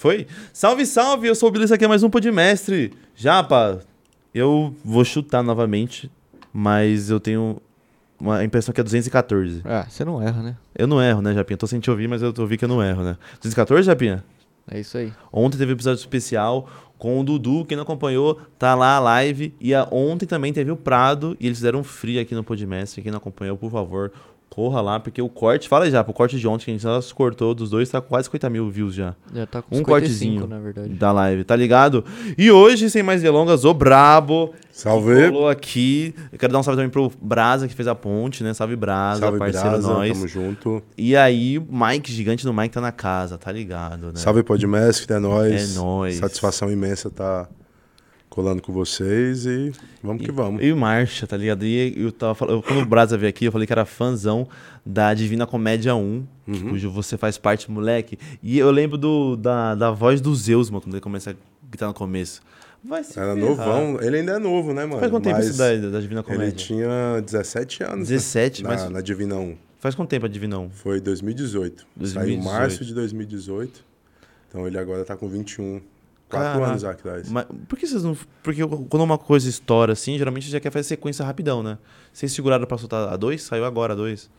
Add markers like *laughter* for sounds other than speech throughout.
Foi? Salve, salve! Eu sou o Billy, isso aqui é mais um Podmestre. Japa, eu vou chutar novamente, mas eu tenho uma impressão que é 214. Ah, você não erra, né? Eu não erro, né, Japinha? Tô sem te ouvir, mas eu ouvi que eu não erro, né? 214, Japinha? É isso aí. Ontem teve um episódio especial com o Dudu. Quem não acompanhou, tá lá a live. E a, ontem também teve o Prado. E eles fizeram um free aqui no Podmestre. Quem não acompanhou, por favor, corra lá. Porque o corte, fala aí já, pro corte de ontem, que a gente já cortou dos dois, tá com quase 50 mil views já. Já tá com Um 55, cortezinho na verdade. Da live, tá ligado? E hoje, sem mais delongas, o Brabo. Salve. Falou aqui. Eu quero dar um salve também pro Brasa, que fez a ponte, né? Salve Brasa, Salve, parceiro Brasa, nós. tamo junto. E aí, o Mike, gigante do Mike, tá na casa, tá ligado, né? Salve Podmestre, é nóis. É nóis. Satisfação imensa estar colando com vocês e vamos que vamos. E Marcha, tá ligado? E eu tava falando, quando o Brasa veio aqui, eu falei que era fãzão da Divina Comédia 1, Uhum. cujo você faz parte, moleque. E eu lembro do, da, da voz do Zeus, mano, quando ele começa a gritar no começo. Vai se Era ferrar. novão. Ele ainda é novo, né, mano? Faz quanto tempo Mas isso da, da Divina Comédia? Ele tinha 17 anos. né? 17, na, mas- na Divina 1. Faz quanto tempo a Divina 1? Foi 2018. Saiu 2018. em março de 2018. Então ele agora tá com 21. Quatro anos atrás. Mas por que vocês não. Porque quando uma coisa estoura assim, geralmente já quer fazer sequência rapidão, né? Vocês seguraram pra soltar a 2? Saiu agora a 2.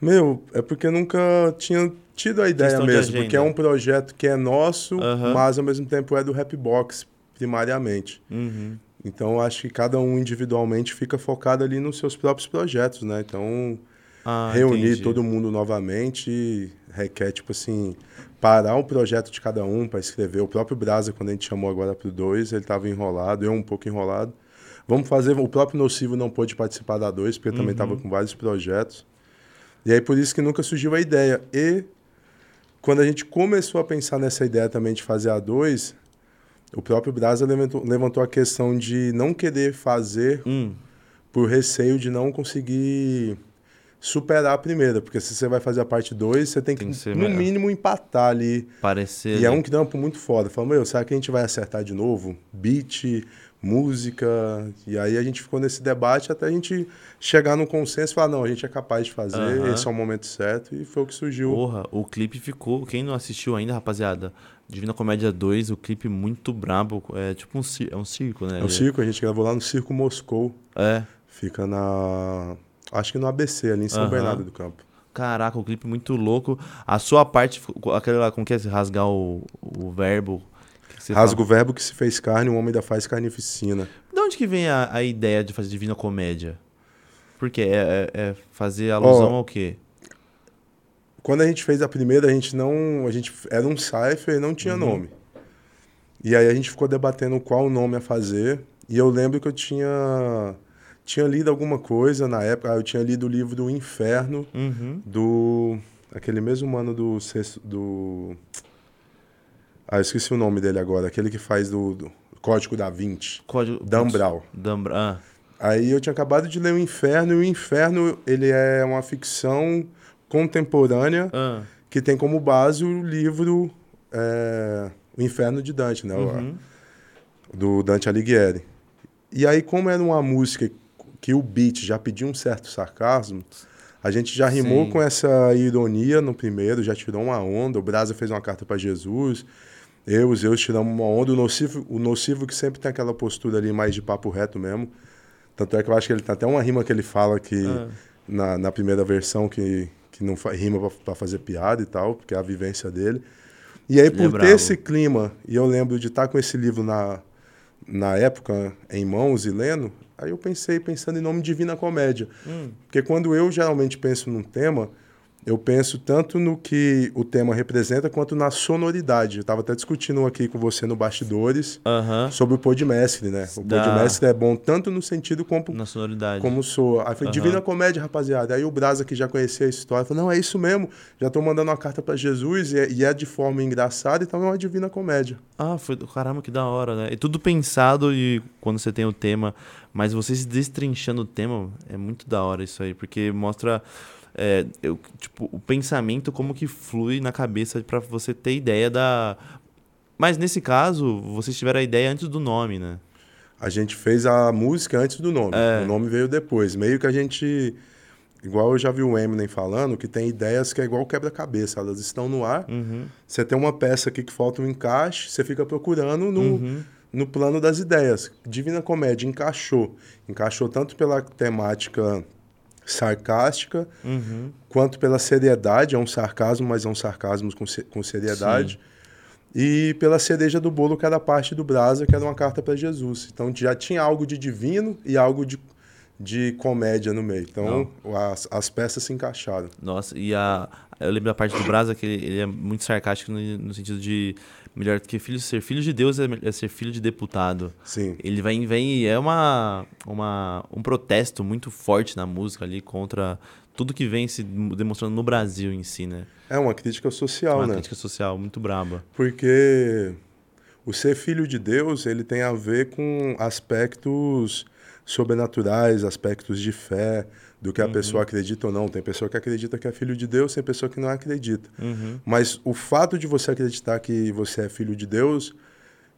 Meu, é porque nunca tinha tido a ideia Questão mesmo. Porque é um projeto que é nosso, mas ao mesmo tempo é do Rapbox, primariamente. Uhum. Então, eu acho que cada um individualmente fica focado ali nos seus próprios projetos, né? Então, Ah, reunir entendi. todo mundo novamente requer, tipo assim, parar o projeto de cada um para escrever. O próprio Brasa, quando a gente chamou agora pro 2, ele estava enrolado, eu um pouco enrolado. Vamos fazer, o próprio Nocivo não pôde participar da 2, porque também Uhum. estava com vários projetos. E aí, por isso que nunca surgiu a ideia. E quando a gente começou a pensar nessa ideia também de fazer a 2, o próprio Brasa levantou, levantou a questão de não querer fazer Hum, por receio de não conseguir superar a primeira, porque se você vai fazer a parte 2, você tem que, Tem que ser no melhor. mínimo, empatar ali. parecer. E é um trampo muito foda. Fala, meu, será que a gente vai acertar de novo? Beat, música. E aí a gente ficou nesse debate até a gente chegar num consenso e falar, não, a gente é capaz de fazer, Aham. esse é o momento certo, e foi o que surgiu. Porra, o clipe ficou. Quem não assistiu ainda, rapaziada? Divina Comédia 2, o clipe muito brabo. É tipo um, é um circo, né? É o circo, a gente gravou lá no Circo Moscou. É. Fica na. Acho que no ABC, ali em São Aham. Bernardo do Campo. Caraca, o clipe muito louco. A sua parte, aquele lá, como que é? Rasgar o, o verbo. Rasga o verbo que se fez carne, o homem da faz carnificina. De onde que vem a, a ideia de fazer Divina Comédia? Por quê? É, é- é fazer alusão Ó, ao quê? Quando a gente fez a primeira, a gente não. A gente era um cipher e não tinha Uhum. nome. E aí a gente ficou debatendo qual nome a fazer. E eu lembro que eu tinha. Tinha lido alguma coisa na época. ah, Eu tinha lido o livro do Inferno, Uhum. do. Aquele mesmo mano do. sexto- do ah, eu esqueci o nome dele agora. Aquele que faz do, do Código da Vinci. Código. Dan Brown. Ah, Aí eu tinha acabado de ler o Inferno, e o Inferno ele é uma ficção contemporânea ah. que tem como base o livro é, O Inferno de Dante, né? Uhum. Do Dante Alighieri. E aí, como era uma música que o beat já pedia um certo sarcasmo, a gente já rimou Sim. com essa ironia no primeiro, já tirou uma onda. O Brasa fez uma carta para Jesus. Eu, os Zeus tiramos uma onda. O nocivo, o nocivo que sempre tem aquela postura ali mais de papo reto mesmo. Tanto é que eu acho que ele tem até uma rima que ele fala que Ah. na, na primeira versão que, que não rima para fazer piada e tal, porque é a vivência dele. E aí, Ele é por bravo. ter esse clima, e eu lembro de estar com esse livro na, na época em mãos e lendo, aí eu pensei, pensando em nome Divina Comédia. Hum. Porque quando eu geralmente penso num tema, eu penso tanto no que o tema representa quanto na sonoridade. Eu estava até discutindo aqui com você no Bastidores Aham. sobre o Podmestre, né? O Da- Podmestre é bom tanto no sentido como, Na sonoridade. como sou. Aí foi Aham. Divina Comédia, rapaziada. Aí o Brasa, que já conhecia a história, falou: não, é isso mesmo. Já tô mandando uma carta para Jesus e é, e é de forma engraçada, então é uma Divina Comédia. Ah, foi. Caramba, que da hora, né? E tudo pensado e quando você tem o tema. Mas você se destrinchando o tema, é muito da hora isso aí, porque mostra. É, eu, tipo, o pensamento como que flui na cabeça pra você ter ideia da. Mas nesse caso, vocês tiveram a ideia antes do nome, né? A gente fez a música antes do nome. É. O nome veio depois. Meio que a gente igual eu já vi o Eminem falando, que tem ideias que é igual quebra-cabeça, elas estão no ar. Uhum. Você tem uma peça aqui que falta um encaixe, você fica procurando no, Uhum. no plano das ideias. Divina Comédia encaixou. Encaixou tanto pela temática sarcástica, Uhum. quanto pela seriedade. É um sarcasmo, mas é um sarcasmo com, com seriedade. E pela cereja do bolo, que era a parte do Brasa, que era uma carta para Jesus. Então já tinha algo de divino e algo de, de comédia no meio. Então as, as peças se encaixaram. Nossa, e a. Eu lembro da parte do Brasa que ele, ele é muito sarcástico no, no sentido de melhor do que filho, ser filho de Deus é, é ser filho de deputado. Sim. Ele vem, vem e é uma, uma, um protesto muito forte na música ali contra tudo que vem se demonstrando no Brasil em si, né? É uma crítica social, uma né? crítica social muito braba. Porque o ser filho de Deus, ele tem a ver com aspectos sobrenaturais, aspectos de fé, do que a pessoa acredita ou não. Tem pessoa que acredita que é filho de Deus, tem pessoa que não acredita. Uhum. Mas o fato de você acreditar que você é filho de Deus,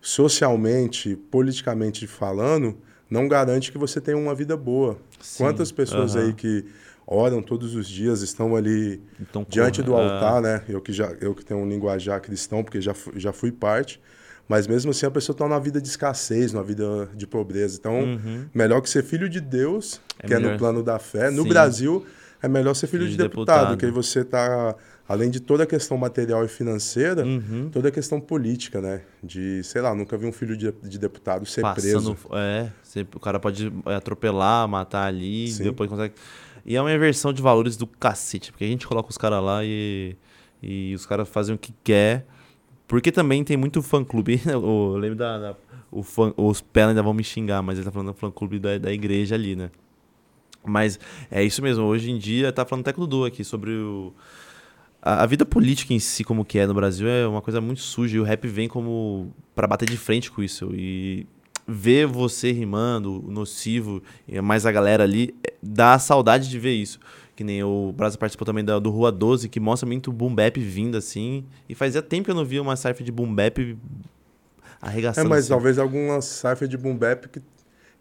socialmente, politicamente falando, não garante que você tenha uma vida boa. Sim, Quantas pessoas aham. aí que oram todos os dias, estão ali Então, diante do corra- altar, né? Eu que já eu que tenho um linguajar cristão, porque já já fui parte, mas mesmo assim a pessoa está numa vida de escassez, numa vida de pobreza. Então, Uhum. melhor que ser filho de Deus, É que é melhor. no plano da fé. No Sim. Brasil, é melhor ser filho, Filho de, de deputado, deputado. que aí você tá além de toda a questão material e financeira, Uhum. toda a questão política, né? De, sei lá, nunca vi um filho de, de deputado ser Passando, preso. é, você- o cara pode é, atropelar, matar ali, Sim. depois consegue. E é uma inversão de valores do cacete, porque a gente coloca os caras lá e, e os caras fazem o que quer. Porque também tem muito fã-clube. *laughs* Eu lembro da. da- o fã, os pés ainda vão me xingar, mas ele tá falando do fã-clube da, da igreja ali, né? Mas é isso mesmo. Hoje em dia, tá falando até com o Dudu aqui sobre o. A, a vida política em si, como que é no Brasil, é uma coisa muito suja. E o rap vem como. para bater de frente com isso. E ver você rimando, o nocivo, mais a galera ali, dá saudade de ver isso. Que nem o Brasa participou também da- do Rua 12, que mostra muito boom bap vindo assim. E fazia tempo que eu não via uma cypher de boom bap É, arregaçando. mas assim. talvez alguma cifra de boom bap que,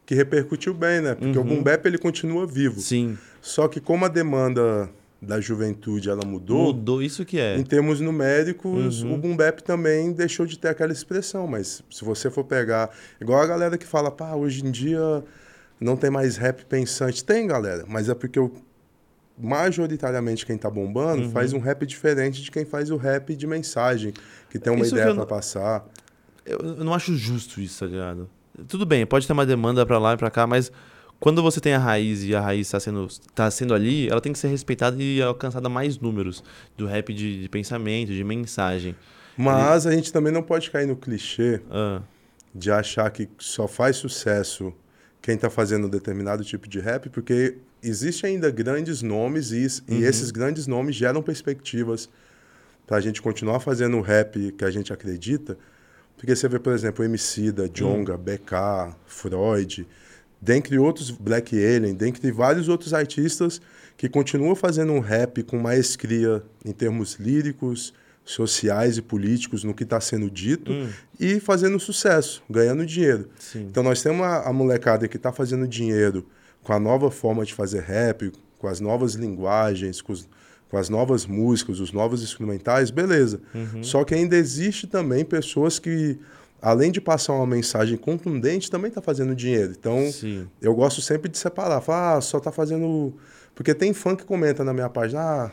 que repercutiu bem, né? Porque o Uhum. boom bap ele continua vivo. Sim, Só que como a demanda da juventude ela mudou, mudou isso que é. em termos numéricos, Uhum. o boom bap também deixou de ter aquela expressão. Mas se você for pegar, igual a galera que fala, pá, hoje em dia não tem mais rap pensante. Tem, galera, mas é porque o majoritariamente quem tá bombando Uhum. faz um rap diferente de quem faz o rap de mensagem, que tem uma Isso ideia pra não- passar. Eu, não acho justo isso, tá ligado? Tudo bem, pode ter uma demanda pra lá e pra cá, mas quando você tem a raiz e a raiz tá sendo, tá sendo ali, ela tem que ser respeitada e alcançada mais números do rap de, de pensamento, de mensagem. Mas a gente também não pode cair no clichê Ah, de achar que só faz sucesso quem está fazendo determinado tipo de rap, porque existem ainda grandes nomes e, e Uhum. esses grandes nomes geram perspectivas para a gente continuar fazendo o rap que a gente acredita. Porque você vê, por exemplo, Emicida, Jonga, BK, Freud, dentre outros, Black Alien, dentre vários outros artistas que continuam fazendo um rap com maestria em termos líricos, sociais e políticos no que está sendo dito Hum. e fazendo sucesso, ganhando dinheiro. sim. Então nós temos a, a molecada que está fazendo dinheiro com a nova forma de fazer rap, com as novas linguagens, com, os- com as novas músicas, os novos instrumentais, beleza. Uhum. Só que ainda existe também pessoas que, além de passar uma mensagem contundente, também está fazendo dinheiro. Então Sim. eu gosto sempre de separar. Falar, ah, só tá fazendo. Porque tem fã que comenta na minha página, ah,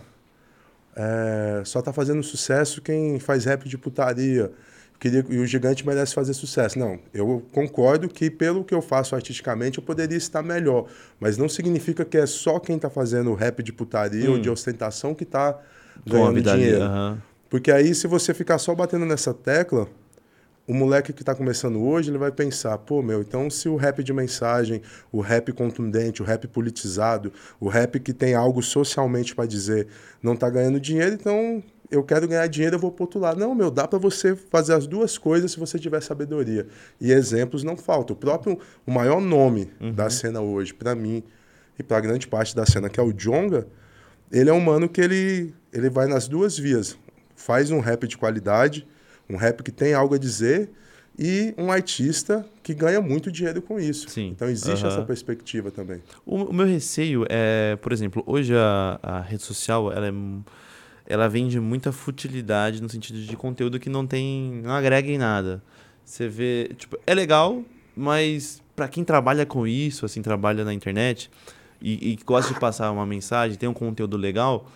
é, só tá fazendo sucesso quem faz rap de putaria. Queria, e o gigante merece fazer sucesso. Não, eu concordo que pelo que eu faço artisticamente eu poderia estar melhor. Mas não significa que é só quem tá fazendo rap de putaria ou de ostentação que tá a ganhando dinheiro. Porque aí, se você ficar só batendo nessa tecla, o moleque que está começando hoje, ele vai pensar, pô, meu, então se o rap de mensagem, o rap contundente, o rap politizado, o rap que tem algo socialmente para dizer, não está ganhando dinheiro, então eu quero ganhar dinheiro, eu vou lado. Não, meu, dá para você fazer as duas coisas se você tiver sabedoria. E exemplos não faltam. O próprio, o maior nome da cena hoje, para mim, e para grande parte da cena, que é o Jonga, ele é um mano que ele, ele vai nas duas vias. Faz um rap de qualidade, um rap que tem algo a dizer, e um artista que ganha muito dinheiro com isso. Sim. Então existe Aham. essa perspectiva também. O, o meu receio é, por exemplo, hoje a, a rede social, ela é ela vende muita futilidade no sentido de conteúdo que não tem, não agrega em nada. Você vê, tipo, é legal, mas pra quem trabalha com isso, assim, trabalha na internet e, e gosta de passar uma mensagem, tem um conteúdo legal,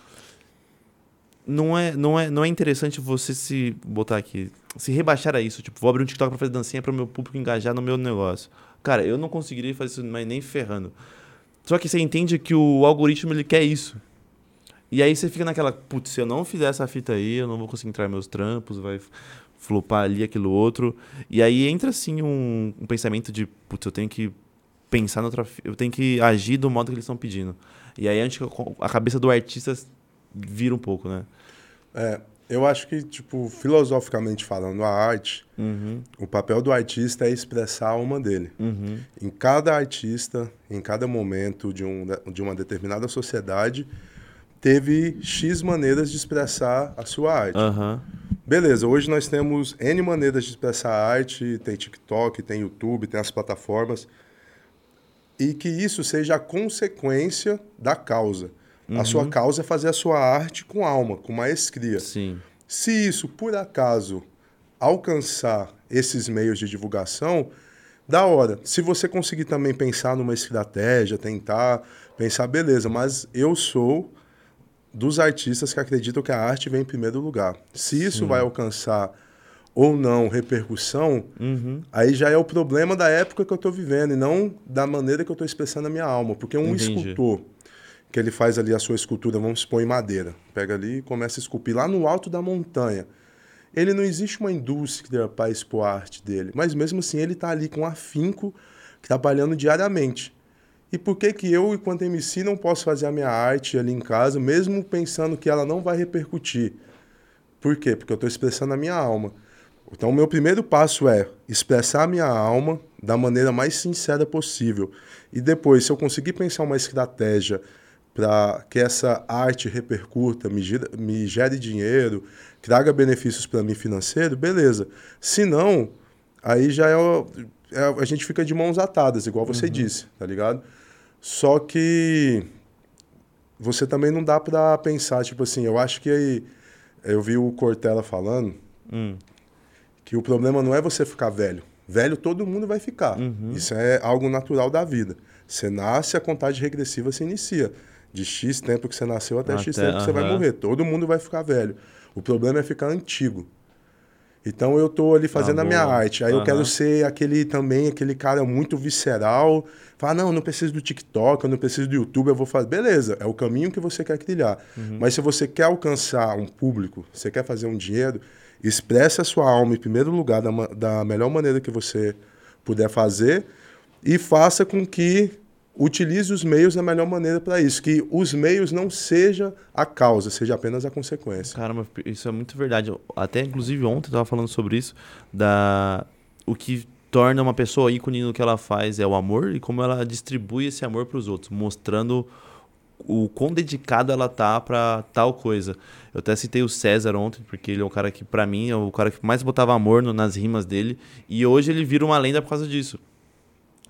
não é, não é, não é interessante você se botar aqui, se rebaixar a isso, tipo, vou abrir um TikTok pra fazer dancinha para o meu público engajar no meu negócio. Cara, eu não conseguiria fazer isso, mas nem ferrando. Só que você entende que o algoritmo ele quer isso. E aí você fica naquela, putz, se eu não fizer essa fita aí, eu não vou conseguir entrar meus trampos, vai flopar ali aquilo outro. E aí entra assim um, um pensamento de, putz, eu tenho que pensar noutra, fi- eu tenho que agir do modo que eles estão pedindo. E aí a cabeça do artista vira um pouco, né? É, eu acho que, tipo, filosoficamente falando, a arte, Uhum, o papel do artista é expressar a alma dele. uhum, Em cada artista, em cada momento de, um, de uma determinada sociedade, teve X maneiras de expressar a sua arte. aham, Beleza, hoje nós temos N maneiras de expressar a arte, tem TikTok, tem YouTube, tem as plataformas. E que isso seja a consequência da causa. A sua causa é fazer a sua arte com alma, com maestria. sim. Se isso, por acaso, alcançar esses meios de divulgação, da hora. Se você conseguir também pensar numa estratégia, tentar pensar, beleza, mas eu sou dos artistas que acreditam que a arte vem em primeiro lugar. Se isso vai alcançar ou não repercussão, Uhum, aí já é o problema da época que eu estou vivendo e não da maneira que eu estou expressando a minha alma. Porque um Entendi. escultor que ele faz ali a sua escultura, vamos supor, em madeira, pega ali e começa a esculpir lá no alto da montanha. Ele não existe uma indústria para expor a arte dele, mas mesmo assim ele está ali com afinco, trabalhando diariamente. E por que que eu, enquanto MC, não posso fazer a minha arte ali em casa, mesmo pensando que ela não vai repercutir? Por quê? Porque eu estou expressando a minha alma. Então, o meu primeiro passo é expressar a minha alma da maneira mais sincera possível. E depois, se eu conseguir pensar uma estratégia para que essa arte repercuta, me, gira- me gere dinheiro, traga benefícios para mim financeiro, beleza. Se não, aí já é, é- a gente fica de mãos atadas, igual você disse, tá ligado? Só que você também não dá para pensar, tipo assim, eu acho que aí, eu vi o Cortella falando hum, que o problema não é você ficar velho. Velho todo mundo vai ficar. Isso é algo natural da vida. Você nasce, a contagem regressiva se inicia. De X tempo que você nasceu até, X Até, tempo que você vai morrer. Todo mundo vai ficar velho. O problema é ficar antigo. Então eu tô ali fazendo Ah, a minha arte. Aí eu Aham. quero ser aquele também, aquele cara muito visceral. Falar, não, eu não preciso do TikTok, eu não preciso do YouTube, eu vou fazer. Beleza, é o caminho que você quer trilhar. Uhum. Mas se você quer alcançar um público, você quer fazer um dinheiro, expresse a sua alma em primeiro lugar da, da melhor maneira que você puder fazer e faça com que utilize os meios da melhor maneira para isso. Que os meios não seja a causa, seja apenas a consequência. Caramba, isso é muito verdade. Até inclusive ontem eu tava falando sobre isso, da o que torna uma pessoa ícone no que ela faz é o amor e como ela distribui esse amor para os outros, mostrando o quão dedicado ela tá pra tal coisa. Eu até citei o César ontem, porque ele é um cara que pra mim é o cara que mais botava amor no- nas rimas dele, e hoje ele vira uma lenda por causa disso.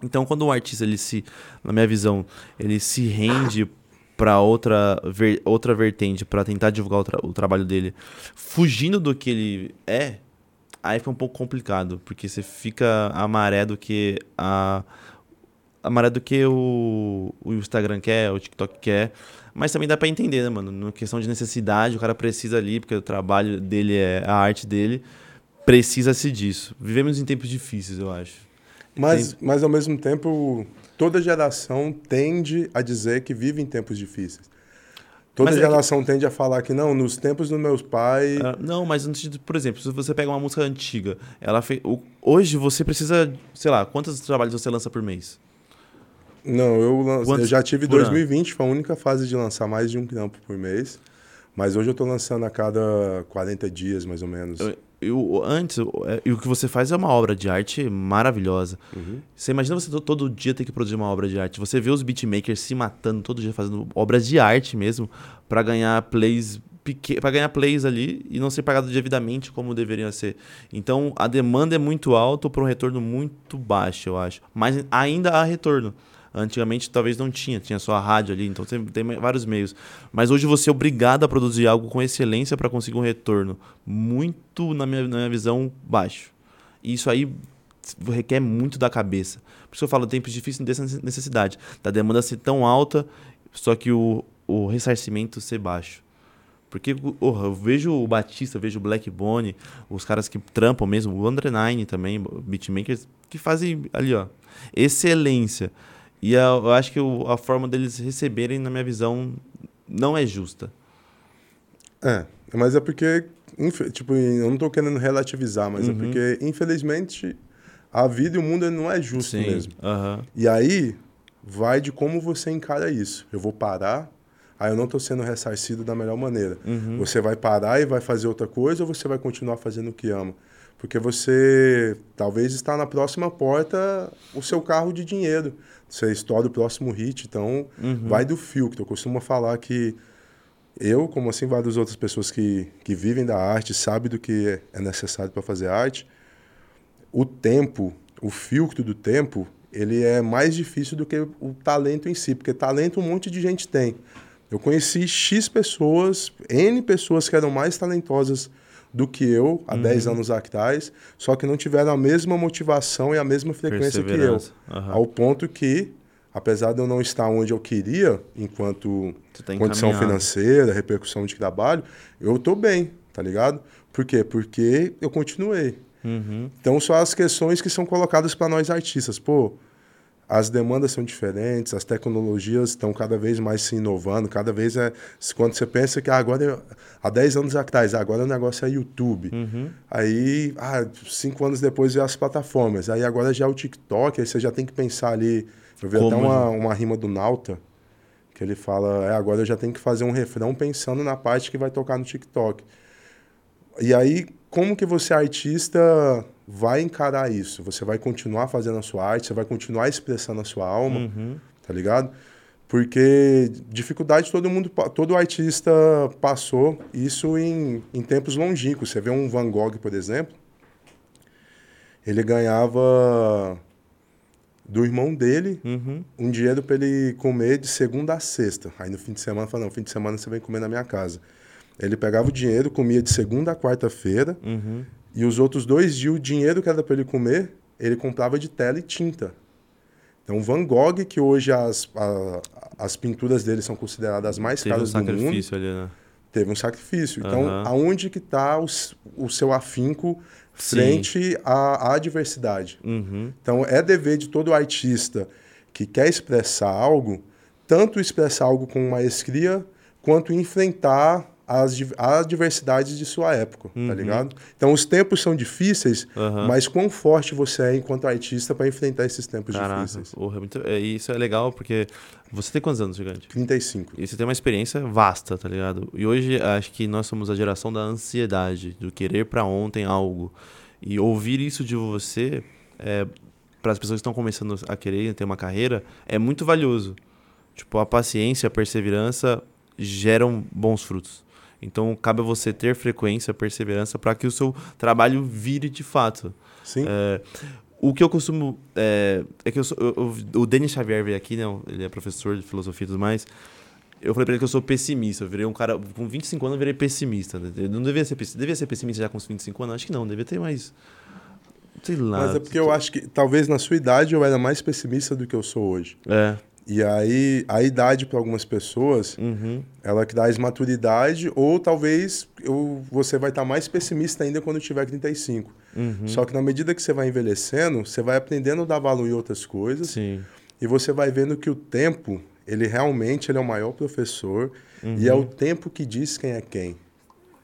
Então, quando um artista, ele se, na minha visão, ele se rende para outra, ver- outra vertente, para tentar divulgar o, tra- o trabalho dele, fugindo do que ele é, aí fica um pouco complicado, porque você fica a maré do que a, a maré do que o, o Instagram quer, o TikTok quer, mas também dá para entender, né, mano? Na questão de necessidade, o cara precisa ali, porque o trabalho dele é a arte dele, precisa-se disso. Vivemos em tempos difíceis, eu acho. Mas, mas ao mesmo tempo, toda geração tende a dizer que vive em tempos difíceis. Toda Mas é que- geração tende a falar que não, nos tempos dos meus pais. Ah, não, mas no sentido, por exemplo, se você pega uma música antiga, ela fe... o- hoje você precisa, sei lá, quantos trabalhos você lança por mês? Não, eu, lan- Quantos eu já tive por ano? 2020, foi a única fase de lançar mais de um trampo por mês. Mas hoje eu tô lançando a cada 40 dias, mais ou menos. Eu, eu- antes, é, e o que você faz é uma obra de arte maravilhosa. Uhum. Você imagina você to- todo dia ter que produzir uma obra de arte. Você vê os beatmakers se matando todo dia fazendo obras de arte mesmo pra ganhar plays para ganhar plays ali e não ser pagado devidamente como deveriam ser. Então a demanda é muito alta para um retorno muito baixo, eu acho. Mas ainda há retorno. Antigamente talvez não tinha, tinha só a rádio ali, então tem, tem vários meios. Mas hoje você é obrigado a produzir algo com excelência para conseguir um retorno muito, na minha, na minha visão, baixo. E isso aí requer muito da cabeça. Por isso eu falo, tempos difíceis dessa necessidade. Da demanda ser tão alta, só que o, o ressarcimento ser baixo. Porque oh, eu vejo o Batista, vejo o Blackbone, os caras que trampam mesmo, o Andre Nine também, beatmakers, que fazem ali, ó, excelência. E a, eu acho que o, a forma deles receberem, na minha visão, não é justa. É, mas é porque, tipo, eu não tô querendo relativizar, mas é uhum. é porque, infelizmente, a vida e o mundo não é justo Sim. mesmo. Uhum. E aí, vai de como você encara isso. Eu vou parar, aí eu não estou sendo ressarcido da melhor maneira. Uhum. Você vai parar e vai fazer outra coisa ou você vai continuar fazendo o que ama? Porque você talvez está na próxima porta o seu carro de dinheiro. Você estoura o próximo hit, então uhum. vai do filtro. Eu costumo falar que eu, como assim várias outras pessoas que, que vivem da arte, sabem do que é necessário para fazer arte, o tempo, o filtro do tempo, ele é mais difícil do que o talento em si, porque talento um monte de gente tem. Eu conheci X pessoas, N pessoas que eram mais talentosas do que eu há uhum. 10 anos atrás, só que não tiveram a mesma motivação e a mesma frequência que eu. Uhum. Ao ponto que, apesar de eu não estar onde eu queria, enquanto tá condição financeira, repercussão de trabalho, eu estou bem, tá ligado? Por quê? Porque eu continuei. Uhum. Então, são as questões que são colocadas para nós artistas. Pô, as demandas são diferentes, as tecnologias estão cada vez mais se inovando, cada vez é. Quando você pensa que ah, agora, há 10 anos atrás, agora o negócio é YouTube. Uhum. Aí, ah, cinco anos depois é as plataformas. Aí agora já é o TikTok, aí você já tem que pensar ali. Eu vi Como, até uma, uma rima do Nauta, que ele fala: é, agora eu já tenho que fazer um refrão pensando na parte que vai tocar no TikTok. E aí, como que você, artista, vai encarar isso? Você vai continuar fazendo a sua arte, você vai continuar expressando a sua alma, uhum. tá ligado? Porque dificuldade todo mundo, todo artista passou isso em, em tempos longínquos. Você vê um Van Gogh, por exemplo, ele ganhava do irmão dele uhum. um dinheiro para ele comer de segunda a sexta. Aí no fim de semana, falou, não, fim de semana você vem comer na minha casa. Ele pegava o dinheiro, comia de segunda a quarta-feira, uhum. E os outros dois dias, o dinheiro que era para ele comer, ele comprava de tela e tinta. Então, Van Gogh, que hoje as, a, as pinturas dele são consideradas as mais teve caras um do mundo. Ali, né? Teve um sacrifício. Então, uhum. aonde que está o, o seu afinco frente à, à diversidade? Uhum. Então, é dever de todo artista que quer expressar algo, tanto expressar algo com maestria, quanto enfrentar as, as diversidades de sua época, tá uhum. tá ligado? Então os tempos são difíceis, uhum. mas quão forte você é enquanto artista para enfrentar esses tempos Caraca, difíceis. Porra, muito, é, isso é legal porque você tem quantos anos, gigante? 35. E você tem uma experiência vasta, tá ligado? E hoje acho que nós somos a geração da ansiedade, do querer para ontem algo. E ouvir isso de você, é, para as pessoas que estão começando a querer ter uma carreira, é muito valioso. Tipo, a paciência, a perseverança geram bons frutos. Então, cabe a você ter frequência, perseverança para que o seu trabalho vire de fato. Sim. É, o que eu costumo. É, é que eu sou, eu, eu, o Denis Xavier veio aqui, né? Ele é professor de filosofia e tudo mais. Eu falei pra ele que eu sou pessimista. Eu virei um cara. Com 25 anos eu virei pessimista. Eu não devia ser pessimista. Devia ser pessimista já com os 25 anos? Acho que não, devia ter mais. Sei lá. Mas é porque eu acho que talvez na sua idade eu era mais pessimista do que eu sou hoje. É. E aí, a idade para algumas pessoas, uhum. ela que traz maturidade, ou talvez eu, você vai estar tá mais pessimista ainda quando tiver 35. Uhum. Só que na medida que você vai envelhecendo, você vai aprendendo a dar valor em outras coisas. Sim. E você vai vendo que o tempo, ele realmente ele é o maior professor. Uhum. E é o tempo que diz quem é quem.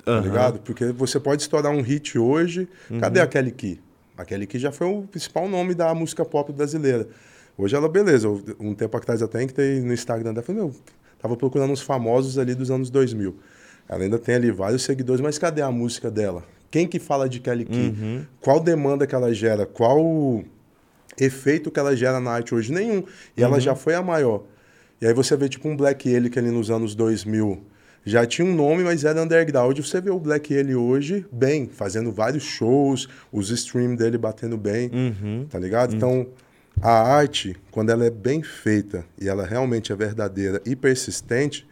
Tá ligado? Porque você pode estourar um hit hoje. Cadê uhum. a Kelly Key? A Kelly Key já foi o principal nome da música pop brasileira. Hoje ela, beleza. Um tempo atrás até entrei no Instagram dela falei, meu, tava procurando uns famosos ali dos anos 2000. Ela ainda tem ali vários seguidores, mas cadê a música dela? Quem que fala de Kelly Key? Uhum. Qual demanda que ela gera? Qual efeito que ela gera na arte hoje? Nenhum. E uhum. ela já foi a maior. E aí você vê tipo um Black Alien que ali nos anos 2000 já tinha um nome, mas era underground. Você vê o Black ele hoje bem, fazendo vários shows, os streams dele batendo bem, Uhum. tá ligado? Então, a arte, quando ela é bem feita e ela realmente é verdadeira e persistente,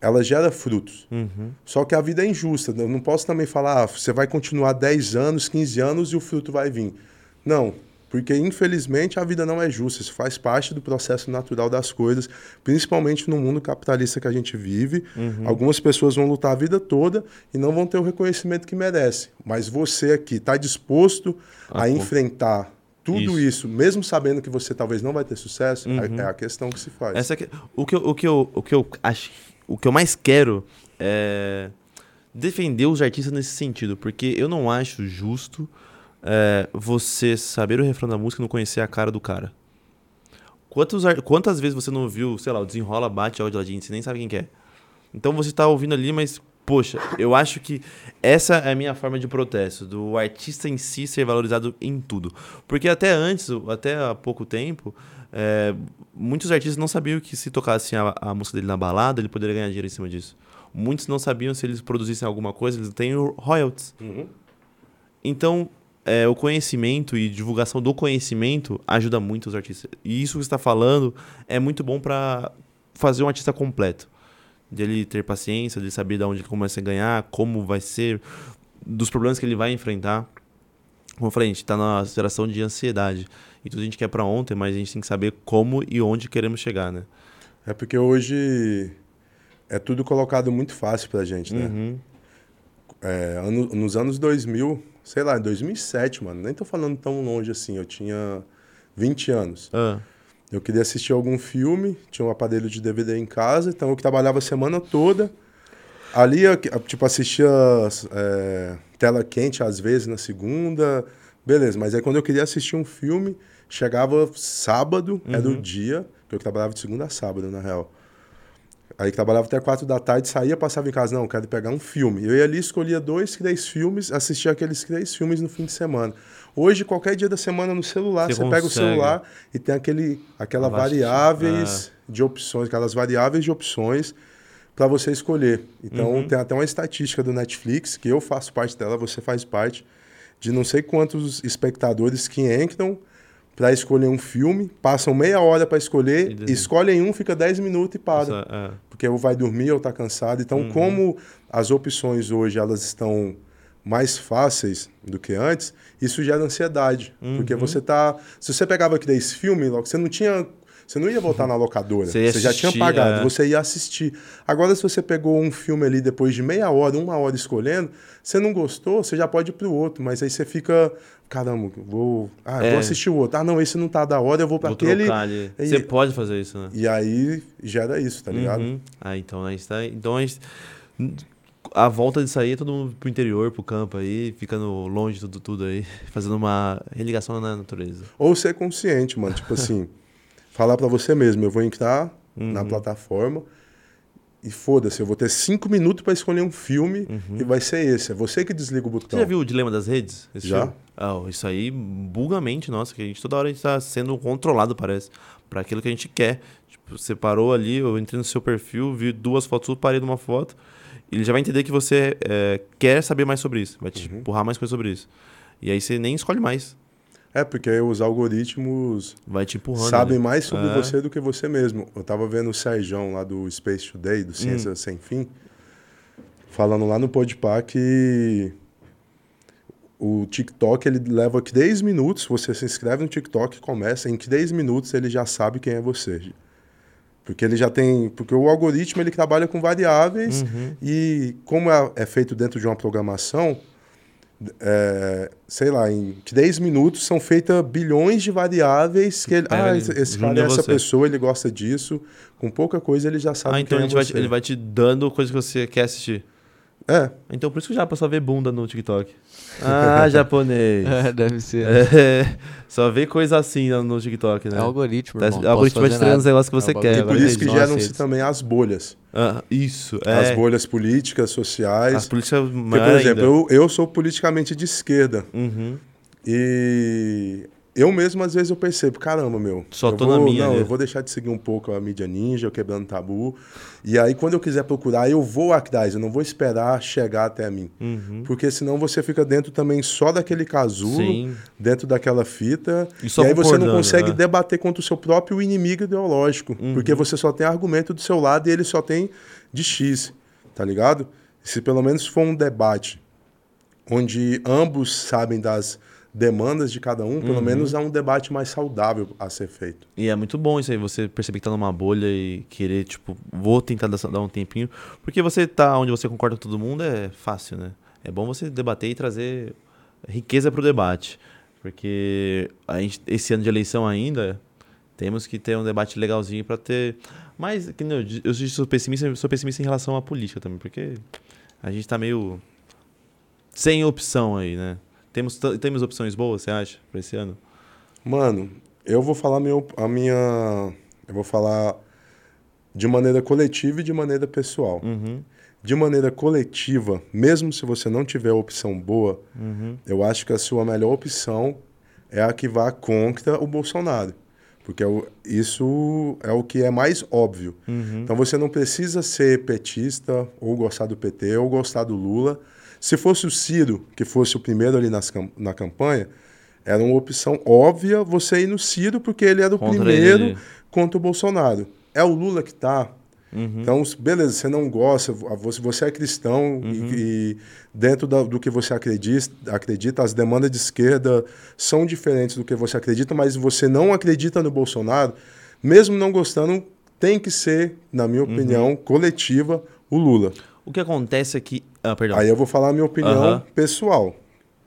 ela gera frutos. Uhum. Só que a vida é injusta. Eu não posso também falar, ah, você vai continuar 10 anos, 15 anos e o fruto vai vir. Não, porque infelizmente a vida não é justa. Isso faz parte do processo natural das coisas, principalmente no mundo capitalista que a gente vive. Algumas pessoas vão lutar a vida toda e não vão ter o reconhecimento que merece. Mas você aqui está disposto Ah, a pô. enfrentar tudo Isso. isso. mesmo sabendo que você talvez não vai ter sucesso, é- é a questão que se faz. Essa que, o, que eu, o, que eu, o que eu acho. O que eu mais quero é defender os artistas nesse sentido. Porque eu não acho justo é, você saber o refrão da música e não conhecer a cara do cara. Quantos, quantas vezes você não viu, sei lá, o desenrola, bate áudio ladinho, você nem sabe quem que é. Então você tá ouvindo ali, mas, poxa, eu acho que essa é a minha forma de protesto, do artista em si ser valorizado em tudo. Porque até antes, até há pouco tempo, é, muitos artistas não sabiam que se tocassem a, a música dele na balada, ele poderia ganhar dinheiro em cima disso. Muitos não sabiam se eles produzissem alguma coisa, eles têm royalties. Uhum. Então, é, o conhecimento e divulgação do conhecimento ajuda muito os artistas. E isso que você está falando é muito bom para fazer um artista completo. De ele ter paciência, de saber de onde ele começa a ganhar, como vai ser, dos problemas que ele vai enfrentar. Como eu falei, a gente está na geração de ansiedade. E tudo a gente quer para ontem, mas a gente tem que saber como e onde queremos chegar, né? É porque hoje é tudo colocado muito fácil pra gente, né? Uhum. É, ano- nos anos 2000, sei lá, em 2007, mano, nem tô falando tão longe assim, eu tinha 20 anos. Ah, Eu queria assistir algum filme, tinha um aparelho de DVD em casa, então eu trabalhava a semana toda. Ali, eu, tipo, assistia é, tela quente às vezes na segunda, beleza. Mas aí quando eu queria assistir um filme, chegava sábado, era o dia, que eu trabalhava de segunda a sábado, na real. Aí trabalhava até quatro da tarde, saía, passava em casa, não, quero pegar um filme. Eu ia ali, escolhia dois, três filmes, assistia aqueles três filmes no fim de semana. Hoje, qualquer dia da semana no celular, Você você, pega o celular e tem aquele, aquela variáveis de opções, aquelas variáveis de opções para você escolher. Então, Uhum. tem até uma estatística do Netflix, que eu faço parte dela, você faz parte, de não sei quantos espectadores que entram para escolher um filme, passam meia hora para escolher, escolhem um, fica 10 minutos e para é. porque ou vai dormir ou está cansado. Então, Uhum. como as opções hoje elas estão mais fáceis do que antes, isso gera ansiedade, Uhum. porque você tá, se você pegava aqui desse filme, logo você não tinha você não ia voltar na locadora. Você ia Você, já tinha assistir, pagado, é. você ia assistir. Agora, se você pegou um filme ali depois de meia hora, uma hora escolhendo, você não gostou, você já pode ir pro outro. Mas aí você fica, caramba, vou, ah, É. vou assistir o outro. Ah, não, esse não tá da hora, eu vou para aquele. e- Você pode fazer isso, né? E aí gera isso, tá ligado? Uhum. Ah, então a gente tá. Então a gente. A volta disso aí é todo mundo pro interior, pro campo aí, ficando longe de tudo, tudo aí, *laughs* fazendo uma religação na natureza. Ou ser consciente, mano. Tipo assim, *laughs* falar pra você mesmo, eu vou entrar Uhum. na plataforma e foda-se, eu vou ter cinco minutos pra escolher um filme e vai ser esse. É você que desliga o Uhum. Você botão. já viu o Dilema das Redes? Já. Ah, isso aí buga a mente, nossa, que a gente toda hora a gente tá sendo controlado, parece, pra aquilo que a gente quer. Tipo, você parou ali, eu entrei no seu perfil, vi duas fotos, parei numa foto, ele já vai entender que você é, quer saber mais sobre isso, vai te Uhum. empurrar mais coisa sobre isso. E aí você nem escolhe mais, É, porque os algoritmos vai te empurrando. sabem ali. mais sobre É. você do que você mesmo. Eu tava vendo o Sérgio lá do Space Today, do Ciência Hum. Sem Fim, falando lá no Podpah que o TikTok ele leva 3 minutos, você se inscreve no TikTok, começa, em 3 minutos ele já sabe quem é você. Porque ele já tem. Porque o algoritmo ele trabalha com variáveis Uhum. e como é, é feito dentro de uma programação, é, sei lá, em 3 minutos são feitas bilhões de variáveis que ele, ah, ali, esse, cara é essa você. pessoa, ele gosta disso. Com pouca coisa ele já sabe Ah, então ele é vai, te, ele vai te dando coisa que você quer assistir. É, Então por isso que já passou a ver bunda no TikTok. *laughs* Ah, japonês. É, deve ser. É, *laughs* só vê coisa assim no- TikTok, né? É algoritmo, Tá- irmão. o algoritmo vai te trazendo os negócios que você quer. e por isso que geram-se também as bolhas. Ah, isso, As é. bolhas políticas, sociais. As políticas Porque, maior por exemplo, eu, eu sou politicamente de esquerda. Uhum. E eu mesmo, às vezes, eu percebo, caramba, meu. Só tô vou, na minha, Não, né? eu vou deixar de seguir um pouco a mídia ninja, quebrando tabu. E aí, quando eu quiser procurar, eu vou atrás, eu não vou esperar chegar até mim. Uhum. Porque senão você fica dentro também só daquele casulo, Sim. dentro daquela fita. E E, aí você não consegue né? debater contra o seu próprio inimigo ideológico. Uhum. Porque você só tem argumento do seu lado e ele só tem de X, tá ligado? Se pelo menos for um debate onde ambos sabem das demandas de cada um, Uhum. pelo menos há um debate mais saudável a ser feito. E é muito bom isso aí, você perceber que tá numa bolha e querer, tipo, vou tentar dar um tempinho. Porque você tá onde você concorda com todo mundo é fácil, né? É bom você debater e trazer riqueza pro debate. Porque a gente, esse ano de eleição ainda, temos que ter um debate legalzinho pra ter. Mas, que nem eu, sou pessimista, sou pessimista em relação à política também, porque a gente tá meio sem opção aí, né? Temos, temos opções boas, você acha, pra esse ano? Mano, eu vou falar meu, a minha. Eu vou falar de maneira coletiva e de maneira pessoal. Uhum, De maneira coletiva, mesmo se você não tiver opção boa, uhum, eu acho que a sua melhor opção é a que vá contra o Bolsonaro. Porque é isso é o que é mais óbvio. uhum. Então você não precisa ser petista, ou gostar do PT, ou gostar do Lula. Se fosse o Ciro, que fosse o primeiro ali nas na campanha, era uma opção óbvia você ir no Ciro, porque ele era o Contra primeiro ele. contra o Bolsonaro. É o Lula que está. Uhum. Então, beleza, você não gosta, você, é cristão e, e dentro da- do que você acredita, acredita, as demandas de esquerda são diferentes do que você acredita, mas você não acredita no Bolsonaro, mesmo não gostando, tem que ser, na minha opinião, coletiva, o Lula. O que acontece é que. Ah, perdão. Aí eu vou falar a minha opinião Aham. pessoal,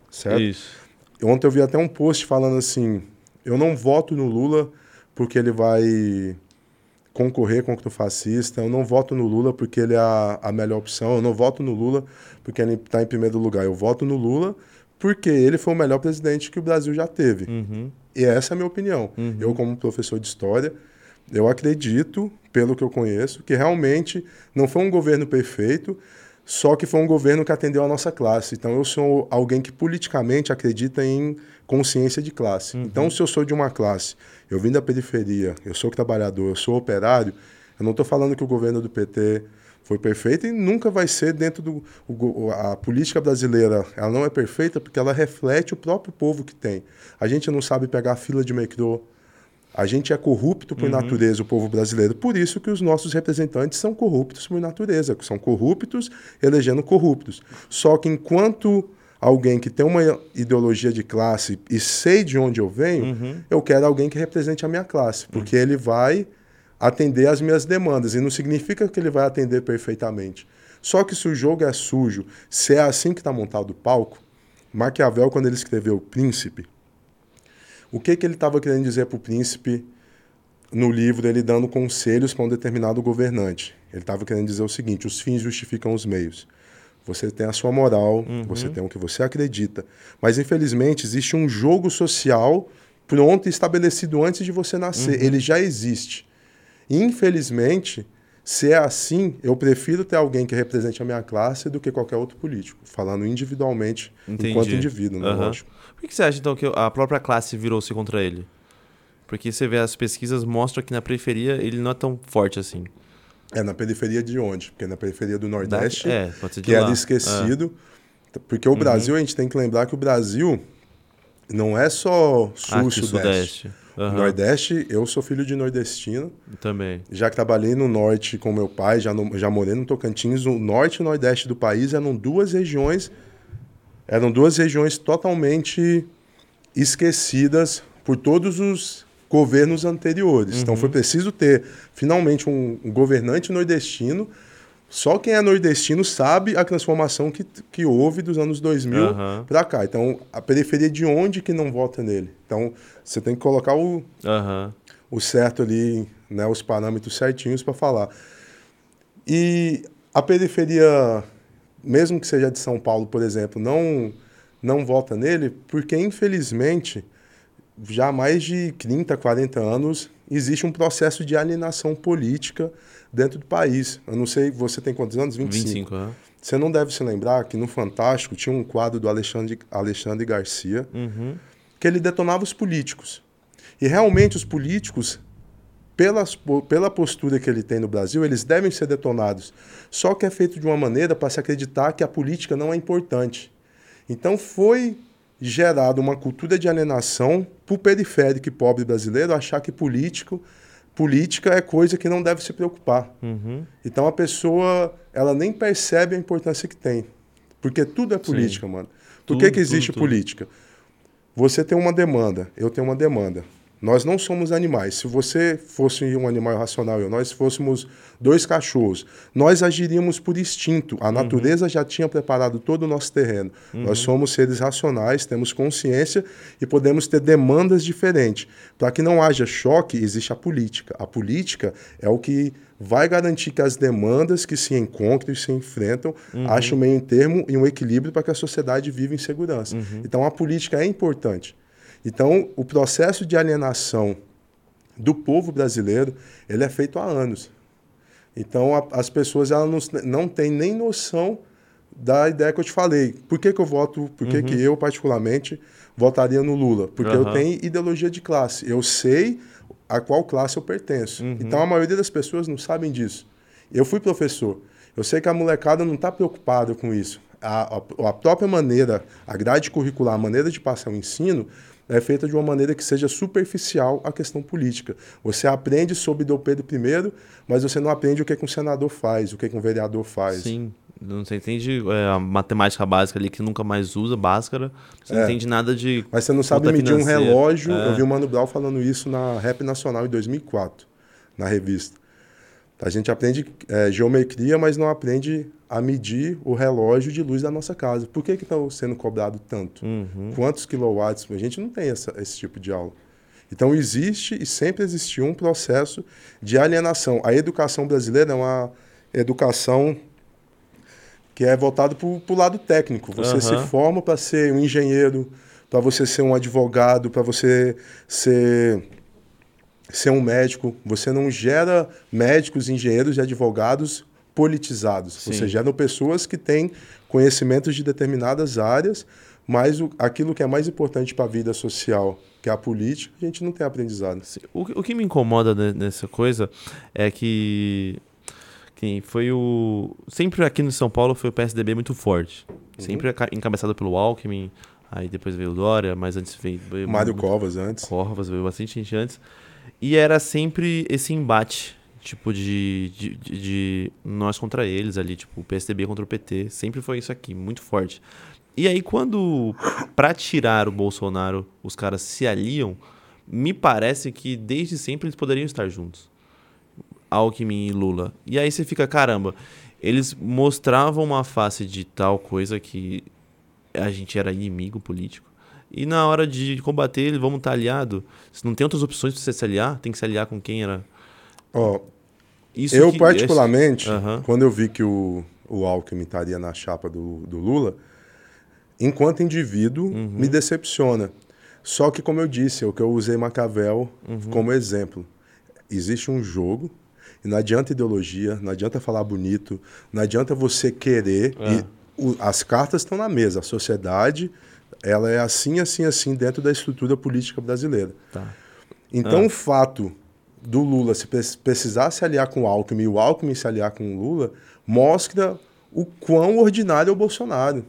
certo? Isso. Ontem eu vi até um post falando assim: eu não voto no Lula porque ele vai concorrer contra o fascista, eu não voto no Lula porque ele é a, a melhor opção, eu não voto no Lula porque ele está em primeiro lugar, eu voto no Lula porque ele foi o melhor presidente que o Brasil já teve. Uhum. E essa é a minha opinião. Eu, como professor de história, eu acredito, pelo que eu conheço, que realmente não foi um governo perfeito, só que foi um governo que atendeu a nossa classe. Então, eu sou alguém que politicamente acredita em consciência de classe. Então, se eu sou de uma classe, eu vim da periferia, eu sou trabalhador, eu sou operário, eu não estou falando que o governo do PT foi perfeito e nunca vai ser dentro do o a política brasileira ela não é perfeita porque ela reflete o próprio povo que tem a gente não sabe pegar a fila de metrô a gente é corrupto por natureza o povo brasileiro por isso que os nossos representantes são corruptos por natureza que são corruptos elegendo corruptos só que enquanto alguém que tem uma ideologia de classe e sei de onde eu venho eu quero alguém que represente a minha classe porque ele vai atender às minhas demandas. E não significa que ele vai atender perfeitamente. Só que se o jogo é sujo, se é assim que está montado o palco, Maquiavel, quando ele escreveu O Príncipe, o que, que ele estava querendo dizer para o príncipe no livro, ele dando conselhos para um determinado governante? Ele estava querendo dizer o seguinte: os fins justificam os meios. Você tem a sua moral, você tem o que você acredita. Mas, infelizmente, existe um jogo social pronto e estabelecido antes de você nascer. Ele já existe. Infelizmente, se é assim, eu prefiro ter alguém que represente a minha classe do que qualquer outro político, falando individualmente, Entendi. enquanto indivíduo, né? Aham. Lógico. Por que você acha, então, que a própria classe virou-se contra ele? Porque você vê as pesquisas mostram que na periferia ele não é tão forte assim. É na periferia de onde? Porque na periferia do Da- Nordeste, é, pode ser de que lá. era esquecido. Porque o Brasil, a gente tem que lembrar que o Brasil não é só Ah, sul, aqui, sudeste. sudeste. Aham, Nordeste, eu sou filho de nordestino, Também. já que trabalhei no norte com meu pai, já, no- já morei no Tocantins, o norte e o nordeste do país eram duas regiões, eram duas regiões totalmente esquecidas por todos os governos anteriores. Então foi preciso ter finalmente um, um governante nordestino. Só quem é nordestino sabe a transformação que, que houve dos anos 2000 Aham. para cá. Então, a periferia de onde que não vota nele? Então, você tem que colocar o, Aham. o certo ali, né, os parâmetros certinhos para falar. E a periferia, mesmo que seja de São Paulo, por exemplo, não não vota nele porque infelizmente já há mais de 30, 40 anos existe um processo de alienação política dentro do país. Eu não sei, você tem quantos anos? 25. 25, aham. Você não deve se lembrar que no Fantástico tinha um quadro do Alexandre, Alexandre Garcia, Uhum. que ele detonava os políticos. E realmente os políticos, pelas, pela postura que ele tem no Brasil, eles devem ser detonados. Só que é feito de uma maneira para se acreditar que a política não é importante. Então foi gerada uma cultura de alienação para o periférico e pobre brasileiro achar que político política é coisa que não deve se preocupar. Uhum. Então a pessoa ela nem percebe a importância que tem. Porque tudo é política, Sim. mano. Por Tudo, que, que existe tudo, tudo. política? Você tem uma demanda, eu tenho uma demanda. Nós não somos animais. Se você fosse um animal racional e nós fôssemos dois cachorros, nós agiríamos por instinto. A natureza já tinha preparado todo o nosso terreno. Nós somos seres racionais, temos consciência e podemos ter demandas diferentes. Para que não haja choque, existe a política. A política é o que vai garantir que as demandas que se encontram e se enfrentam achem um meio termo e um equilíbrio para que a sociedade viva em segurança. Então a política é importante. Então, o processo de alienação do povo brasileiro, ele é feito há anos. Então, a, as pessoas elas não, não têm nem noção da ideia que eu te falei. Por que, que eu voto, por que, que eu, particularmente, votaria no Lula? Porque eu Aham. tenho ideologia de classe. Eu sei a qual classe eu pertenço. Então, a maioria das pessoas não sabem disso. Eu fui professor. Eu sei que a molecada não está preocupada com isso. A, a, a própria maneira, a grade curricular, a maneira de passar o ensino é feita de uma maneira que seja superficial à questão política. Você aprende sobre Dom Pedro I, mas você não aprende o que, que um senador faz, o que, que um vereador faz. Sim. Não você entende é, a matemática básica ali que nunca mais usa, báscara. Você não É. entende nada de. Mas você não sabe medir um financeira. relógio. É. Eu vi o Mano Brown falando isso na Rap Nacional em 2004, na revista. A gente aprende é, geometria, mas não aprende a medir o relógio de luz da nossa casa. Por que está sendo cobrado tanto? Uhum. Quantos quilowatts? A gente não tem essa- esse tipo de aula. Então existe e sempre existiu um processo de alienação. A educação brasileira é uma educação que é voltado para o lado técnico. Você se Aham. forma para ser um engenheiro, para você ser um advogado, para você ser ser um médico. Você não gera médicos, engenheiros e advogados politizados. Sim. Você gera pessoas que têm conhecimentos de determinadas áreas, mas o, aquilo que é mais importante para a vida social, que é a política, a gente não tem aprendizado. O, que- o que me incomoda ne- nessa coisa é que, que foi o. Sempre aqui no São Paulo foi o PSDB muito forte. Sempre aca- encabeçado pelo Alckmin, aí depois veio o Dória, mas antes veio. veio Mário Covas antes. Corvas, veio bastante gente antes. E era sempre esse embate, tipo, de, de, de- de nós contra eles ali, tipo, o PSDB contra o PT. Sempre foi isso aqui, muito forte. E aí, quando, pra tirar o Bolsonaro, os caras se aliam, me parece que desde sempre eles poderiam estar juntos. Alckmin e Lula. E aí você fica, caramba, eles mostravam uma face de tal coisa que a gente era inimigo político. E na hora de combater, eles vamos estar aliado. Se não tem outras opções para você se aliar, tem que se aliar com quem era. Ó, Isso eu, que- particularmente, Aham. quando eu vi que o, o Alckmin estaria na chapa do, do Lula, enquanto indivíduo, Uhum. me decepciona. Só que, como eu disse, é o que eu usei Maquiavel Uhum. como exemplo. Existe um jogo, e não adianta ideologia, não adianta falar bonito, não adianta você querer. É. E o- as cartas estão na mesa. A sociedade ela é assim, assim, assim dentro da estrutura política brasileira. Tá. Então, Ah. o fato do Lula se pre- precisar se aliar com o Alckmin e o Alckmin se aliar com o Lula mostra o quão ordinário é o Bolsonaro.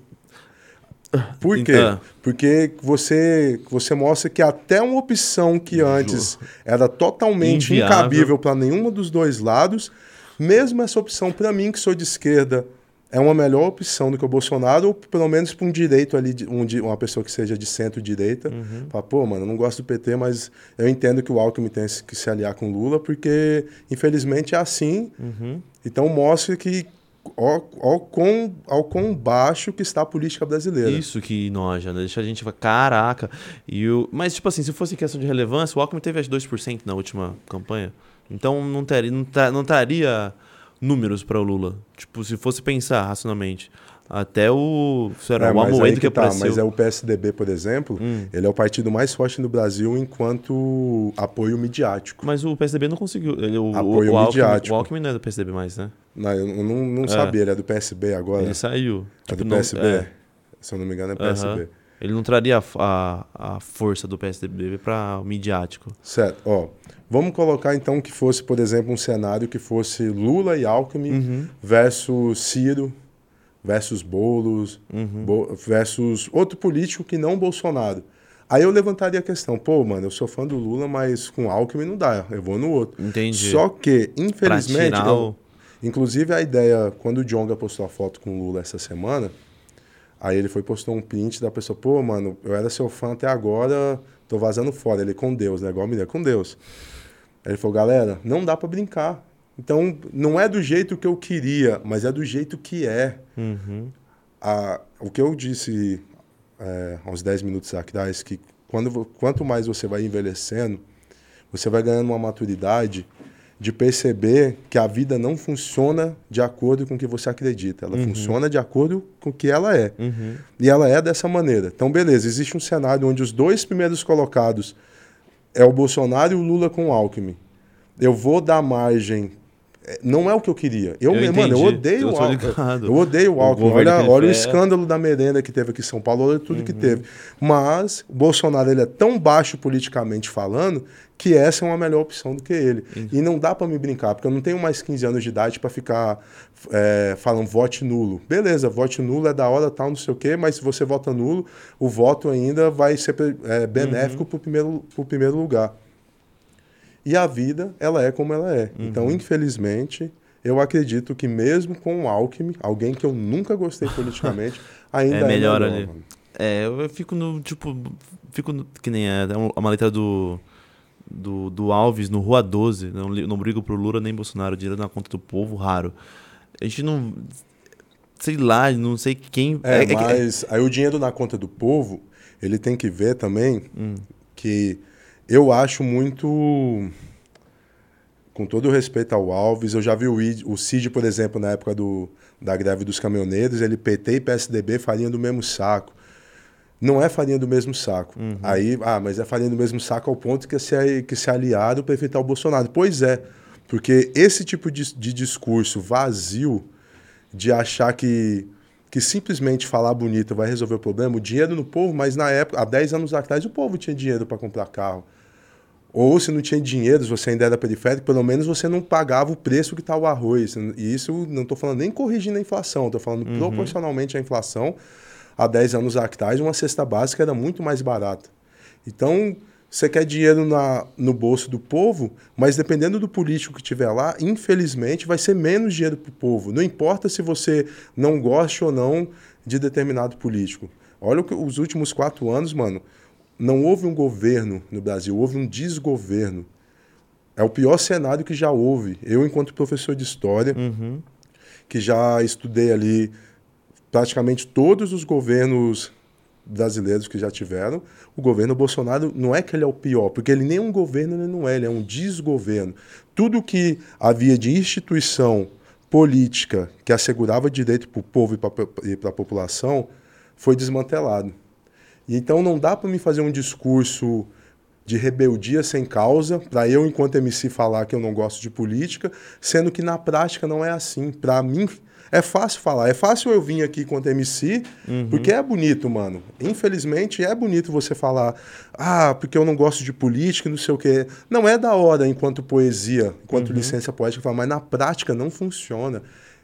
Por quê? Então- Porque você, você mostra que até uma opção que antes era totalmente Inviável. incabível para nenhuma dos dois lados, mesmo essa opção, para mim, que sou de esquerda, é uma melhor opção do que o Bolsonaro, ou pelo menos para um direito ali, um, uma pessoa que seja de centro-direita. Fala, pô, mano, eu não gosto do PT, mas eu entendo que o Alckmin tem que se aliar com o Lula, porque, infelizmente, é assim. Uhum. Então, mostra que ó, ó, quão, ao quão baixo que está a política brasileira. Isso que noja, né? Deixa a gente falar, caraca. E o... Mas, tipo assim, se fosse questão de relevância, o Alckmin teve as 2% na última campanha. Então não teria, não, não estaria números para o Lula. Tipo, se fosse pensar racionalmente. Até o. Se era É, o Amoedo que, que tá, apareceu. mas é o PSDB, por exemplo, Hum. ele é o partido mais forte no Brasil enquanto apoio midiático. Mas o PSDB não conseguiu. Ele, o, Apoio o, Alckmin, midiático. o Alckmin não é do PSDB mais, né? Não, eu não, não É. sabia, ele é do PSB agora. Ele saiu. é Tipo, do não- PSB. é. Se eu não me engano, é. PSB. Ele não traria a, a, a força do PSDB para o midiático. Certo. Ó, vamos colocar então que fosse, por exemplo, um cenário que fosse Lula e Alckmin Uhum. versus Ciro versus Boulos Uhum. Bo- versus outro político que não Bolsonaro. Aí eu levantaria a questão, pô, mano, eu sou fã do Lula, mas com Alckmin não dá, eu vou no outro. Entendi. Só que, infelizmente, eu- inclusive a ideia, quando o Jonga postou a foto com o Lula essa semana, aí ele foi postou um print da pessoa, pô, mano, eu era seu fã até agora, tô vazando fora. Ele com Deus, né? Igual a mulher, com Deus. Aí ele falou, galera, não dá pra brincar. Então, não é do jeito que eu queria, mas é do jeito que é. Uhum. A- o que eu disse é, há uns 10 minutos atrás, que quando, quanto mais você vai envelhecendo, você vai ganhando uma maturidade de perceber que a vida não funciona de acordo com o que você acredita. Ela funciona de acordo com o que ela é. Uhum. E ela é dessa maneira. Então, beleza, existe um cenário onde os dois primeiros colocados é o Bolsonaro e o Lula com o Alckmin. Eu vou dar margem. É, Não é o que eu queria. Eu, Eu mano, eu odeio o ligado. Eu odeio o O Alckmin. governo Olha, olha o escândalo da merenda que teve aqui em São Paulo, olha tudo que teve. Mas o Bolsonaro ele é tão baixo politicamente falando que essa é uma melhor opção do que ele. E não dá pra me brincar, porque eu não tenho mais 15 anos de idade pra ficar é, falando vote nulo. Beleza, vote nulo é da hora, tal, não sei o quê, mas se você vota nulo, o voto ainda vai ser é, benéfico pro, primeiro, pro primeiro lugar. E a vida, ela é como ela é. Uhum. Então, infelizmente, eu acredito que mesmo com o Alckmin, alguém que eu nunca gostei politicamente, *laughs* ainda É melhor melhor ali. mano. É, eu fico no, tipo, fico no, que nem é, é uma letra do, do, do Alves no Rua 12, não, não brigo pro Lula nem Bolsonaro, dinheiro na conta do povo, raro. A gente não, sei lá, não sei quem... É, que- mas aí o dinheiro na conta do povo, ele tem que ver também Hum. que eu acho muito. Com todo o respeito ao Alves, eu já vi o, Id- o Cid, por exemplo, na época do, da greve dos caminhoneiros, ele PT e PSDB farinha do mesmo saco. Não é farinha do mesmo saco. Uhum. Aí, ah, mas é farinha do mesmo saco ao ponto que se, que se aliaram para enfrentar o Bolsonaro. Pois é, porque esse tipo de, de discurso vazio de achar que, que simplesmente falar bonito vai resolver o problema, o dinheiro no povo, mas na época, há 10 anos atrás, o povo tinha dinheiro para comprar carro. Ou se não tinha dinheiro, se você ainda era periférico, pelo menos você não pagava o preço que está o arroz. E isso não estou falando nem corrigindo a inflação, estou falando proporcionalmente à inflação. Há 10 anos atrás, uma cesta básica era muito mais barata. Então, você quer dinheiro na, no bolso do povo, mas dependendo do político que tiver lá, infelizmente vai ser menos dinheiro para o povo. Não importa se você não goste ou não de determinado político. Olha o que, os últimos quatro anos, mano. Não houve um governo no Brasil, houve um desgoverno. É o pior cenário que já houve. Eu, enquanto professor de história, Uhum. que já estudei ali praticamente todos os governos brasileiros que já tiveram, o governo Bolsonaro não é que ele é o pior, porque ele nem é um governo, ele não é, ele é um desgoverno. Tudo que havia de instituição política que assegurava direito para o povo e para a população foi desmantelado. E então não dá para me fazer um discurso de rebeldia sem causa, para eu, enquanto MC, falar que eu não gosto de política, sendo que na prática não é assim. Para mim, é fácil falar. É fácil eu vir aqui enquanto MC, porque é bonito, mano. Infelizmente, é bonito você falar, ah, porque eu não gosto de política, não sei o quê. Não é da hora enquanto poesia, enquanto licença poética, falar, mas na prática não funciona.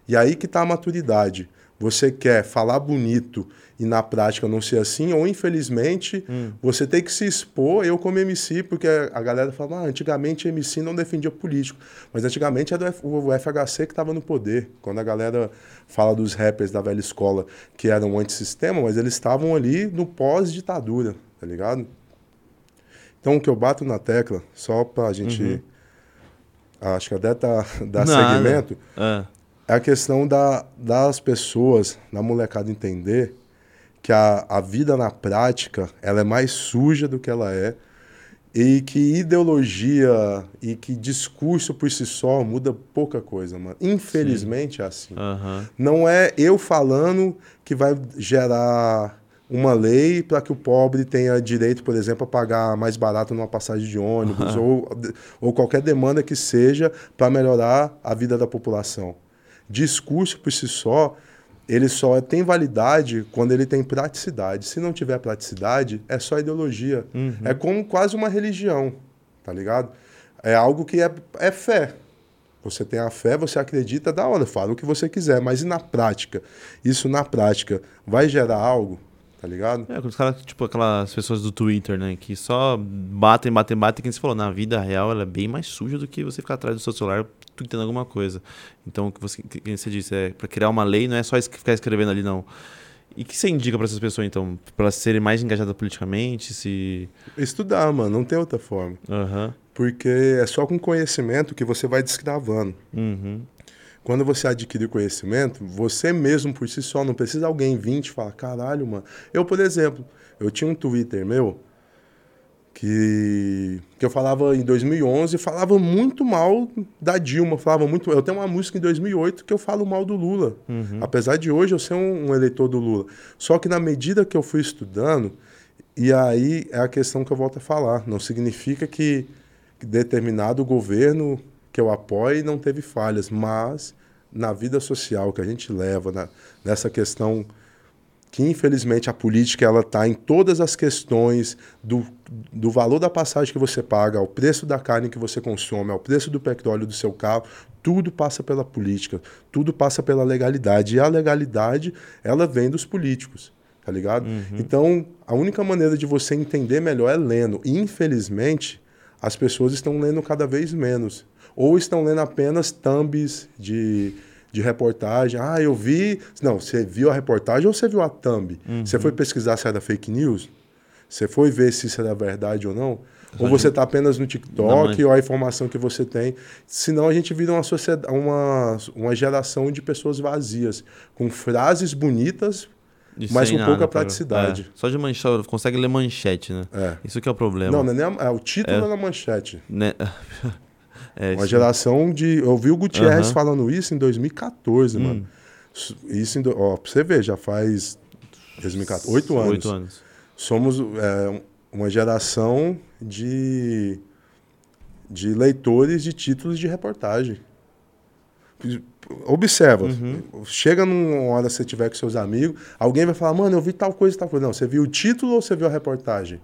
E aí que tá a maturidade. Você quer falar bonito e na prática não ser assim, ou infelizmente você tem que se expor, eu como MC, porque a galera fala, ah, antigamente MC não defendia político, mas antigamente era o FHC que estava no poder. Quando a galera fala dos rappers da velha escola que eram antissistema, mas eles estavam ali no pós-ditadura, tá ligado? Então o que eu bato na tecla, só pra gente. Acho que até tá, *laughs* dar Nada. segmento É. é a questão da, das pessoas, da molecada entender que a, a vida na prática ela é mais suja do que ela é e que ideologia e que discurso por si só muda pouca coisa, mano. Infelizmente é assim. Aham. Não é eu falando que vai gerar uma lei para que o pobre tenha direito, por exemplo, a pagar mais barato numa passagem de ônibus ou, ou qualquer demanda que seja para melhorar a vida da população. Discurso por si só ele só tem validade quando ele tem praticidade. Se não tiver praticidade, é só ideologia. Uhum. É como quase uma religião, tá ligado? É algo que é, é fé. Você tem a fé, você acredita, da hora, fala o que você quiser, mas e na prática? Isso na prática vai gerar algo, tá ligado? É, quando os caras, tipo, aquelas pessoas do Twitter, né, que só batem, batem, batem, que você falou, na vida real ela é bem mais suja do que você ficar atrás do seu celular tweetando alguma coisa. Então, o que você, que você disse, é para criar uma lei não é só ficar escrevendo ali, não. E que você indica para essas pessoas, então? Para elas serem mais engajadas politicamente, se... Estudar, mano, não tem outra forma. Aham. Porque é só com conhecimento que você vai descravando. Uhum. Quando você adquire conhecimento, você mesmo por si só, não precisa alguém vir te falar, caralho, mano. Eu, por exemplo, eu tinha um Twitter meu que, que eu falava em 2011, falava muito mal da Dilma, falava muito. Eu tenho uma música em 2008 que eu falo mal do Lula, apesar de hoje eu ser um, um eleitor do Lula. Só que na medida que eu fui estudando, e aí é a questão que eu volto a falar, não significa que determinado governo que eu apoie não teve falhas, mas na vida social que a gente leva, na- nessa questão que infelizmente a política ela está em todas as questões do, do valor da passagem que você paga, ao preço da carne que você consome, ao preço do petróleo do seu carro, tudo passa pela política, tudo passa pela legalidade e a legalidade ela vem dos políticos, tá ligado? Então a única maneira de você entender melhor é lendo. E infelizmente as pessoas estão lendo cada vez menos ou estão lendo apenas thumbs de de reportagem. Ah, eu vi. Não, você viu a reportagem ou você viu a thumb? Você foi pesquisar se era fake news? Você foi ver se isso era verdade ou não? Ou você está apenas no TikTok ou a informação que você tem? Senão a gente vira uma, sociedade, uma, uma geração de pessoas vazias, com frases bonitas, E Mas com pouca nada, cara. praticidade. É, só de manchete, consegue ler manchete, né? É. Isso que é o problema. Não, não é nem a- é o título na manchete. Né? *laughs* É, Uma isso- geração de. Eu vi o Gutierrez Aham. falando isso em 2014, Hum. mano. Isso, em ó, pra você ver, já faz 2014, oito anos. Oito anos. Somos é, uma geração de, de leitores de títulos de reportagem. Observa, Uhum. chega numa hora que você tiver com seus amigos, alguém vai falar, mano, eu vi tal coisa, tal coisa. Não, você viu o título ou você viu a reportagem?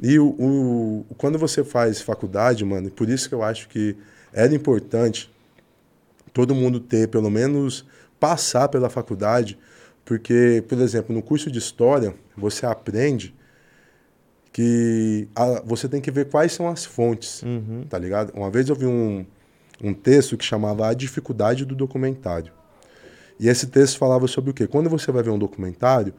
E o, o- quando você faz faculdade, mano, e por isso que eu acho que era importante todo mundo ter, pelo menos, passar pela faculdade, porque, por exemplo, no curso de História, você aprende que a- você tem que ver quais são as fontes, Uhum. tá ligado? Uma vez eu vi um, um texto que chamava A Dificuldade do Documentário. E esse texto falava sobre o quê? Quando você vai ver um documentário,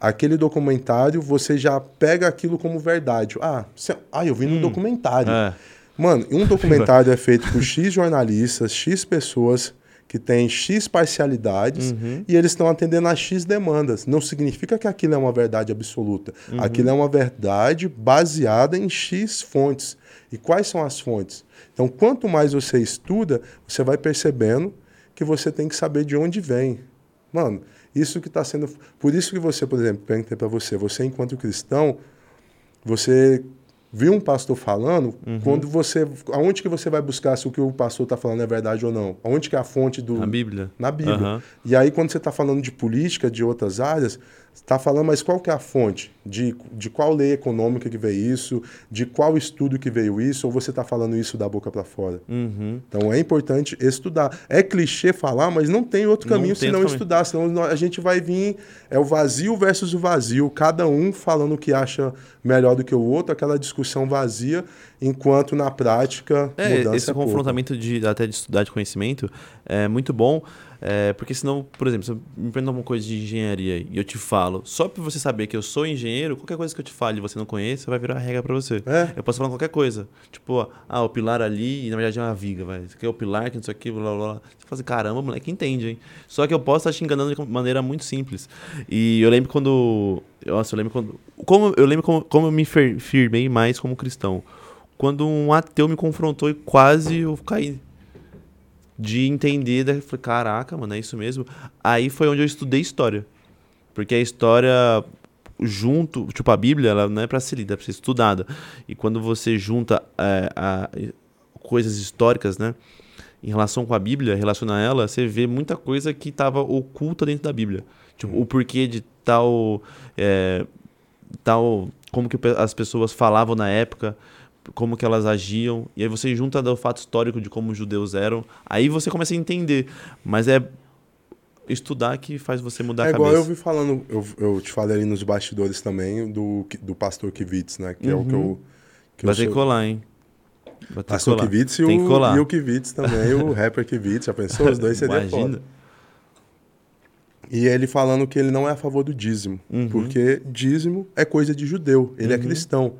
aquele documentário você já pega aquilo como verdade. Ah, cê- ah eu vi num documentário. É. Mano, um documentário *laughs* é feito por X jornalistas, X pessoas que têm X parcialidades e eles estão atendendo a X demandas. Não significa que aquilo é uma verdade absoluta. Aquilo é uma verdade baseada em X fontes. E quais são as fontes? Então, quanto mais você estuda, você vai percebendo que você tem que saber de onde vem. Mano, isso que está sendo. Por isso que você, por exemplo, perguntei para você, você enquanto cristão, você viu um pastor falando, Uhum. quando você. Aonde que você vai buscar se o que o pastor está falando é verdade ou não? Aonde que é a fonte do. Na Bíblia. Na Bíblia. Aham. E aí, quando você está falando de política, de outras áreas, está falando, mas qual que é a fonte? De, de qual lei econômica que veio isso? De qual estudo que veio isso? Ou você está falando isso da boca para fora? Uhum. Então é importante estudar. É clichê falar, mas não tem outro Não caminho tem senão estudar. Senão a gente vai vir. É o vazio versus o vazio. Cada um falando o que acha melhor do que o outro, aquela discussão vazia, enquanto na prática. É, esse é confrontamento de, até de estudar de conhecimento é muito bom, é, porque senão, por exemplo, se eu me perguntar uma coisa de engenharia e eu te falo, só por você saber que eu sou engenheiro, qualquer coisa que eu te fale e você não conhece, vai virar regra pra você. É. Eu posso falar qualquer coisa. Tipo, ah, o pilar ali, e na verdade é uma viga, vai. Isso aqui é o pilar, que não sei o que, blá blá blá. Você fala assim, caramba, moleque, entende, hein? Só que eu posso estar te enganando de maneira muito simples. E eu lembro quando. Nossa, eu lembro quando. Como, eu lembro como, como eu me fir- firmei mais como cristão. Quando um ateu me confrontou e quase eu caí. De entender, daí falei, caraca, mano, é isso mesmo. Aí foi onde eu estudei história. Porque a história junto, tipo, a Bíblia, ela não é para ser lida, é para ser estudada. E quando você junta é, a- coisas históricas, né? em relação com a Bíblia, relaciona ela, você vê muita coisa que estava oculta dentro da Bíblia. Tipo, o porquê de tal, é, tal, como que as pessoas falavam na época, como que elas agiam, e aí você junta do fato histórico de como os judeus eram, aí você começa a entender, mas é estudar que faz você mudar É a igual cabeça. eu vi falando, eu, eu te falei ali nos bastidores também do, do pastor Kivitz, né? Que é o que eu. Que Vai eu ter sou- colar, hein? Vai ter Pastor colar. Kivitz e Tem o, colar. e o Kivitz também, o *laughs* rapper Kivitz. Já pensou? Os dois seriam foda. E ele falando que ele não é a favor do dízimo, Uhum. porque dízimo é coisa de judeu, ele é cristão.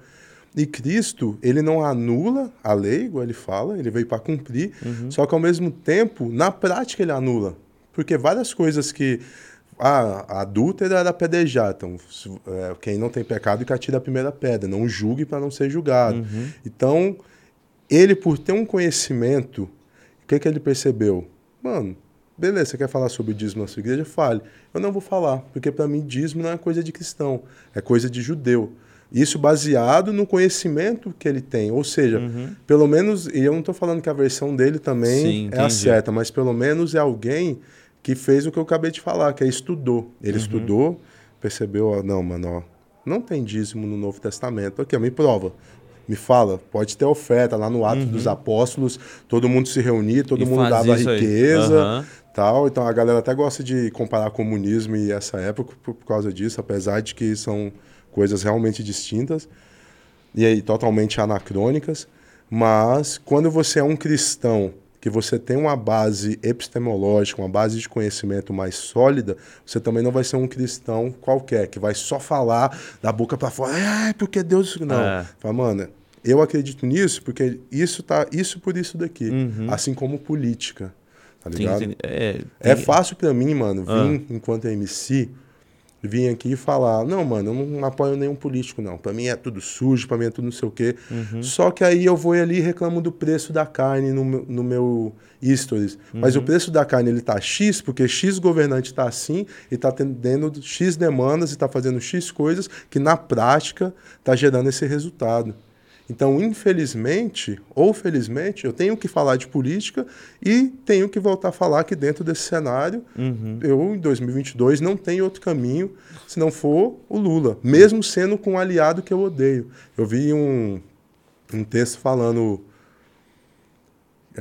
E Cristo, ele não anula a lei, igual ele fala, ele veio para cumprir, Uhum. só que ao mesmo tempo, na prática, ele anula. Porque várias coisas que. Ah, a adúltera era apedrejar. Então, é, quem não tem pecado que atira a primeira pedra. Não julgue para não ser julgado. Uhum. Então, ele, por ter um conhecimento, o que, que ele percebeu? Mano, beleza, você quer falar sobre dízimo na sua igreja? Fale. Eu não vou falar, porque para mim dízimo não é coisa de cristão, é coisa de judeu. Isso baseado no conhecimento que ele tem. Ou seja, pelo menos, e eu não estou falando que a versão dele também Sim, é a certa, mas pelo menos é alguém que fez o que eu acabei de falar, que é estudou. Ele Uhum. estudou, percebeu, ó, não, mano, ó, não tem dízimo no Novo Testamento. Aqui, ó, me prova. Me fala, pode ter oferta lá no Ato dos Apóstolos, todo mundo se reunia, todo Uhum. E mundo dava riqueza. Então a galera até gosta de comparar comunismo e essa época por, por causa disso, apesar de que são coisas realmente distintas e aí totalmente anacrônicas. Mas quando você é um cristão que você tem uma base epistemológica, uma base de conhecimento mais sólida, você também não vai ser um cristão qualquer que vai só falar da boca para fora, é porque Deus não. É. Fala, mano, eu acredito nisso porque isso tá isso por isso daqui, assim como política, tá Tem- ligado? tem- é, É tem- fácil pra mim, mano, vir Ah. enquanto MC, vir aqui e falar, não, mano, eu não apoio nenhum político, não. Pra mim é tudo sujo, pra mim é tudo não sei o quê. Uhum. Só que aí eu vou ali e reclamo do preço da carne no meu, no meu stories. Mas Uhum. o preço da carne, ele tá X, porque X governante tá assim e tá tendo X demandas e tá fazendo X coisas que na prática tá gerando esse resultado. Então, infelizmente ou felizmente, eu tenho que falar de política e tenho que voltar a falar que dentro desse cenário, Uhum. eu em 2022 não tenho outro caminho se não for o Lula, mesmo sendo com um aliado que eu odeio. Eu vi um, um texto falando.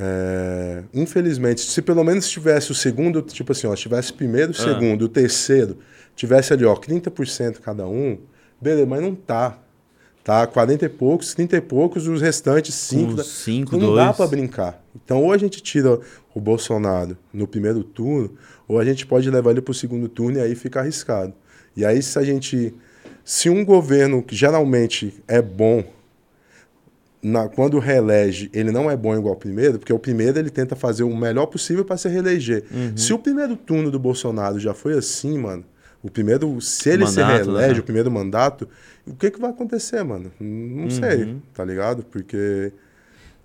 é, infelizmente, se pelo menos tivesse o segundo, tipo assim, ó, tivesse primeiro, Ah. segundo, o terceiro, tivesse ali, ó, 30% cada um, beleza, mas não tá. Tá 40 e poucos, 30 e poucos, os restantes 5. Com cinco, não dá dois. pra brincar. Então, ou a gente tira o Bolsonaro no primeiro turno, ou a gente pode levar ele pro segundo turno e aí fica arriscado. E aí, se a gente. Se um governo que geralmente é bom, na- quando reelege, ele não é bom igual ao primeiro, porque o primeiro ele tenta fazer o melhor possível para se reeleger. Uhum. Se o primeiro turno do Bolsonaro já foi assim, mano, o primeiro, se ele se Mandato, reelege, né? o primeiro mandato, o que, que vai acontecer, mano? Não Uhum. sei, tá ligado? Porque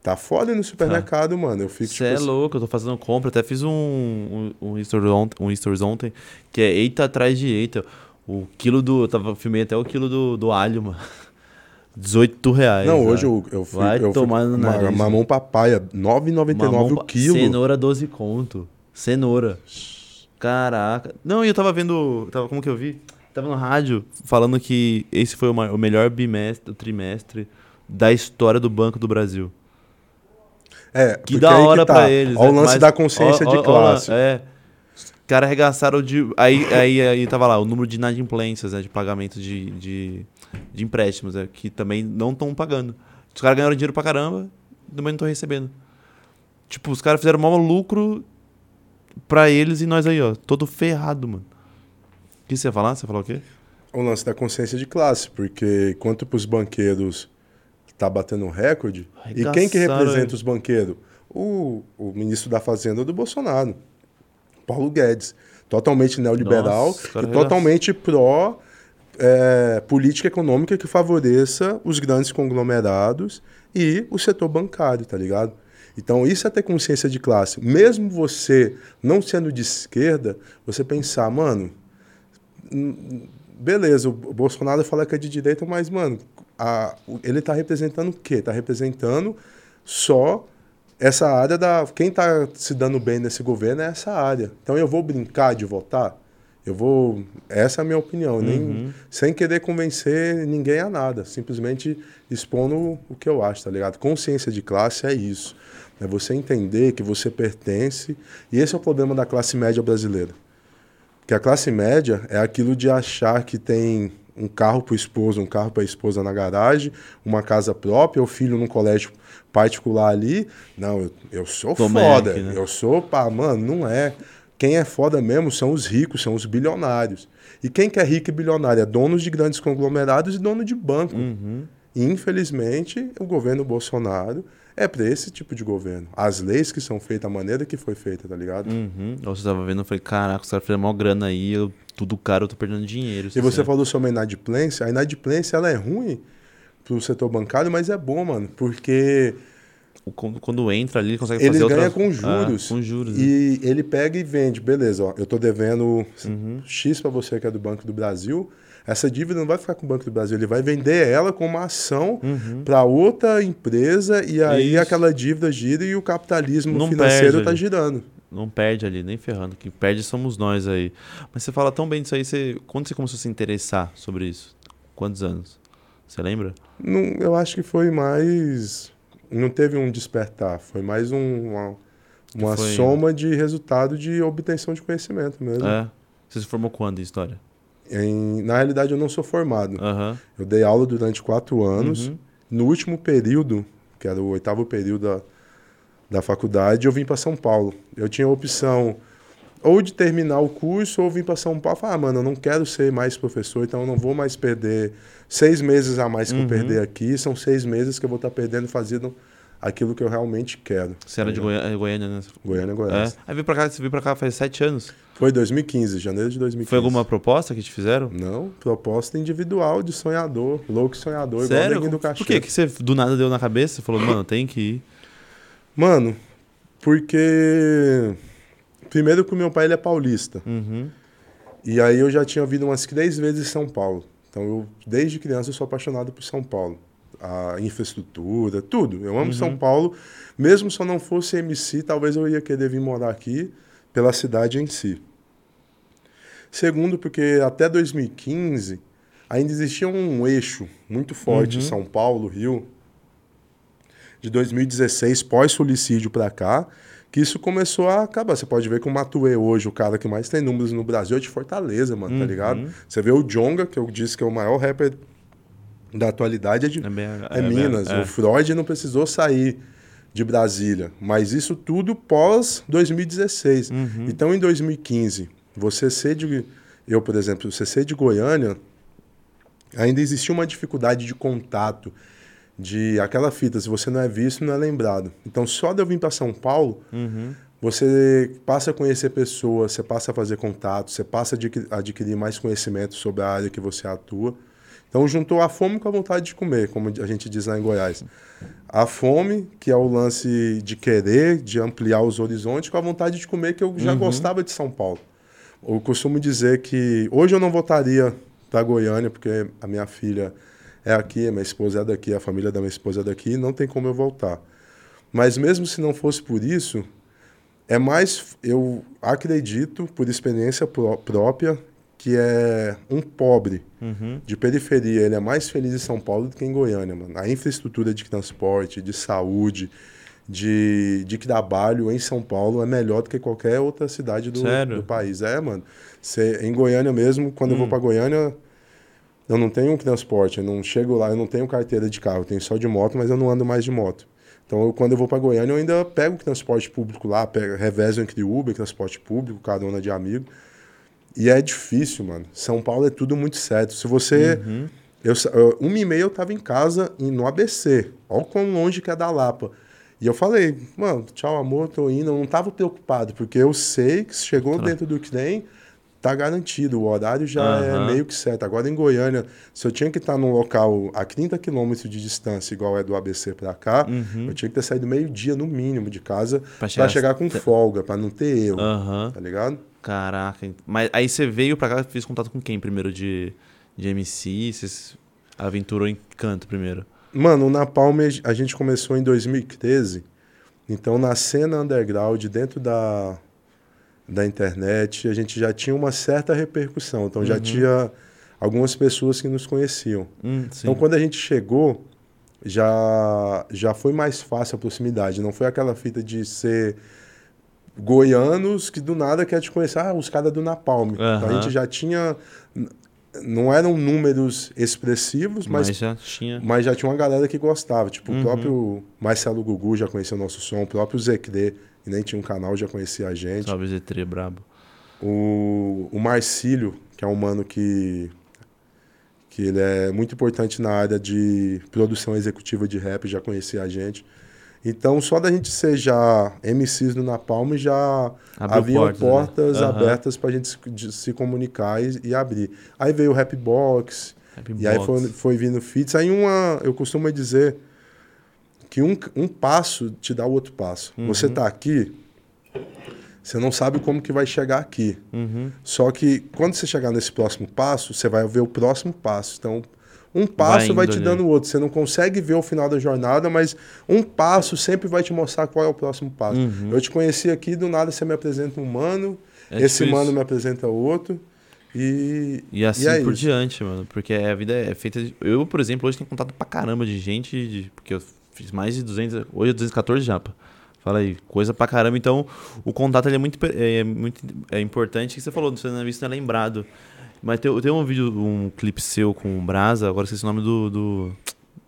tá foda no supermercado, mano. Eu fico Você tipo é louco, eu tô fazendo compra. Até fiz um, um, um, stories ontem, um stories ontem, que é eita atrás de eita. O quilo do. Eu tava, filmei até o quilo do, do alho, mano. *laughs* 18 reais. Não, hoje eu, eu fui. Vai eu fui tomar ma- nariz. Mamão papaya, R$ 9,99 Mamão o quilo. Cenoura 12 conto. Cenoura. Caraca. Não, e eu tava vendo. Tava, como que eu vi? Tava no rádio falando que esse foi o, ma- o melhor bimestre, o trimestre da história do Banco do Brasil. É, Que da aí que hora tá. pra eles. Olha o né? lance Mas- da consciência ó- de ó- ó, classe. É. Os caras arregaçaram de. Aí, aí, aí tava lá, o número de inadimplências, né? De pagamento de, de, de empréstimos, né, que também não estão pagando. Os caras ganharam dinheiro pra caramba, também não estão recebendo. Tipo, os caras fizeram maior lucro pra eles e nós aí, ó, todo ferrado, mano. O que você ia falar? Você falou o quê? o lance da consciência de classe, porque enquanto para os banqueiros tá batendo um recorde, e quem que representa os banqueiros? O, o ministro da Fazenda do Bolsonaro, Paulo Guedes, totalmente neoliberal Nossa, e totalmente pró é, política econômica que favoreça os grandes conglomerados e o setor bancário, tá ligado? Então, isso é ter consciência de classe. Mesmo você não sendo de esquerda, você pensar, mano, beleza, o Bolsonaro fala que é de direita, mas, mano, a- ele tá representando o quê? Tá representando só essa área da. Quem está se dando bem nesse governo é essa área. Então eu vou brincar de votar? Eu vou. Essa é a minha opinião. Nem, Uhum. sem querer convencer ninguém a nada. Simplesmente expondo o que eu acho, tá ligado? Consciência de classe é isso. É você entender que você pertence. E esse é o problema da classe média brasileira. Porque a classe média é aquilo de achar que tem um carro para o esposo, um carro para a esposa na garagem, uma casa própria, o filho num colégio particular ali. Não, eu, eu sou Tom foda. Né? Eu sou, pá, mano, não é. Quem é foda mesmo são os ricos, são os bilionários. E quem que é rico e bilionário? É donos de grandes conglomerados e dono de banco. Uhum. E, infelizmente, o governo Bolsonaro é para esse tipo de governo. As leis que são feitas, a maneira que foi feita, tá ligado? Uhum. Eu tava vendo, eu falei, caraca, os caras fizeram maior grana aí, eu, tudo caro, eu tô perdendo dinheiro. E você falou sobre a inadimplência. A inadimplência ela é ruim pro setor bancário, mas é bom, mano, porque Quando, quando entra ali, ele consegue ele fazer ganha outra... com juros. Ah, com juros. né? E ele pega e vende. Beleza, ó, eu tô devendo Uhum. X para você que é do Banco do Brasil. Essa dívida não vai ficar com o Banco do Brasil, ele vai vender ela como uma ação Uhum. para outra empresa e aí Isso. aquela dívida gira e o capitalismo Não financeiro tá ali. girando. Não perde ali, nem ferrando. Quem perde somos nós aí. Mas você fala tão bem disso aí, você... quando você começou a se interessar sobre isso? Quantos anos? Você lembra? Não, eu acho que foi mais. Não teve um despertar, foi mais um- uma, uma foi- soma de resultado de obtenção de conhecimento mesmo. É. Você se formou quando em história? Em- na realidade, eu não sou formado. Aham. Eu dei aula durante quatro anos. Uhum. No último período, que era o oitavo período da, da faculdade, eu vim para São Paulo. Eu tinha a opção ou de terminar o curso ou vim para São Paulo. Falar, ah, mano, eu não quero ser mais professor, então eu não vou mais perder seis meses a mais que Uhum. eu perder aqui. São seis meses que eu vou estar perdendo fazendo aquilo que eu realmente quero. Você era de Goiânia, é Goiânia né? Goiânia, É. Goiás. Aí veio pra cá, você veio pra cá faz sete anos. Foi 2015, janeiro de 2015. Foi alguma proposta que te fizeram? Não, proposta individual de sonhador, louco sonhador, igual Sério? neguinho do Por cachorro. que que você do nada deu na cabeça? Você falou, *clears throat* mano, tem que ir. Mano, porque. Primeiro que o meu pai ele é paulista. Uhum. E aí eu já tinha vindo umas três vezes em São Paulo. Então eu, desde criança, eu sou apaixonado por São Paulo. A infraestrutura, tudo. Eu amo Uhum. São Paulo. Mesmo se eu não fosse MC, talvez eu ia querer vir morar aqui pela cidade em si. Segundo, porque até 2015 ainda existia um eixo muito forte Uhum. São Paulo, Rio, de 2016, pós-suicídio para cá, que isso começou a acabar. Você pode ver que o Matuê hoje, o cara que mais tem números no Brasil, é de Fortaleza, mano, tá Uhum. ligado? Você vê o Jonga, que eu disse que é o maior rapper da atualidade, é de É, bem, é, Minas. é. O Freud não precisou sair de Brasília. Mas isso tudo pós 2016. Uhum. Então, em 2015, você ser de. Eu, por exemplo, você ser de Goiânia, ainda existia uma dificuldade de contato. De aquela fita, se você não é visto, não é lembrado. Então, só de eu vir para São Paulo, Uhum. você passa a conhecer pessoas, você passa a fazer contato, você passa a adqui- adquirir mais conhecimento sobre a área que você atua. Então juntou a fome com a vontade de comer, como a gente diz lá em Goiás. A fome, que é o lance de querer, de ampliar os horizontes, com a vontade de comer, que eu já Uhum. gostava de São Paulo. Eu costumo dizer que hoje eu não voltaria para Goiânia, porque a minha filha é aqui, a minha esposa é daqui, a família da minha esposa é daqui, não tem como eu voltar. Mas mesmo se não fosse por isso, é mais, eu acredito, por experiência pró- própria, que é um pobre Uhum. de periferia, ele é mais feliz em São Paulo do que em Goiânia, mano. A infraestrutura de transporte, de saúde, de, de trabalho em São Paulo é melhor do que qualquer outra cidade do, do país. É, mano. Cê, em Goiânia mesmo, quando eu vou para Goiânia, eu não tenho um transporte, eu não chego lá, eu não tenho carteira de carro, eu tenho só de moto, mas eu não ando mais de moto. Então, eu, quando eu vou para Goiânia, eu ainda pego o transporte público lá, pego, revezo entre Uber, transporte público, carona de amigo. E é difícil, mano. São Paulo é tudo muito certo. Se você. Uhum. Eu, uma e meia eu tava em casa no ABC. Olha quão longe que é da Lapa. E eu falei, mano, tchau, amor, tô indo. Eu não tava preocupado, porque eu sei que se chegou Tá. dentro do trem, tá garantido. O horário já Aham. é meio que certo. Agora em Goiânia, se eu tinha que estar num local a 30 quilômetros de distância, igual é do ABC pra cá, Uhum. eu tinha que ter saído meio-dia no mínimo de casa Pra pra chegar- chegar, com folga, pra não ter erro. Aham. Tá ligado? Caraca. Mas aí você veio pra cá e fez contato com quem primeiro de, de MC? Você aventurou em canto primeiro? Mano, o Napalm a gente começou em 2013 Então, na cena underground, dentro da, da internet, a gente já tinha uma certa repercussão. Então, já Uhum. tinha algumas pessoas que nos conheciam. Hum. Então, quando a gente chegou, já, já foi mais fácil a proximidade. Não foi aquela fita de ser goianos que do nada quer te conhecer. Ah, os caras do Napalm. Então, a gente já tinha... Não eram números expressivos, mas Mas já tinha. mas já tinha uma galera que gostava. Tipo, Uhum. o próprio Marcelo Gugu já conhecia o nosso som, o próprio Zecre, que nem tinha um canal, já conhecia a gente. Salve Z3 brabo. O, o Marcílio, que é um mano que, que ele é muito importante na área de produção executiva de rap, já conhecia a gente. Então, só da gente ser já MCs do Napalm, já Abriu haviam portas, portas, né? Abertas pra gente se, se comunicar e, e abrir. Aí veio o Rapbox, Happy e aí Box. foi, foi vindo feats. Aí uma, eu costumo dizer que um, um passo te dá o outro passo. Você tá aqui, você não sabe como que vai chegar aqui. Uhum. Só que quando você chegar nesse próximo passo, você vai ver o próximo passo. Então, um passo vai, indo, te né? dando o outro. Você não consegue ver o final da jornada, mas um passo sempre vai te mostrar qual é o próximo passo. Uhum. Eu te conheci aqui, do nada você me apresenta um mano, É esse tipo mano me apresenta outro. E, E assim é por isso. diante, mano. Porque a vida é feita de... Eu, por exemplo, hoje tenho contato pra caramba de gente, de- porque eu fiz mais de 200... Hoje é 214 japa. Fala aí, coisa pra caramba. Então, o contato é muito, é muito é importante. O que você falou, você não é não é lembrado. Mas tem, tem um vídeo, um clipe seu com o Brasa, agora esqueci o nome do... do,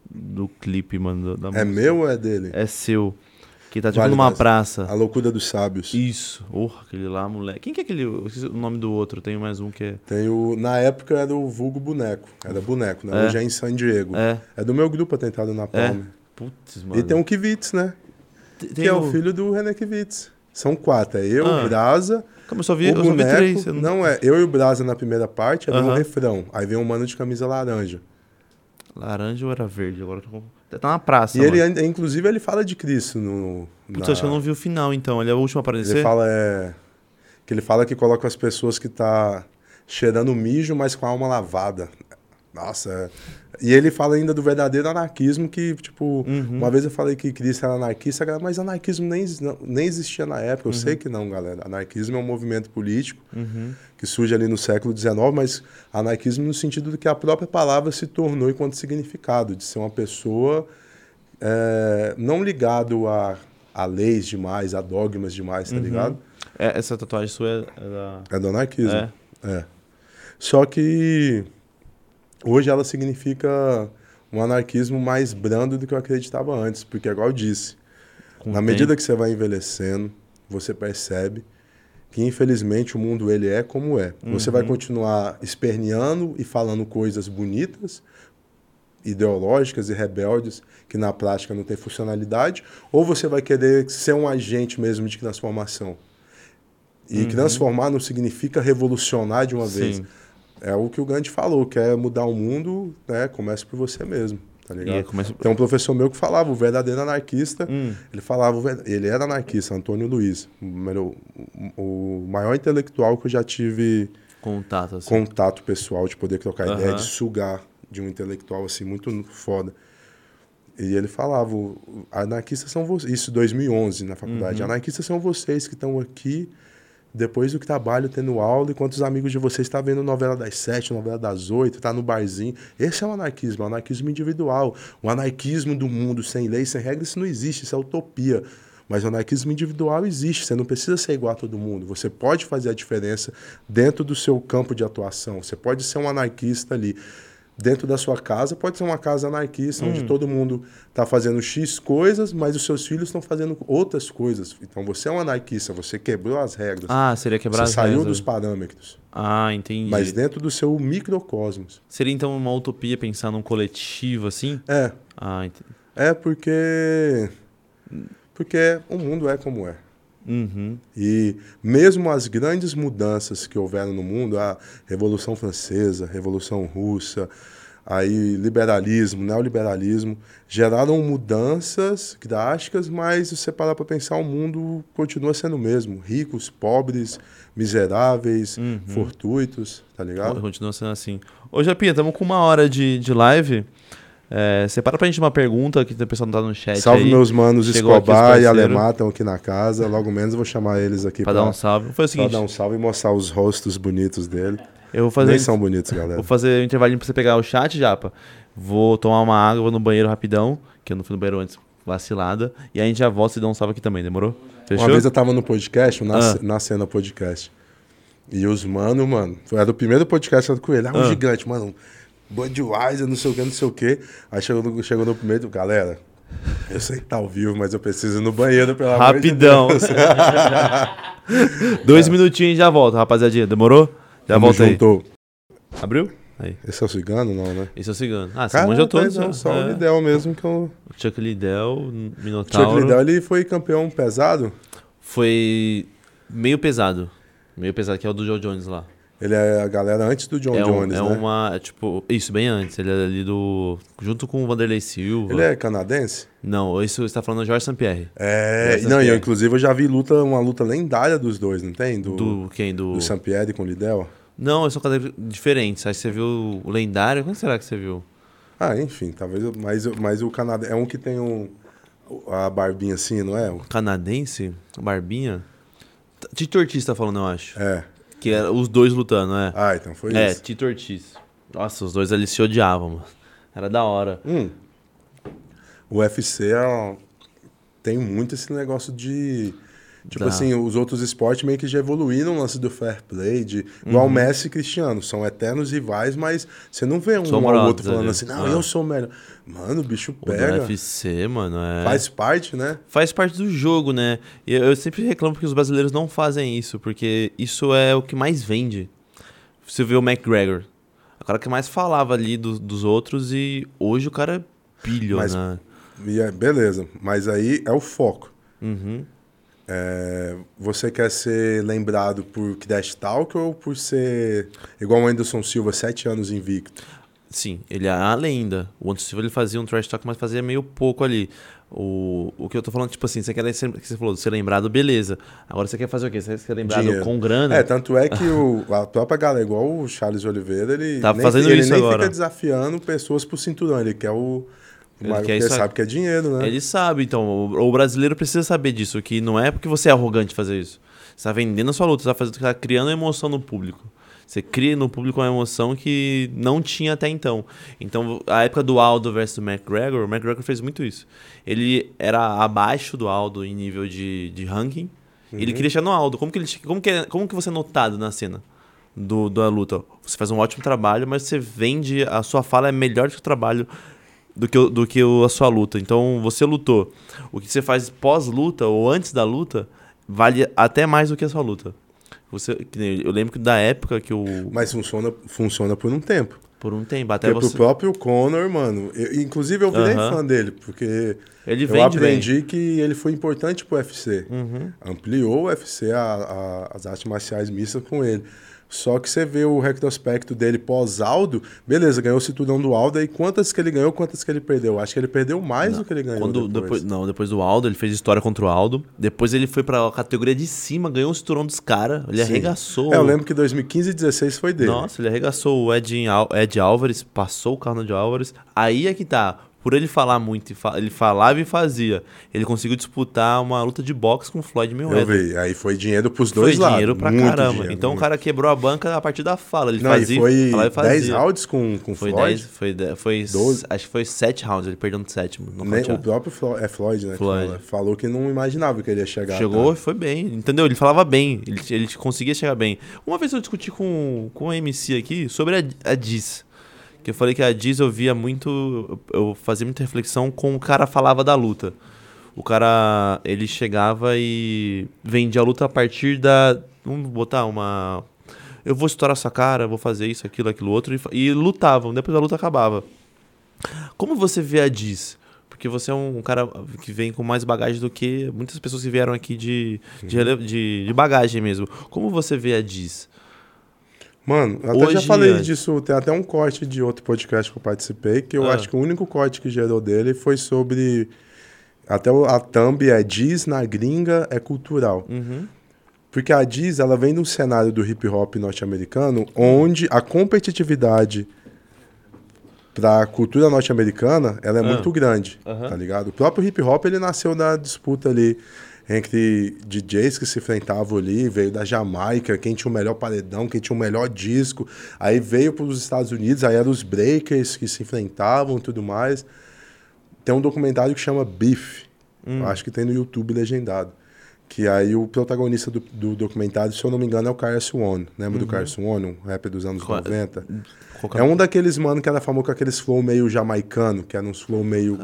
do clipe, mano. da- da É música. meu ou é dele? É seu. Que tá tipo Vale numa praça. A loucura dos sábios. Isso. Porra, aquele lá, moleque. Quem que é aquele? Eu esqueci o nome do outro. Tem mais um que é. Tem o, na época era o vulgo boneco. Era boneco, né? É. Hoje é em San Diego. É. É do meu grupo atentado na Palme. Putz, mano. E tem um Kivitz, né? Tem- que tem é o filho do René Kivitz. São quatro. É eu, Ah. o Brasa, Como eu só vi, o eu só vi boneco. três. eu Não... é, eu e o Brasa na primeira parte, aí vem um refrão. Aí vem um mano de camisa laranja. Laranja ou era verde? Agora eu... Tá na praça. e ele, mano. inclusive, ele fala de Cristo no. Putz, na- acho que eu não vi o final então. Ele é o último a aparecer? Ele fala é, que ele fala que coloca as pessoas que tá cheirando mijo, mas com a alma lavada. Nossa. é. E ele fala ainda do verdadeiro anarquismo que, tipo, Uhum. uma vez eu falei que Cristo era anarquista, galera, mas anarquismo nem, nem existia na época. Eu sei que não, galera. Anarquismo é um movimento político Uhum. que surge ali no século XIX, mas anarquismo no sentido de que a própria palavra se tornou enquanto significado, de ser uma pessoa é, não ligado a, a leis demais, a dogmas demais, tá Uhum. ligado? É, essa tatuagem sua é, é da. É do anarquismo. É. É. Só que hoje ela significa um anarquismo mais brando do que eu acreditava antes, porque igual eu disse, Com na medida tempo. que você vai envelhecendo, você percebe que infelizmente o mundo ele é como é. Você vai Uhum. continuar esperneando e falando coisas bonitas, ideológicas e rebeldes que na prática não tem funcionalidade, ou você vai querer ser um agente mesmo de transformação. E transformar não significa revolucionar de uma vez. Uhum. É o que o Gandhi falou, quer mudar o mundo, né? Comece por você mesmo, tá ligado? Tem um professor meu que falava, o verdadeiro anarquista, Hum. ele falava, ele era anarquista, Antônio Luiz, o o maior intelectual que eu já tive Contato, assim. contato pessoal, de poder trocar ideia, Aham. de sugar de um intelectual assim, muito foda. E ele falava, anarquistas são vocês, isso em 2011 na faculdade, Uhum. anarquistas são vocês que estão aqui depois do trabalho, tendo aula, enquanto os amigos de vocês estão vendo novela das sete, novela das oito, tá no barzinho. Esse é o anarquismo, o anarquismo individual. O anarquismo do mundo sem lei, sem regras, isso não existe, isso é utopia. Mas o anarquismo individual existe, você não precisa ser igual a todo mundo. Você pode fazer a diferença dentro do seu campo de atuação. Você pode ser um anarquista ali. Dentro da sua casa, pode ser uma casa anarquista, onde todo mundo está fazendo X coisas, mas os seus filhos estão fazendo outras coisas. Então você é um anarquista, você quebrou as regras. Ah, seria quebrar você as saiu regras. dos parâmetros. Ah, entendi. Mas dentro do seu microcosmos. Seria então uma utopia pensar num coletivo assim? É, Ah, entendi. é porque. Porque o mundo é como é. Uhum. E mesmo as grandes mudanças que houveram no mundo, a Revolução Francesa, Revolução Russa, aí liberalismo, neoliberalismo, geraram mudanças drásticas, mas se você parar para pensar, o mundo continua sendo o mesmo. Ricos, pobres, miseráveis, Uhum. fortuitos, tá ligado? Continua sendo assim. Ô, Japinha, estamos com uma hora de, de live. É, separa pra gente uma pergunta que o pessoal não tá no chat Salve aí. meus manos Chegou Escobar e. Alemar estão aqui na casa. Logo menos eu vou chamar eles aqui Pra pra, dar um salve. Foi o pra seguinte, dar um salve e mostrar os rostos bonitos dele. eu vou fazer, Nem são bonitos, galera. vou fazer um intervalinho pra você pegar o chat, Japa. Vou tomar uma água, vou no banheiro rapidão, que eu não fui no banheiro antes, vacilada. E aí a gente já volta e dá um salve aqui também, demorou? Fechou? Uma vez eu tava no podcast, na, Ah. na cena podcast. E os mano, mano, foi era o primeiro podcast que eu com ele. Ah, um Ah. gigante, mano. Budweiser, não sei o que, não sei o que. Aí chegou no, chegou no primeiro, galera. Eu sei que tá ao vivo, mas eu preciso ir no banheiro, pelo amor de Rapidão. Deus. *laughs* Dois minutinhos e já volta, rapaziadinha. Demorou? Já Tamo volta aí. junto. Abriu? Aí. Esse é o cigano, não, né? Esse é o cigano. Ah, você manja todos. não, né? só É. o Lidel mesmo que eu... Chuck Liddell, O Chuck Minotauro. Liddell, ele foi campeão pesado. Foi meio pesado. Meio pesado, que é o do Joe Jones lá. Ele é a galera antes do John é um- Jones, é né? uma. é tipo. Isso, bem antes. Ele é ali do. Junto com o Vanderlei Silva. Ele é canadense? Não, isso você tá falando do Jorge St-Pierre. É, Essa não, e eu, inclusive eu já vi luta, uma luta lendária dos dois, não tem? Do, Do quem? Do. do Saint-Pierre com o Lidel. Não, são categorias diferentes. Aí você viu o lendário. Quando será que você viu? Ah, enfim, talvez. Mas, mas o Canadá é um que tem um. A barbinha assim, não é? Canadense? Barbinha? Tito Ortiz tá falando, eu acho. É. Que era os dois lutando, né? Ah, então foi é, isso. Tito Ortiz. Nossa, os dois ali se odiavam, mano. Era da hora. Hum. O UFC é- tem muito esse negócio de. Tipo Dá. assim, os outros esportes meio que já evoluíram no lance do fair play, de, igual Uhum. Messi e Cristiano, são eternos rivais, mas você não vê um São ao outro falando ali. assim, não, Ah. eu sou o melhor. Mano, o bicho O pega. UFC, mano, é... Faz parte, né? Faz parte do jogo, né? E eu, sempre reclamo que os brasileiros não fazem isso, porque isso é o que mais vende. Você vê o McGregor, o cara que mais falava ali do- dos outros e hoje o cara é bilionário. E é, beleza, mas aí é o foco. Uhum. É, você quer ser lembrado por Crash Talk ou por ser igual o Anderson Silva, sete anos invicto? Sim, ele é a lenda. O Anderson Silva ele fazia um trash talk, mas fazia meio pouco ali. O, o que eu tô falando, tipo assim, você quer ser, que você falou, ser lembrado, beleza. Agora você quer fazer o quê? Você quer ser lembrado Dinheiro. com grana? É, tanto é que o, a própria galera, igual o Charles Oliveira, ele Tá nem, fazendo ele isso nem agora. fica desafiando pessoas pro cinturão, ele quer o. Ele Mas sabe que é dinheiro, né? Ele sabe, então. O, o brasileiro precisa saber disso, que não é porque você é arrogante fazer isso. Você tá vendendo a sua luta, você tá, fazendo, você tá criando emoção no público. Você cria no público uma emoção que não tinha até então. Então, a época do Aldo versus McGregor, o McGregor fez muito isso. Ele era abaixo do Aldo em nível de, de ranking. Ele queria chegar no Aldo. Como que, ele, como, que, é- como que você é notado na cena do, da luta? Você faz um ótimo trabalho, mas você vende, a sua fala é melhor que o trabalho do que, do que a sua luta. Então, você lutou. O que você faz pós-luta ou antes da luta vale até mais do que a sua luta. Você, eu lembro que da época que o. Mas funciona, funciona por um tempo. Por um tempo, até Porque você. pro próprio Conor, mano, eu- inclusive eu virei fã dele, porque Ele eu vende bem. aprendi que ele foi importante pro UFC. Uhum. Ampliou o UFC, a- a- as artes marciais mistas com ele. Só que você vê o retrospecto dele pós-Aldo, beleza, ganhou o cinturão do Aldo, aí quantas que ele ganhou, quantas que ele perdeu? Acho que ele perdeu mais do que ele ganhou Quando, depois. depois, não, depois do Aldo, ele fez história contra o Aldo. Depois ele foi pra categoria de cima, ganhou o cinturão dos caras. Ele Sim. arregaçou. É, eu lembro que 2015 e 16 foi dele. Nossa, ele arregaçou o Ed, Al- Ed Álvares, passou o carro no Ed Álvares. Aí é que tá. Por ele falar muito, ele falava e fazia. Ele conseguiu disputar uma luta de boxe com o Floyd eu Mayweather. vi. Aí foi dinheiro pros Foi dois lados. dinheiro pra muito caramba. dinheiro, então muito. o cara quebrou a banca a partir da fala. Ele Não, fazia, foi falava e fazia. 10 rounds com, com Foi Floyd. 10, foi, de- foi Doze. acho que foi 7 rounds, ele perdeu no sétimo. Nem- o próprio Flo- é Floyd, né? que Floyd. fala. falou que não imaginava que ele ia chegar. Chegou tá? e foi bem, entendeu? Ele falava bem, ele, ele conseguia chegar bem. Uma vez eu discuti com, com a MC aqui sobre a, a Diz. Que eu falei que a Diz eu via muito. Eu fazia muita reflexão com o cara falava da luta. O cara, ele chegava e vendia a luta a partir da. Vamos botar uma. Eu vou estourar sua cara, vou fazer isso, aquilo, aquilo outro. E, e lutavam, depois a luta acabava. Como você vê a Diz? Porque você é um cara que vem com mais bagagem do que muitas pessoas que vieram aqui de, de, rele- de, de bagagem mesmo. Como você vê a Diz? Mano, eu até já falei é- disso, tem até um corte de outro podcast que eu participei, que eu Ah. acho que o único corte que gerou dele foi sobre. Até a thumb é diz na gringa é cultural. Uhum. Porque a Diz, ela vem de um cenário do hip hop norte-americano onde a competitividade pra cultura norte-americana, ela é Ah. muito grande, Aham. tá ligado? O próprio hip hop, ele nasceu da disputa ali entre DJs que se enfrentavam ali, veio da Jamaica, quem tinha o melhor paredão, quem tinha o melhor disco, aí veio para os Estados Unidos, aí eram os breakers que se enfrentavam e tudo mais. Tem um documentário que chama Beef, eu acho que tem no YouTube legendado. Que aí o protagonista do, do documentário, se eu não me engano, é o Carson One. Lembra do Carson One, um rapper dos anos Qual- 90? Qual que É um daqueles mano que era famoso com aqueles flow meio jamaicano, que era uns flow meio.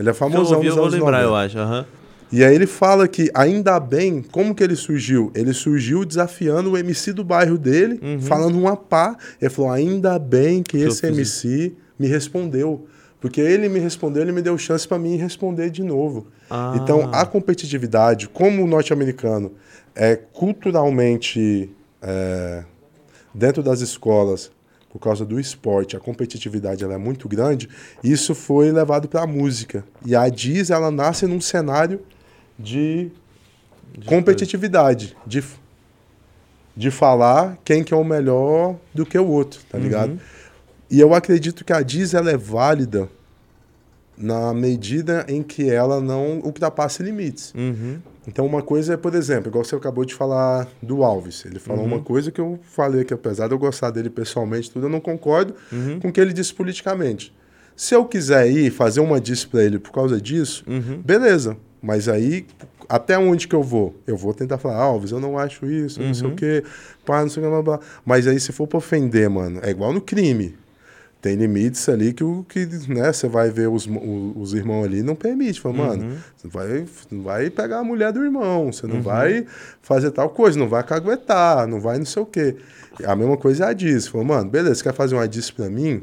Ele é eu famosão ouvi, eu dos vou anos lembrar, 90. eu acho. aham. E aí ele fala que, ainda bem, como que ele surgiu? Ele surgiu desafiando o MC do bairro dele, falando uma pá. Ele falou, ainda bem que Uhum. Que eu esse MC me respondeu. Porque ele me respondeu, ele me deu chance para mim responder de novo. Ah. Então, a competitividade, como o norte-americano é culturalmente é, dentro das escolas, por causa do esporte, a competitividade ela é muito grande, isso foi levado para a música. E a Diz, ela nasce num cenário de, competitividade, de, de falar quem que é o melhor do que o outro, tá ligado? E eu acredito que a Diz ela é válida na medida em que ela não ultrapasse limites. Uhum. Então, uma coisa é, por exemplo, igual você acabou de falar do Alves. Ele falou uma coisa que eu falei que, apesar de eu gostar dele pessoalmente, tudo, eu não concordo com o que ele disse politicamente. Se eu quiser ir fazer uma diss pra ele por causa disso, beleza. Mas aí, até onde que eu vou? Eu vou tentar falar, Alves, eu não acho isso, não sei o quê, pá, não sei o que, blá, blá. Mas aí, se for pra ofender, mano, é igual no crime. Tem limites ali que o que, né, você vai ver os, os irmãos ali não permite. Fala, mano, você vai, não vai pegar a mulher do irmão, você não vai fazer tal coisa, não vai caguetar, não vai não sei o quê. A mesma coisa é a diz. Falou, mano, beleza, você quer fazer uma diz pra mim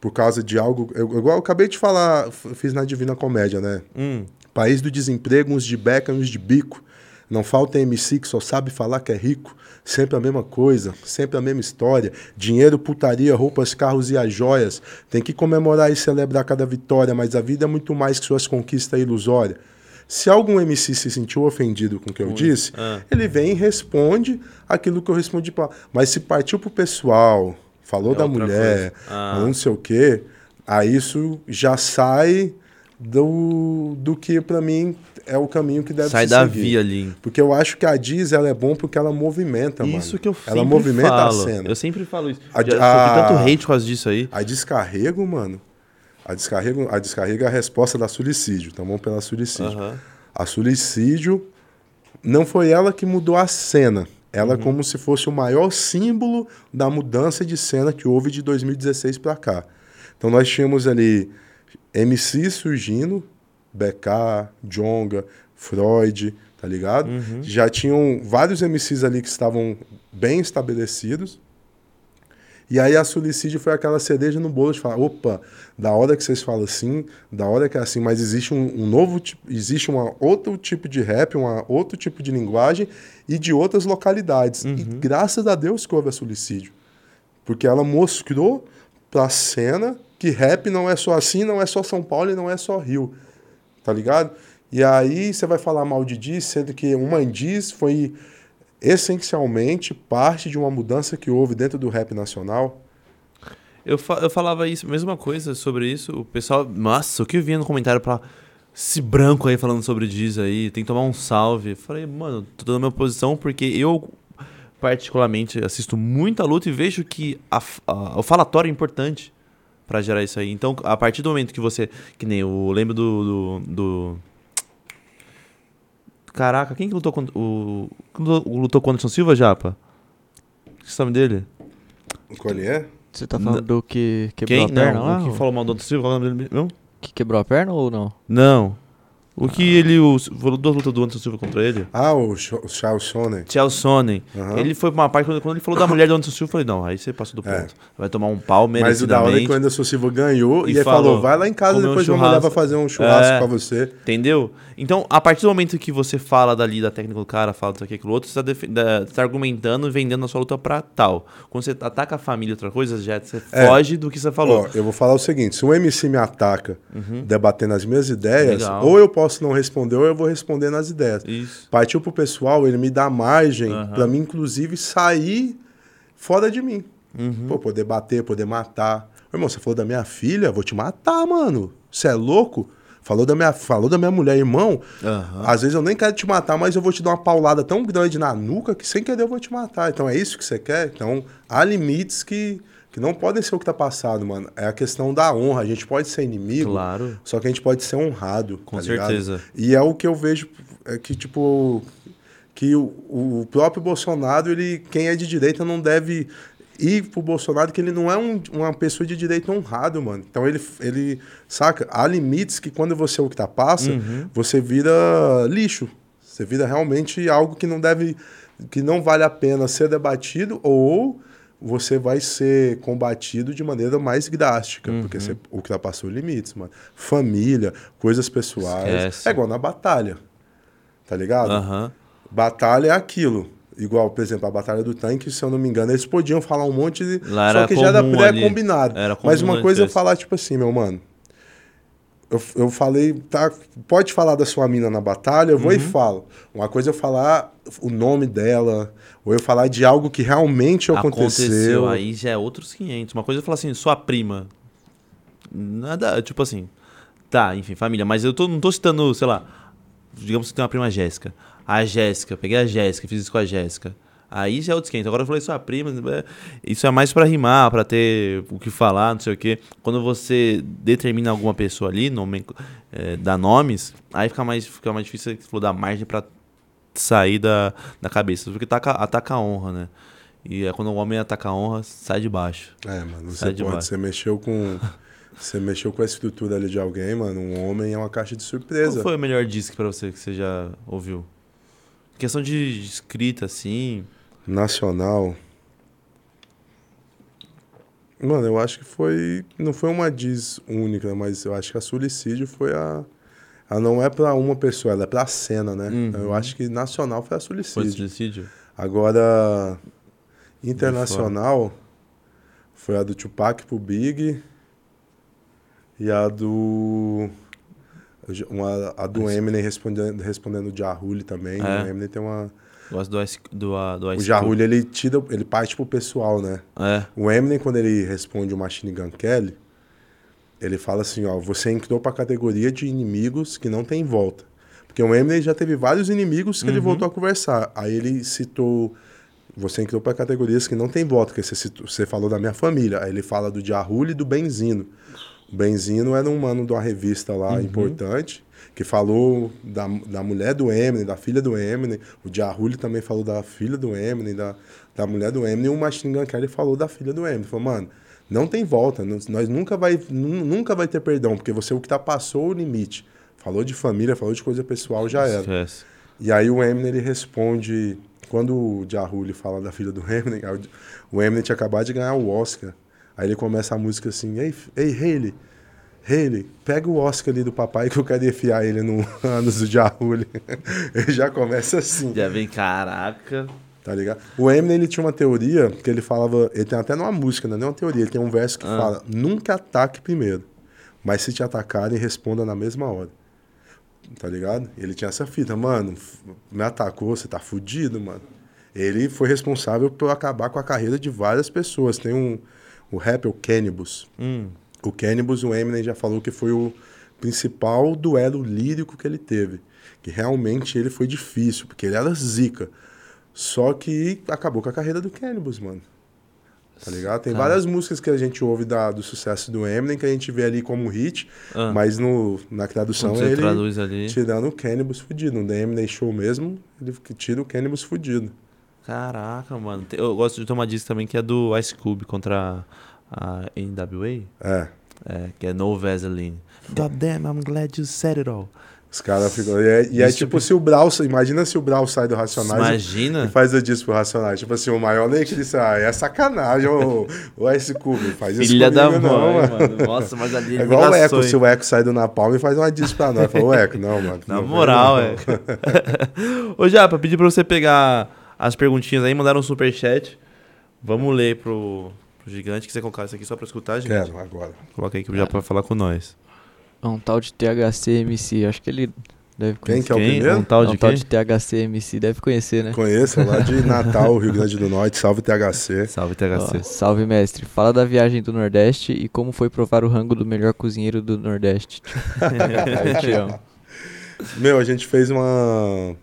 por causa de algo. eu- igual eu acabei de falar, fiz na Divina Comédia, né? Hum. País do desemprego, uns de beca, uns de bico. Não falta MC que só sabe falar que é rico. Sempre a mesma coisa, sempre a mesma história. Dinheiro, putaria, roupas, carros e as joias. Tem que comemorar e celebrar cada vitória, mas a vida é muito mais que suas conquistas ilusórias. Se algum MC se sentiu ofendido com o que eu disse, Ah. ele vem e responde aquilo que eu respondi. Pra... Mas se partiu pro pessoal, falou É da mulher. Ah. falou não sei o quê, aí isso já sai do, do que pra mim é o caminho que deve Sai se da seguir. via ali. Porque eu acho que a Diz ela é bom porque ela movimenta, mano. Isso que eu sempre Ela movimenta falo. a cena. Eu sempre falo isso. A- Já a- tanto hate por causa disso aí. A descarrego, mano. A descarrego, a descarrego é a resposta da suicídio. Então vamos pela suicídio. Aham. A suicídio não foi ela que mudou a cena. Ela Uhum. como se fosse o maior símbolo da mudança de cena que houve de 2016 pra cá. Então nós tínhamos ali MC surgindo, BK, Jonga, Freud, tá ligado? Uhum. Já tinham vários MCs ali que estavam bem estabelecidos. E aí a suicídio foi aquela cereja no bolo de falar, opa, da hora que vocês falam assim, da hora que é assim, mas existe um, um novo tipo, existe um outro tipo de rap, um outro tipo de linguagem e de outras localidades. E graças a Deus que houve a suicídio. Porque ela mostrou pra cena que rap não é só assim, não é só São Paulo e não é só Rio. Tá ligado? E aí você vai falar mal de Diz, sendo que uma Diz foi essencialmente parte de uma mudança que houve dentro do rap nacional. Eu, fa- eu falava isso, mesma coisa sobre isso. O pessoal, nossa, o que eu vinha no comentário pra esse branco aí falando sobre Diz aí, tem que tomar um salve. Eu falei, mano, tô dando minha posição porque eu, particularmente, assisto muita luta e vejo que a a- o falatório é importante pra gerar isso aí. Então, a partir do momento que você. Que nem eu lembro do. do, do- Caraca, quem que lutou contra. O, quem lutou lutou contra o Anderson Silva, Japa? O nome dele? O Collier? Você tá falando do que quebrou Quem? a perna Não, lá? o que ou- falou mal do Anderson Silva, qual é o nome dele? Não? Que quebrou a perna ou não? Não. O que ele. O, falou duas lutas do Anderson Silva contra ele? Ah, o, Ch- o Charles Sonnen. Tchau Sonnen. Aham. Ele foi pra uma parte, quando, quando ele falou da mulher do Anderson Silva, eu falei, não, aí você passou do É. ponto. Vai tomar um pau Mas o da hora é que o. Anderson Silva ganhou E ele falou, falou, vai lá em casa depois mulher vai churrasco. fazer um churrasco É. pra você. Entendeu? Então, a partir do momento que você fala dali da técnica do cara, fala disso aqui, aquilo outro, você tá, da- você tá argumentando e vendendo a sua luta pra tal. Quando você ataca a família e outra coisa, já você É. foge do que você falou. Uhum. Ó, eu vou falar o seguinte: se um MC me ataca debatendo as minhas ideias, Legal. ou eu posso não responder, ou eu vou responder nas ideias. Isso. Partiu pro pessoal, ele me dá margem Aham. pra mim, inclusive, sair fora de mim. Uhum. Pô, poder bater, poder matar. irmão, você falou da minha filha, vou te matar, mano. Você é louco? Falou da minha, falou da minha mulher, irmão. Aham. Às vezes eu nem quero te matar, mas eu vou te dar uma paulada tão grande na nuca que sem querer eu vou te matar. Então é isso que você quer? Então há limites que, que não podem ser o que tá passado, mano. É a questão da honra. A gente pode ser inimigo, Claro. só que a gente pode ser honrado. Com tá ligado? certeza. E é o que eu vejo é que, tipo, que o, o próprio Bolsonaro, ele, quem é de direita não deve ir pro Bolsonaro, que ele não é um- uma pessoa de direita honrado, mano. Então ele, ele, saca? Há limites que quando você ultrapassa, Uhum. você vira lixo. Você vira realmente algo que não deve, que não vale a pena ser debatido ou você vai ser combatido de maneira mais drástica, Uhum. porque você ultrapassou limites, mano. Família, coisas pessoais. Esquece. É igual na batalha. Tá ligado? Aham. Batalha é aquilo. Igual, por exemplo, a Batalha do Tanque, se eu não me engano, eles podiam falar um monte de. Lá Só que já era pré-combinado. Mas uma coisa é falar, tipo assim, meu mano. Eu, eu falei, tá, pode falar da sua mina na batalha, eu vou Uhum. e falo. Uma coisa é eu falar o nome dela, ou eu falar de algo que realmente aconteceu. Aí já é outros 500. Uma coisa é falar assim, sua prima. Nada, tipo assim. Tá, enfim, família. Mas eu tô, não tô citando, sei lá. Digamos que tem uma prima Jéssica. A Jéssica, peguei a Jéssica, fiz isso com a Jéssica. Aí já é outros 500. Agora eu falei sua prima. é, Isso é mais pra rimar, pra ter o que falar, não sei o quê. Quando você determina alguma pessoa ali, nome, é, dá nomes, aí fica mais, fica mais difícil você dar margem pra sair da, da cabeça. Porque ataca, ataca a honra, né? E é quando o homem ataca a honra, sai de baixo. É, mano, Sai você de pode, baixo. você mexeu com. *laughs* Você mexeu com a estrutura ali de alguém, mano. Um homem é uma caixa de Qual surpresa. foi o melhor disco pra você que você já ouviu? Questão de escrita, assim. Nacional. Mano, eu acho que foi. Não foi uma diz única, mas eu acho que a Suicídio foi a. Ela não é pra uma pessoa, ela é pra cena, né? Uhum. Eu acho que nacional foi a Foi Suicídio. suicídio? Agora, internacional foi a do Tupac pro Big e a do. Uma, a do Eminem respondendo, respondendo o Jahuli também. É. O Eminem tem uma. Gosto do Ice, do, ah, do O Ice Jahuli, ele tira, ele parte pro pessoal, né? É. O Eminem, quando ele responde o Machine Gun Kelly, ele fala assim, ó, você entrou pra categoria de inimigos que não tem volta. Porque o Eminem já teve vários inimigos que ele Uhum. voltou a conversar. Aí ele citou, você entrou pra categorias que não tem volta, que você, citou- você falou da minha família. Aí ele fala do Jahuli e do Benzino. O Benzino era um mano de uma revista lá Uhum. importante, que falou da, da mulher do Eminem, da filha do Eminem. O Jahuli também falou da filha do Eminem, da, da mulher do Eminem. E o Machine Gun Kelly falou da filha do Eminem. Falou, mano, não tem volta. não- Nós nunca vai, nu- nunca vai ter perdão, porque você o que tá passou o limite. Falou de família, falou de coisa pessoal, já era. E aí o Eminem ele responde, quando o Jahuli fala da filha do Eminem, o Eminem tinha acabado de ganhar o Oscar. Aí ele começa a música assim, ei, ei Hayley, Hayley, pega o Oscar ali do papai que eu quero enfiar ele no *laughs* ânus do Jahuli. ele já começa assim, Já vem, caraca. tá ligado? O Eminem ele tinha uma teoria que ele falava, ele tem até numa música, não é uma teoria, ele tem um verso que Ah. fala, nunca ataque primeiro, mas se te atacarem, responda na mesma hora. Tá ligado? Ele tinha essa fita, mano, me atacou, você tá fudido, mano. Ele foi responsável por acabar com a carreira de várias pessoas. Tem um, o rapper, o Cannibus. Hum. O Cannibus, o Eminem já falou que foi o principal duelo lírico que ele teve. Que realmente ele foi difícil, porque ele era zica. Só que acabou com a carreira do Cannibus, mano. Tá ligado? Tem várias músicas que a gente ouve da, do sucesso do Eminem que a gente vê ali como hit, Ah. mas no, na tradução Quando você ele traduz ali. tirando o Cannibus fudido. No The Eminem Show mesmo, ele tira o Cannibus fudido. Caraca, mano. Eu gosto de tomar disco também que é do Ice Cube contra a NWA. É. É, que é No Vaseline. God damn, I'm glad you said it all. Os caras ficam. E é, e é Isso tipo se o Brau. Imagina se o Brau sai do Racionais e Imagina. faz o disco pro Racionais. Tipo assim, o maior nem que disse, ah, é sacanagem, ô, ô Ice Cube, faz isso Filha da mãe, não, mano. Nossa, mas ali É igual o Eco, se o Eco sai do Napalm e faz uma disco pra nós. Fala, ô Eco, não, mano. Na não, moral, não. é. *laughs* Ô, Japa, pedi pra você pegar as perguntinhas aí, mandaram um superchat. Vamos ler pro gigante. Quiser colocar isso aqui só pra escutar, gente? Quero, agora. Coloca aí que Japa vai falar com nós. É um tal de THC MC. Acho que ele Deve Quem conhecer. que é o Quem? primeiro? Um tal de tal quem? de THC MC deve conhecer, né? Conheço, é lá de *laughs* Natal, Rio Grande do Norte. Salve THC. Salve, Ó, THC. salve, mestre. Fala da viagem do Nordeste e como foi provar o rango do melhor cozinheiro do Nordeste. *laughs* *laughs* Eu te amo. Meu, a gente fez uma,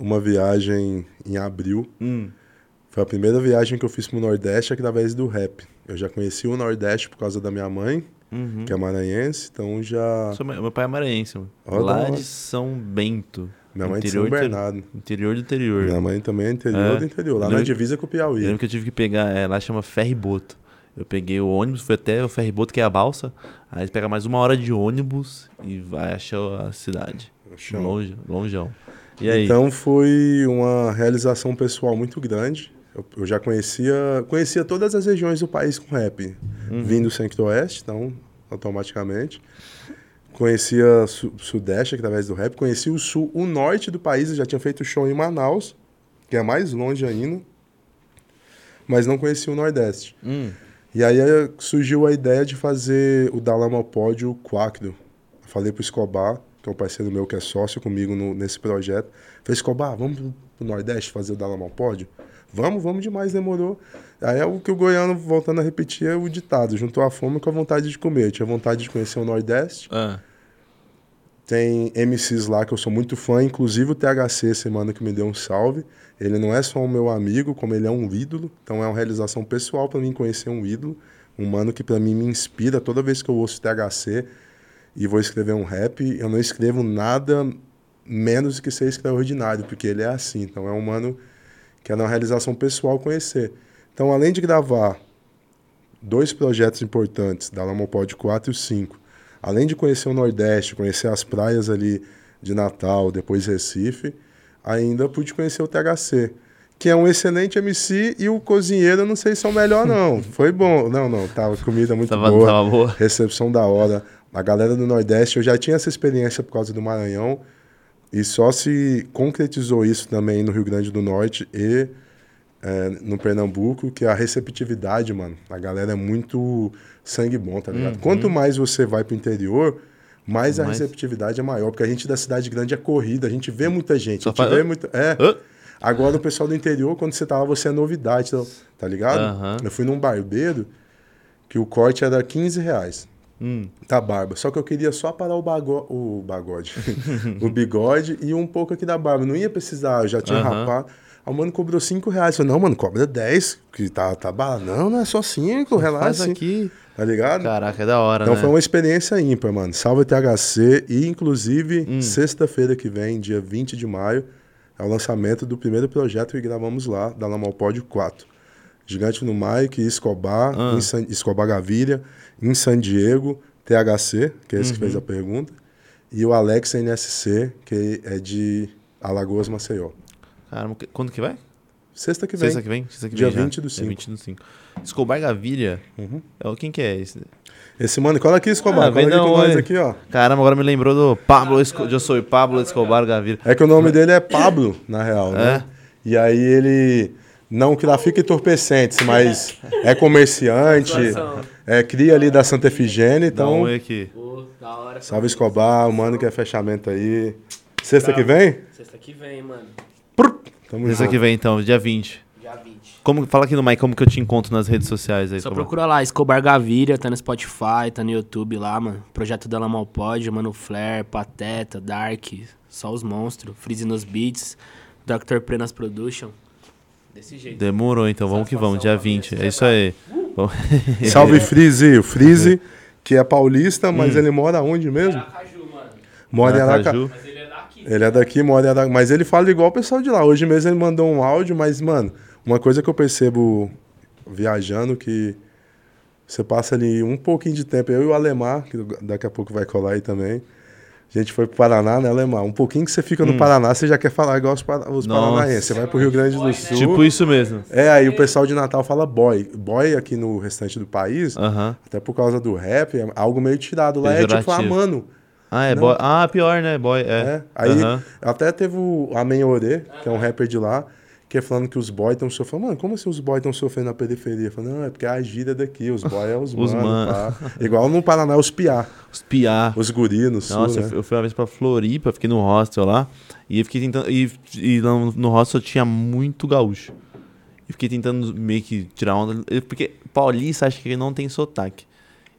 uma viagem em abril. Hum. Foi a primeira viagem que eu fiz pro Nordeste através do rap. Eu já conheci o Nordeste por causa da minha mãe, Uhum. que é maranhense, então já. Sou- meu pai é maranhense, mano. Ó, Lá de São Bento. Minha mãe de Interior São do- Bernardo. Interior do interior. Minha mãe também é interior É. do interior, lá Eu na lembro- divisa com o Eu Piauí. lembro que eu tive que pegar, é, lá chama ferriboto. Eu peguei o ônibus, fui até o ferriboto, que é a balsa. Aí pega mais uma hora de ônibus e vai achar a cidade. Chão. Longe, longeão. E aí? Então foi uma realização pessoal muito grande. Eu, eu já conhecia, conhecia todas as regiões do país com rap. Uhum. Vim do centro-oeste, então automaticamente. Conhecia su sudeste através do rap. Conheci o sul, o norte do país. Eu já tinha feito show em Manaus, que é mais longe ainda. Mas não conhecia o nordeste. Hum. E aí eh, surgiu a ideia de fazer o Dalama Pódio Quacro. Falei pro Escobar, que é um parceiro meu que é sócio comigo no- nesse projeto. Falei, Escobar, vamos pro Nordeste fazer o Dalama Pódio? Vamos, vamos demais, demorou. Aí é o que o goiano, voltando a repetir, é o ditado. Juntou a fome com a vontade de comer. Eu tinha vontade de conhecer o Nordeste. Ah, Tem MCs lá que eu sou muito fã, inclusive o THC, semana que me deu um salve. Ele não é só o meu amigo, como ele é um ídolo. Então é uma realização pessoal para mim conhecer um ídolo. Um mano que para mim me inspira toda vez que eu ouço THC e vou escrever um rap. Eu não escrevo nada menos do que ser extraordinário, porque ele é assim. Então é um mano que é uma realização pessoal conhecer. Então, além de gravar dois projetos importantes, da Lamopod 4 e o 5, além de conhecer o Nordeste, conhecer as praias ali de Natal, depois Recife, ainda pude conhecer o THC, que é um excelente MC e o cozinheiro, não sei se é o melhor não. *laughs* Foi bom. Não, não, tava comida muito tava, boa tava boa. recepção da hora. A galera do Nordeste, eu já tinha essa experiência por causa do Maranhão, e só se concretizou isso também no Rio Grande do Norte e é, no Pernambuco, que a receptividade, mano, a galera é muito sangue bom, tá ligado? Quanto mais você vai pro interior, mais a Mais- receptividade é maior, porque a gente da cidade grande é corrida, a gente vê muita gente, Só a gente faz- vê muito... É? Agora o pessoal do interior, quando você tá lá, você é novidade, tá- tá ligado? Aham. Eu fui num barbeiro que o corte era 15 reais Hum. da barba. Só que eu queria só parar o, bago o bagode, *laughs* o bigode e um pouco aqui da barba. Não ia precisar, eu já tinha Aham. rapado. Aí o mano cobrou 5 reais. Eu falei, não, mano, cobra 10, que tá, tá barato. Não, não é só 5, Faz relaxa. aqui. Tá ligado? Caraca, é da hora, Então né? foi uma experiência ímpar, mano. Salve THC e, inclusive, Hum. sexta-feira que vem, dia 20 de maio, é o lançamento do primeiro projeto que gravamos lá, da Lamalpódio 4. Gigante no Mike, Escobar, Ah. em San- Escobar Gaviria, em San Diego, THC, que é esse que fez Uhum. a pergunta, e o Alex NSC, que é de Alagoas, Maceió. Caramba, quando que vai? Sexta que vem. Sexta que vem? Sexta que Dia vem já. 20 do É 5. 20 do 5. Escobar Gaviria. Uhum. É Quem que é esse? Esse mano, cola aqui, Escobar, Ah, cola vem aqui dar com nós aqui, ó. Caramba, agora me lembrou do Pablo Esco... Eu sou Pablo Escobar Gaviria. É que o nome dele é Pablo, na real, né? E aí ele não grafica entorpecentes, mas é comerciante, é cria ali da Santa Efigênia, então aqui. Pô, da hora. salve Escobar, o mano que é fechamento aí. Sexta que vem? Sexta que vem, mano. Tamo Esse aqui vem então, dia 20. Dia 20. Como, fala aqui no Mike, como que eu te encontro nas redes sociais aí, Só Escobar? procura lá, Escobar Gaviria, tá no Spotify, tá no YouTube lá, mano. Projeto dela mal pode, Mano Flair, Pateta, Dark, só os monstros, Freeze nos Beats, Dr. Prenas Production. Desse jeito. Demorou então, vamos que vamos, dia 20. É isso aí. Vamos- *laughs* Salve Freeze, o Freeze, que é paulista, mas ele mora onde mesmo? Aracaju, mano. Mora em Araca... Aracaju. Mas ele é daqui. Ele é daqui, mora em Araca... Mas ele fala igual o pessoal de lá. Hoje mesmo ele mandou um áudio, mas, mano, uma coisa que eu percebo viajando que você passa ali um pouquinho de tempo, eu e o Alemar, que daqui a pouco vai colar aí também. A gente foi pro Paraná, né, Alemar? Um pouquinho que você fica no Paraná, você já quer falar igual os, para... os Hum. Paranaenses. Você vai pro Rio Grande do Sul. Tipo isso mesmo. É, aí o pessoal de Natal fala boy. Boy aqui no restante do país, Aham. até por causa do rap, é algo meio tirado. Lá é tipo, ah, Pejorativo. mano. Ah, é Não. boy. Ah, pior, né? Boy, é. É. Aí Aham. até teve o Amen Ore, que é um rapper de lá, que é falando que os boys estão sofrendo. Mano, como assim os boys estão sofrendo na periferia? Falando, não, é porque a gíria daqui, os boys é os, *laughs* Os mano, pá. Igual no Paraná, os piá, Os piá. os guri no sul, Nossa, né? eu fui uma vez pra Floripa, fiquei no hostel lá. E eu fiquei tentando. E, e no, no hostel tinha muito gaúcho. E fiquei tentando meio que tirar onda. Porque paulista acha que não tem sotaque.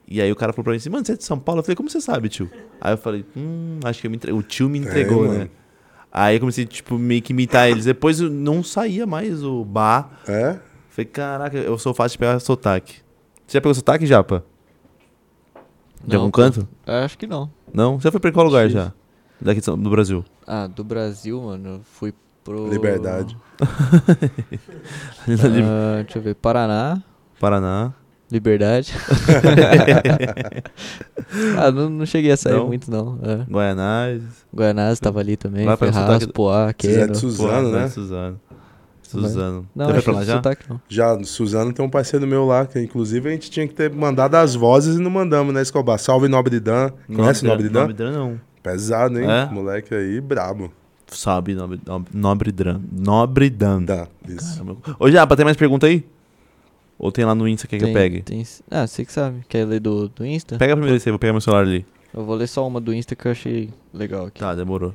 E aí o cara falou pra mim assim, mano, você é de São Paulo? Eu falei, como você sabe, tio? Aí eu falei, hum, acho que eu me entre- o tio me entregou, mano. né? Aí eu comecei, tipo, meio que imitar eles. Depois eu não saía mais o bar. É? Falei, caraca, eu sou fácil de pegar sotaque. Você já pegou sotaque, Japa? De Não, algum canto? Acho que não. Não? Você foi pra qual lugar já? Daqui do Brasil? Ah, do Brasil, mano, eu fui pro... Liberdade. *laughs* Ah, deixa eu ver, Paraná, Paraná. Liberdade. *laughs* ah, não, não cheguei a sair Não? muito, não. É. Guaianás. Guaianazes tava ali também, Vai pra Ferraz, sotaque- Poá, é de Suzano, Pô, né? Suzano. Suzano. Não, Você foi pra lá já? sotaque não. Já, Suzano tem um parceiro meu lá, que inclusive a gente tinha que ter mandado as vozes e não mandamos, né, Escobar? Salve Nobre Dan. Conhece Nobre Dan? Nobre não. Pesado, hein? É? Moleque aí, brabo. Sabe, Nobre, Nobre, Nobre Dan. Nobre Dan. Dan, isso. Caramba. Ô, Japa, tem mais pergunta aí? Ou tem lá no Insta que, que eu Tem- pegue? tem- Ah, você que sabe. Quer ler do, do Insta? Pega primeiro esse aí, vou pegar meu celular ali. Eu vou ler só uma do Insta que eu achei legal aqui. Tá, demorou.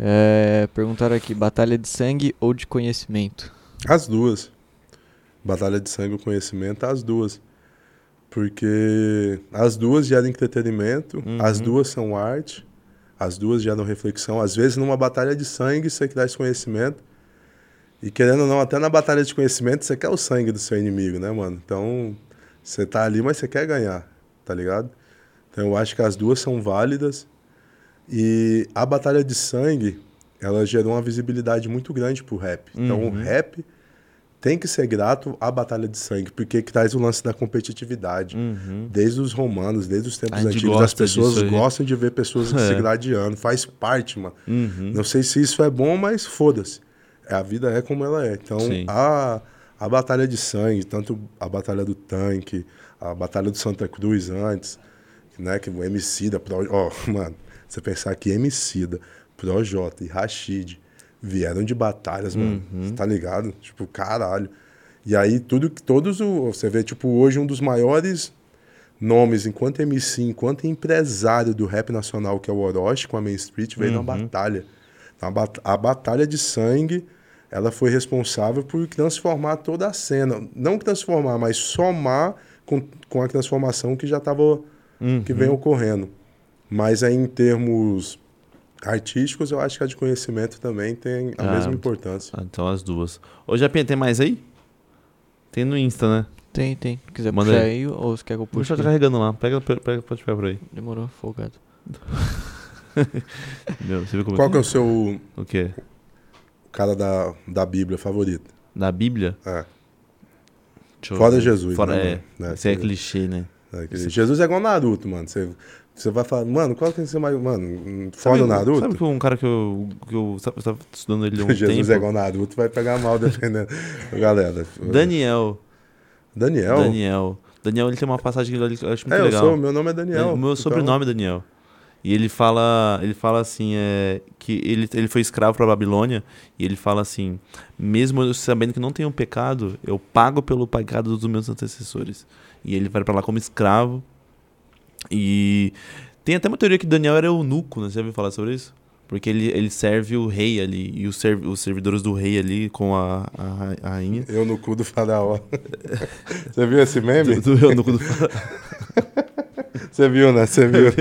É, perguntaram aqui, batalha de sangue ou de conhecimento? As duas. Batalha de sangue e conhecimento, as duas. Porque as duas geram entretenimento, Uhum. as duas são arte, as duas geram reflexão. Às vezes, numa batalha de sangue, você esse conhecimento. E querendo ou não, até na batalha de conhecimento, você quer o sangue do seu inimigo, né, mano? Então, você tá ali, mas você quer ganhar, tá ligado? Então, eu acho que as duas são válidas. E a batalha de sangue, ela gerou uma visibilidade muito grande pro rap. Então, o Uhum. rap tem que ser grato à batalha de sangue, porque que traz o lance da competitividade. Uhum. Desde os romanos, desde os tempos antigos, as pessoas gostam de ver pessoas *laughs* É. se gladiando. Faz parte, mano. Uhum. Não sei se isso é bom, mas foda-se. A vida é como ela é. Então, Sim. a, a batalha de sangue, tanto a batalha do tanque, a batalha do Santa Cruz antes, né, que o Emicida, Pro, ó, *laughs* mano, você pensar que Emicida, Projota e Rashid vieram de batalhas, mano, Uhum. você tá ligado? Tipo, caralho. E aí, tudo que todos o. Você vê, tipo, hoje um dos maiores nomes, enquanto MC, enquanto empresário do rap nacional, que é o Orochi com a Main Street, veio Uhum. na batalha. A, bat- a batalha de sangue, ela foi responsável por transformar toda a cena. Não transformar, mas somar com, com a transformação que já estava que Uhum. vem ocorrendo. Mas aí, em termos artísticos, eu acho que a de conhecimento também tem a Ah, mesma importância. Ah, então as duas. Ô, Japinha, tem mais aí? Tem no Insta, né? Tem, tem. Se quiser Manda puxar aí. aí, ou você quer que eu puxe? Puxa, tá aqui? carregando lá. Pega, pega, pode pegar por aí. Demorou, folgado. *laughs* Meu, você viu como Qual que é o seu O quê? cara da, da Bíblia favorito? Da Bíblia? É. Eu Fora. Jesus, Fora, né, é. mano? É, Isso é você- clichê, né? É, que Jesus é igual Naruto, mano. Você, você vai falar, mano, qual que você mais. Mano, fora Sabe- o Naruto? Sabe que um cara que eu, que eu sa- tava estudando ele um *laughs* Jesus tempo? é igual Naruto, vai pegar mal *laughs* defendendo. Galera. Daniel. Daniel? Daniel. Daniel, ele tem uma passagem que eu acho muito É, eu legal. sou, meu nome é Daniel. o meu então- sobrenome é Daniel. E ele fala, ele fala assim, é, que ele, ele foi escravo para Babilônia e ele fala assim, mesmo eu sabendo que não tenho pecado, eu pago pelo pecado dos meus antecessores. E ele vai para lá como escravo. E tem até uma teoria que Daniel era eunuco, né? Você já ouviu falar sobre isso? Porque ele, ele serve o rei ali, e os, serv os servidores do rei ali com a, a, a rainha. Eu no cu do faraó. *laughs* Você viu esse meme? Do, do eunuco do *laughs* Você viu, né? Você viu. *laughs*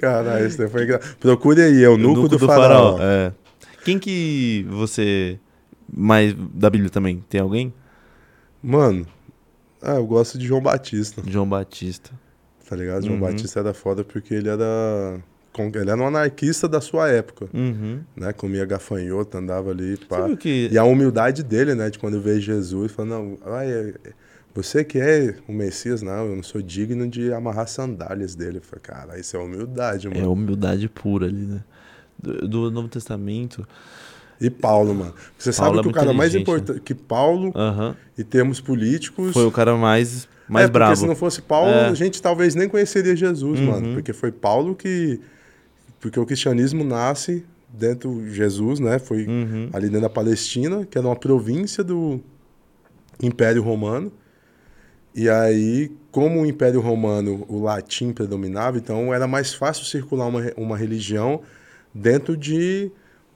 Caralho, isso foi engraçado. Procure aí, é o nuco Eunuco do, faraó. É. Quem que você mais da Bíblia também? Tem alguém? Mano, ah, eu gosto de João Batista, João Batista. tá ligado? João Uhum. Batista era foda porque ele era. Ele era um anarquista da sua época, Uhum. né? Comia gafanhoto, andava ali, pá. Que E a humildade dele, né? De quando veio Jesus, falando, não, ai, é- você que é o Messias, não, eu não sou digno de amarrar sandálias dele. Eu falei, cara, isso é humildade, é mano. humildade pura ali, né? Do, do Novo Testamento. E Paulo, mano. Você Paulo sabe é que o muito cara mais importante, que Paulo, Aham. em termos políticos... Foi o cara mais, mais é, porque bravo. se não fosse Paulo, É. a gente talvez nem conheceria Jesus, Uhum. mano. Porque foi Paulo que... Porque o cristianismo nasce dentro de Jesus, né? Foi Uhum. ali dentro da Palestina, que era uma província do Império Romano. E aí, como o Império Romano, o latim predominava, então era mais fácil circular uma, uma religião dentro de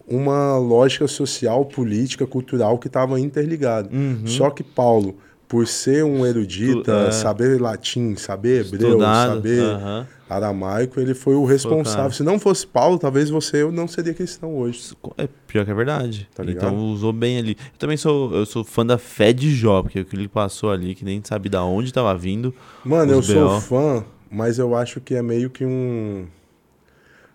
uma lógica social, política, cultural que estava interligada. Uhum. Só que Paulo, por ser um erudita, Tu- é. saber latim, saber hebreu, Estudado. saber aramaico, ele foi o responsável. Se não fosse Paulo, talvez você não seria cristão hoje. É pior que é verdade. Tá então usou bem ali. Eu também sou, eu sou fã da fé de Jó, porque o que ele passou ali, que nem sabe da onde tava vindo. Mano, eu Os sou BO. fã, mas eu acho que é meio que um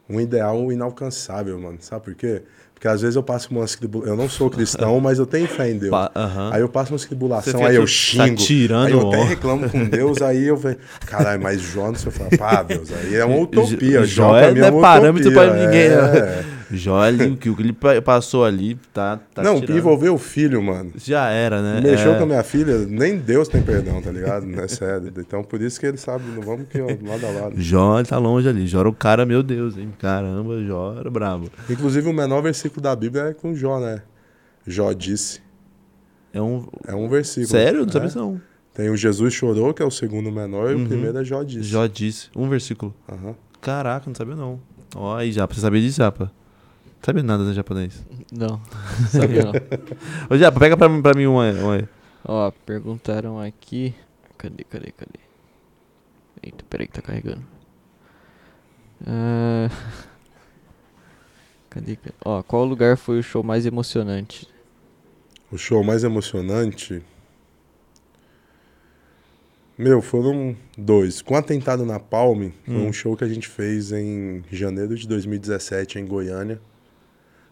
um ideal inalcançável, mano. Sabe por quê? Porque às vezes eu passo umas tribulações. Eu não sou cristão, *laughs* mas eu tenho fé em Deus. Pa- aham. Aí eu passo umas tribulações, Você aí eu tá xingo. tirando aí eu até reclamo com Deus, aí eu vejo. Caralho, mas Jó, não sei, eu falo, pá, Deus, aí é uma *laughs* utopia. Jó Jó, é- é uma parâmetro utopia, pra ninguém, é. Jó que o que ele pa- passou ali, tá. tá não, tirando. envolveu o filho, mano. Já era, né? Mexeu É. com a minha filha, nem Deus tem perdão, tá ligado? É sério. Então por isso que ele sabe, não vamos que ó, lado a lado. Jó ele tá longe ali. Jó era o cara, meu Deus, hein? Caramba, Jó era brabo. Inclusive o menor versículo da Bíblia é com Jó, né? Jó disse. É um. É um versículo. Sério? Não É. sabia isso não. Tem o Jesus chorou, que é o segundo menor, e Uhum. o primeiro é Jó disse. Jó disse. Um versículo. Aham. Caraca, não sabia não. Ó, aí, Japa, você sabia disso, Japa? Sabia nada de japonês. Não, *laughs* sabia não. Ô, Japa, pega pra, mim- pra mim uma, uma aí. Ó, perguntaram aqui. Cadê, cadê, cadê? Eita, peraí que tá carregando. Ah, Cadê, cadê? Ó, qual lugar foi o show mais emocionante? O show mais emocionante. Meu, foram dois. Com o atentado na Palme, foi Hum. um show que a gente fez em janeiro de 2017 em Goiânia,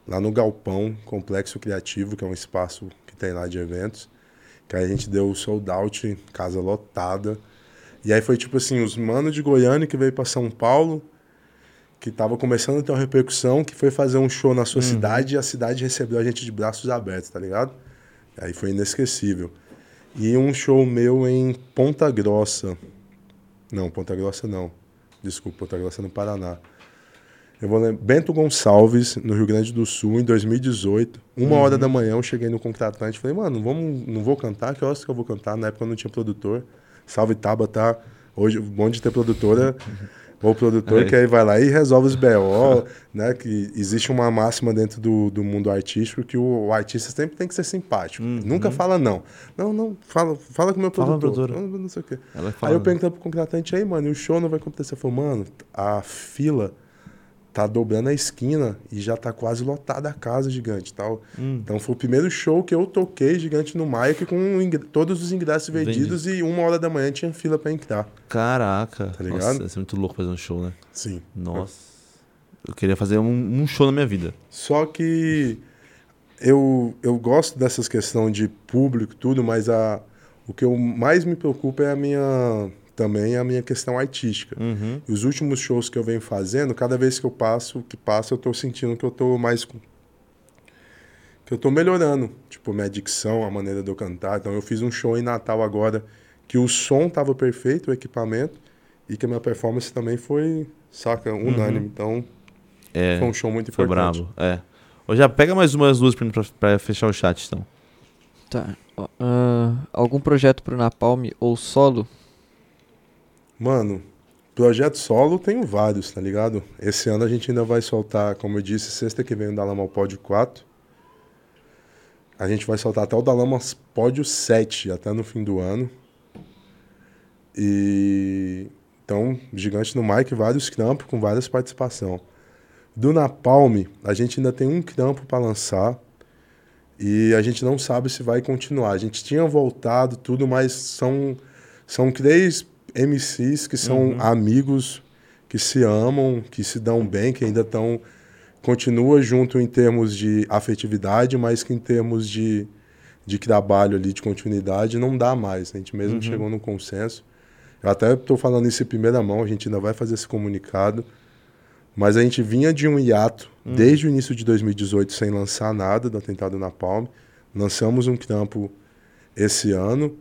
lá no Galpão Complexo Criativo, que é um espaço que tem lá de eventos. Que aí a gente deu o sold out, casa lotada. E aí foi tipo assim, os manos de Goiânia que veio para São Paulo, que tava começando a ter uma repercussão, que foi fazer um show na sua cidade e a cidade recebeu a gente de braços abertos, tá ligado? Aí foi inesquecível. E um show meu em Ponta Grossa. Não, Ponta Grossa não. Desculpa, Ponta Grossa no Paraná. Eu vou lembrar. Bento Gonçalves, no Rio Grande do Sul, em 2018. Uma hora da manhã eu cheguei no contratante e falei, mano, vamos, não vou cantar? Que horas que eu vou cantar? Na época eu não tinha produtor. Salve Tabata. Hoje, o bom de ter produtora. Ou produtor É. que aí vai lá e resolve os BO, né? Que existe uma máxima dentro do, do mundo artístico que o, o artista sempre tem que ser simpático. Nunca fala não. Não, não, fala, fala com o meu Fala produtor. produtora. Não, não sei o quê. Fala, Aí eu perguntei pro contratante aí, mano, e o show não vai acontecer? Eu falei, mano, a fila tá dobrando a esquina e já tá quase lotada a casa gigante tal. Hum. Então foi o primeiro show que eu toquei gigante no Mike com todos os ingressos vendidos e uma hora da manhã tinha fila pra entrar. Caraca. Tá ligado? Nossa, ser muito louco fazer um show, né? Sim. Nossa. Eu queria fazer um, um show na minha vida. Só que eu, eu gosto dessas questões de público e tudo, mas a, o que eu mais me preocupa é a minha também a minha questão artística. Uhum. E os últimos shows que eu venho fazendo, cada vez que eu passo, que passo, eu tô sentindo que eu tô mais que eu tô melhorando, tipo, minha dicção, a maneira de eu cantar. Então eu fiz um show em Natal agora que o som tava perfeito, o equipamento, e que a minha performance também foi, saca, unânime. Então É, foi um show muito foi importante. brabo. É. Ô, já pega mais umas duas pra, pra, fechar o chat, então. Tá. ah, algum projeto pro Napalm ou solo? Mano, projeto solo tenho vários, tá ligado? Esse ano a gente ainda vai soltar, como eu disse, sexta que vem o Dalama ao Pódio 4. A gente vai soltar até o Dalama Pódio 7, até no fim do ano. E então, Gigante no Mike, vários trampos com várias participações. Do Napalm, a gente ainda tem um trampo para lançar e a gente não sabe se vai continuar. A gente tinha voltado tudo, mas são são três MCs que são Uhum. amigos, que se amam, que se dão bem, que ainda estão continua junto em termos de afetividade, mas que em termos de, de trabalho ali, de continuidade, não dá mais. A gente mesmo Uhum. chegou num consenso. Eu até estou falando isso em primeira mão, a gente ainda vai fazer esse comunicado. Mas a gente vinha de um hiato desde o início de 2018 sem lançar nada do atentado na Palme. Lançamos um trampo esse ano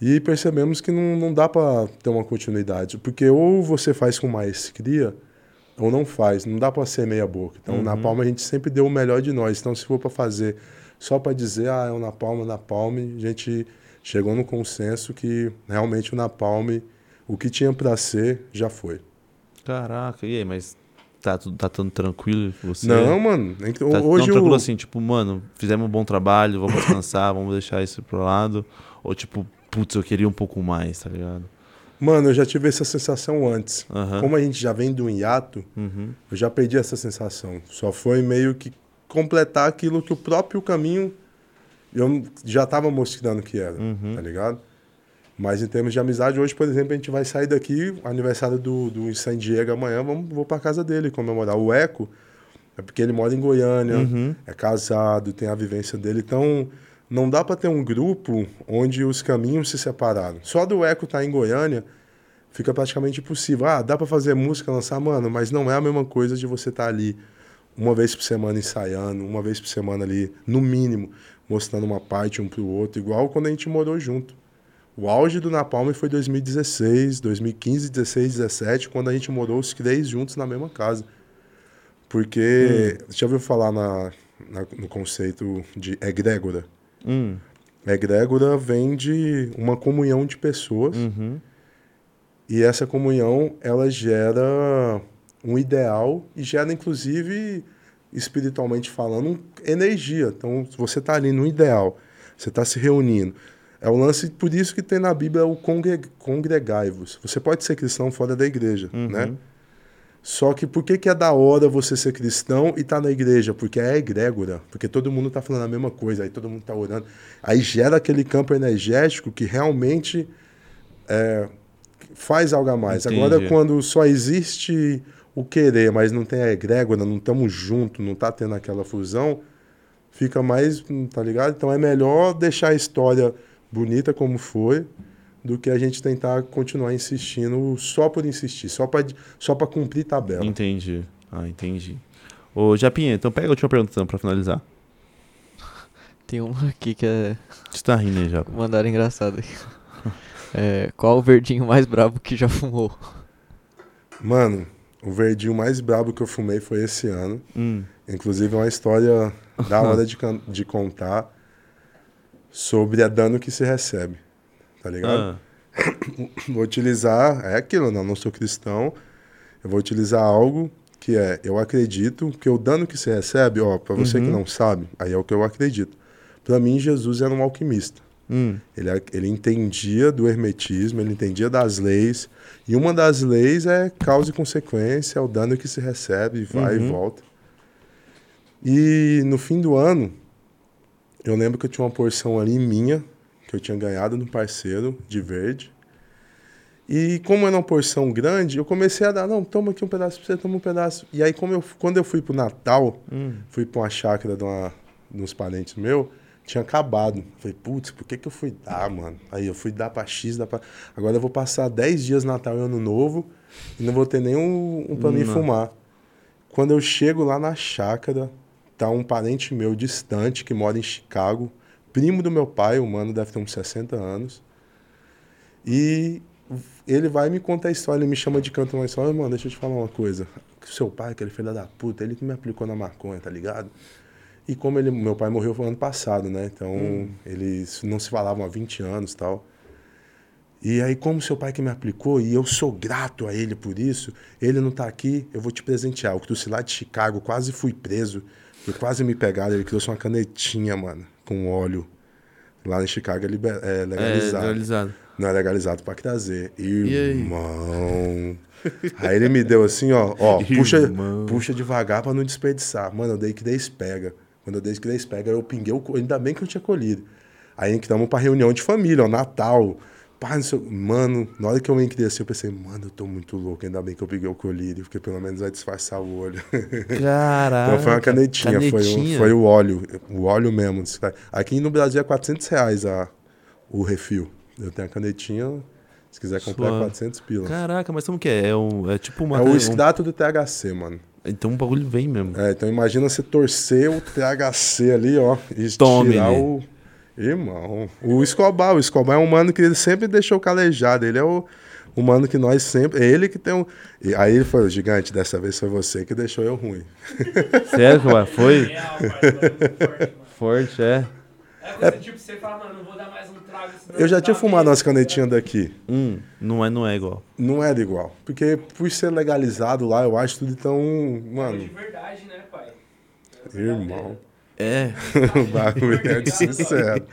e percebemos que não, não dá para ter uma continuidade. Porque ou você faz com maestria, ou não faz. Não dá pra ser meia boca. Então, na Uhum. Palma a gente sempre deu o melhor de nós. Então, se for pra fazer só pra dizer, ah, é o Napalm, Napalm, a gente chegou no consenso que realmente o Napalm, o que tinha pra ser, já foi. Caraca, e aí, mas tá tudo tá tudo tranquilo você? Não, mano. Tá, hoje não, tranquilo o- assim, tipo, mano, fizemos um bom trabalho, vamos descansar, *laughs* vamos deixar isso pro lado. Ou tipo, putz, eu queria um pouco mais, tá ligado? Mano, eu já tive essa sensação antes. Aham. Como a gente já vem do hiato, Uhum. eu já perdi essa sensação. Só foi meio que completar aquilo que o próprio caminho eu já estava mostrando que era, Uhum. tá ligado? Mas em termos de amizade, hoje, por exemplo, a gente vai sair daqui, aniversário do, do San Diego amanhã, vamos, vou pra casa dele comemorar. O Eco é porque ele mora em Goiânia, Uhum. é casado, tem a vivência dele. Então, não dá para ter um grupo onde os caminhos se separaram. Só do Eco estar em Goiânia fica praticamente impossível. Ah, dá para fazer música, lançar, mano, mas não é a mesma coisa de você estar ali uma vez por semana ensaiando, uma vez por semana ali, no mínimo, mostrando uma parte um pro outro, igual quando a gente morou junto. O auge do Napalm foi 2016, 2015, 16, 17, quando a gente morou os três juntos na mesma casa. Porque, você já ouviu falar na, na- no conceito de egrégora? Hum. Egrégora vem de uma comunhão de pessoas Uhum. e essa comunhão ela gera um ideal e gera inclusive espiritualmente falando energia. Então você está ali no ideal, você está se reunindo. É o lance por isso que tem na Bíblia o congre- congregai-vos. Você pode ser cristão fora da igreja, Uhum. né? Só que por que, que é da hora você ser cristão e tá na igreja? Porque é egrégora. Porque todo mundo tá falando a mesma coisa, aí todo mundo tá orando. Aí gera aquele campo energético que realmente é, faz algo a mais. Entendi. Agora, quando só existe o querer, mas não tem a egrégora, não estamos juntos, não tá tendo aquela fusão, fica mais, hum, tá ligado? Então é melhor deixar a história bonita como foi do que a gente tentar continuar insistindo só por insistir, só para só pra cumprir tabela. Entendi. Ah, entendi. Ô, Japinha, então pega a última pergunta então, pra finalizar. *laughs* Tem uma aqui que é. Você tá rindo aí, Japa? Mandaram engraçado aqui. *laughs* É, qual o verdinho mais brabo que já fumou? Mano, o verdinho mais brabo que eu fumei foi esse ano. Hum. Inclusive é uma história da *laughs* hora de, de contar sobre a dano que se recebe. Tá ligado? Ah, *coughs* Vou utilizar, é aquilo, não, não sou cristão. Eu vou utilizar algo que é, eu acredito que o dano que se recebe, ó, para você que Uhum. não sabe, aí é o que eu acredito. Para mim, Jesus era um alquimista. hum. Ele, ele entendia do hermetismo, ele entendia das leis. E uma das leis é causa e consequência, é o dano que se recebe, vai Uhum. e volta. E no fim do ano, eu lembro que eu tinha uma porção ali minha, que eu tinha ganhado no parceiro de verde. E como era uma porção grande, eu comecei a dar, não, toma aqui um pedaço pra você, toma um pedaço. E aí, como eu, quando eu fui pro Natal, Hum. fui pra uma chácara de, uma, de uns parentes meus, tinha acabado. Falei, putz, por que, que eu fui dar, mano? Aí eu fui dar pra X, dar pra... Agora eu vou passar 10 dias Natal e Ano Novo e não vou ter nenhum um pra mim fumar. Quando eu chego lá na chácara, tá um parente meu distante que mora em Chicago, primo do meu pai, o mano deve ter uns 60 anos. E ele vai me contar a história, ele me chama de canto uma história, mano, deixa eu te falar uma coisa. Seu pai, aquele filho da puta, ele que me aplicou na maconha, tá ligado? E como ele, meu pai morreu ano passado, né? Então, eles não se falavam há 20 anos e tal. E aí, como seu pai que me aplicou, e eu sou grato a ele por isso, ele não tá aqui, eu vou te presentear. Eu trouxe lá de Chicago, quase fui preso, quase me pegaram. Ele trouxe uma canetinha, mano, com óleo. Lá em Chicago é, liber- é É, legalizado. legalizado. Não é legalizado pra trazer. aí? Irmão. Aí ele me deu assim, ó, ó, puxa, Irmão. puxa devagar pra não desperdiçar. Mano, eu dei que 10 pega. Quando eu dei que 10 pega, eu pinguei o. Ainda bem que eu tinha colhido. Aí entramos pra reunião de família, ó, Natal. Pá, Mano, na hora que eu entrei assim, eu pensei, mano, eu tô muito louco. Ainda bem que eu peguei o colírio, porque pelo menos vai disfarçar o olho. Caraca. Então foi uma canetinha, Foi, o, canetinha. foi o óleo, o óleo mesmo. Aqui no Brasil é 400 reais a, o refil. Eu tenho a canetinha, se quiser comprar, Suave. 400 pila. Caraca, mas como que é? É, um, é tipo uma. é o um- extrato do THC, mano. Então o bagulho vem mesmo. É, então imagina você torcer o THC ali, ó, e Tome-lhe. tirar o... Irmão, o Escobar, o Escobar é um mano que ele sempre deixou calejado. Ele é o, um mano que nós sempre. Ele que tem um. E aí ele falou, gigante, dessa vez foi você que deixou eu ruim. *laughs* Sério, cara? Foi? Parça, Forte, é. É você, tipo, você fala, mano, não vou dar mais um trago. Eu já tinha fumado umas canetinhas daqui. Hum, não é, não é igual. Não era igual. Porque por ser legalizado lá, eu acho tudo tão. De Mano, verdade, né, pai? irmão. É. *laughs* o bagulho é de sincero.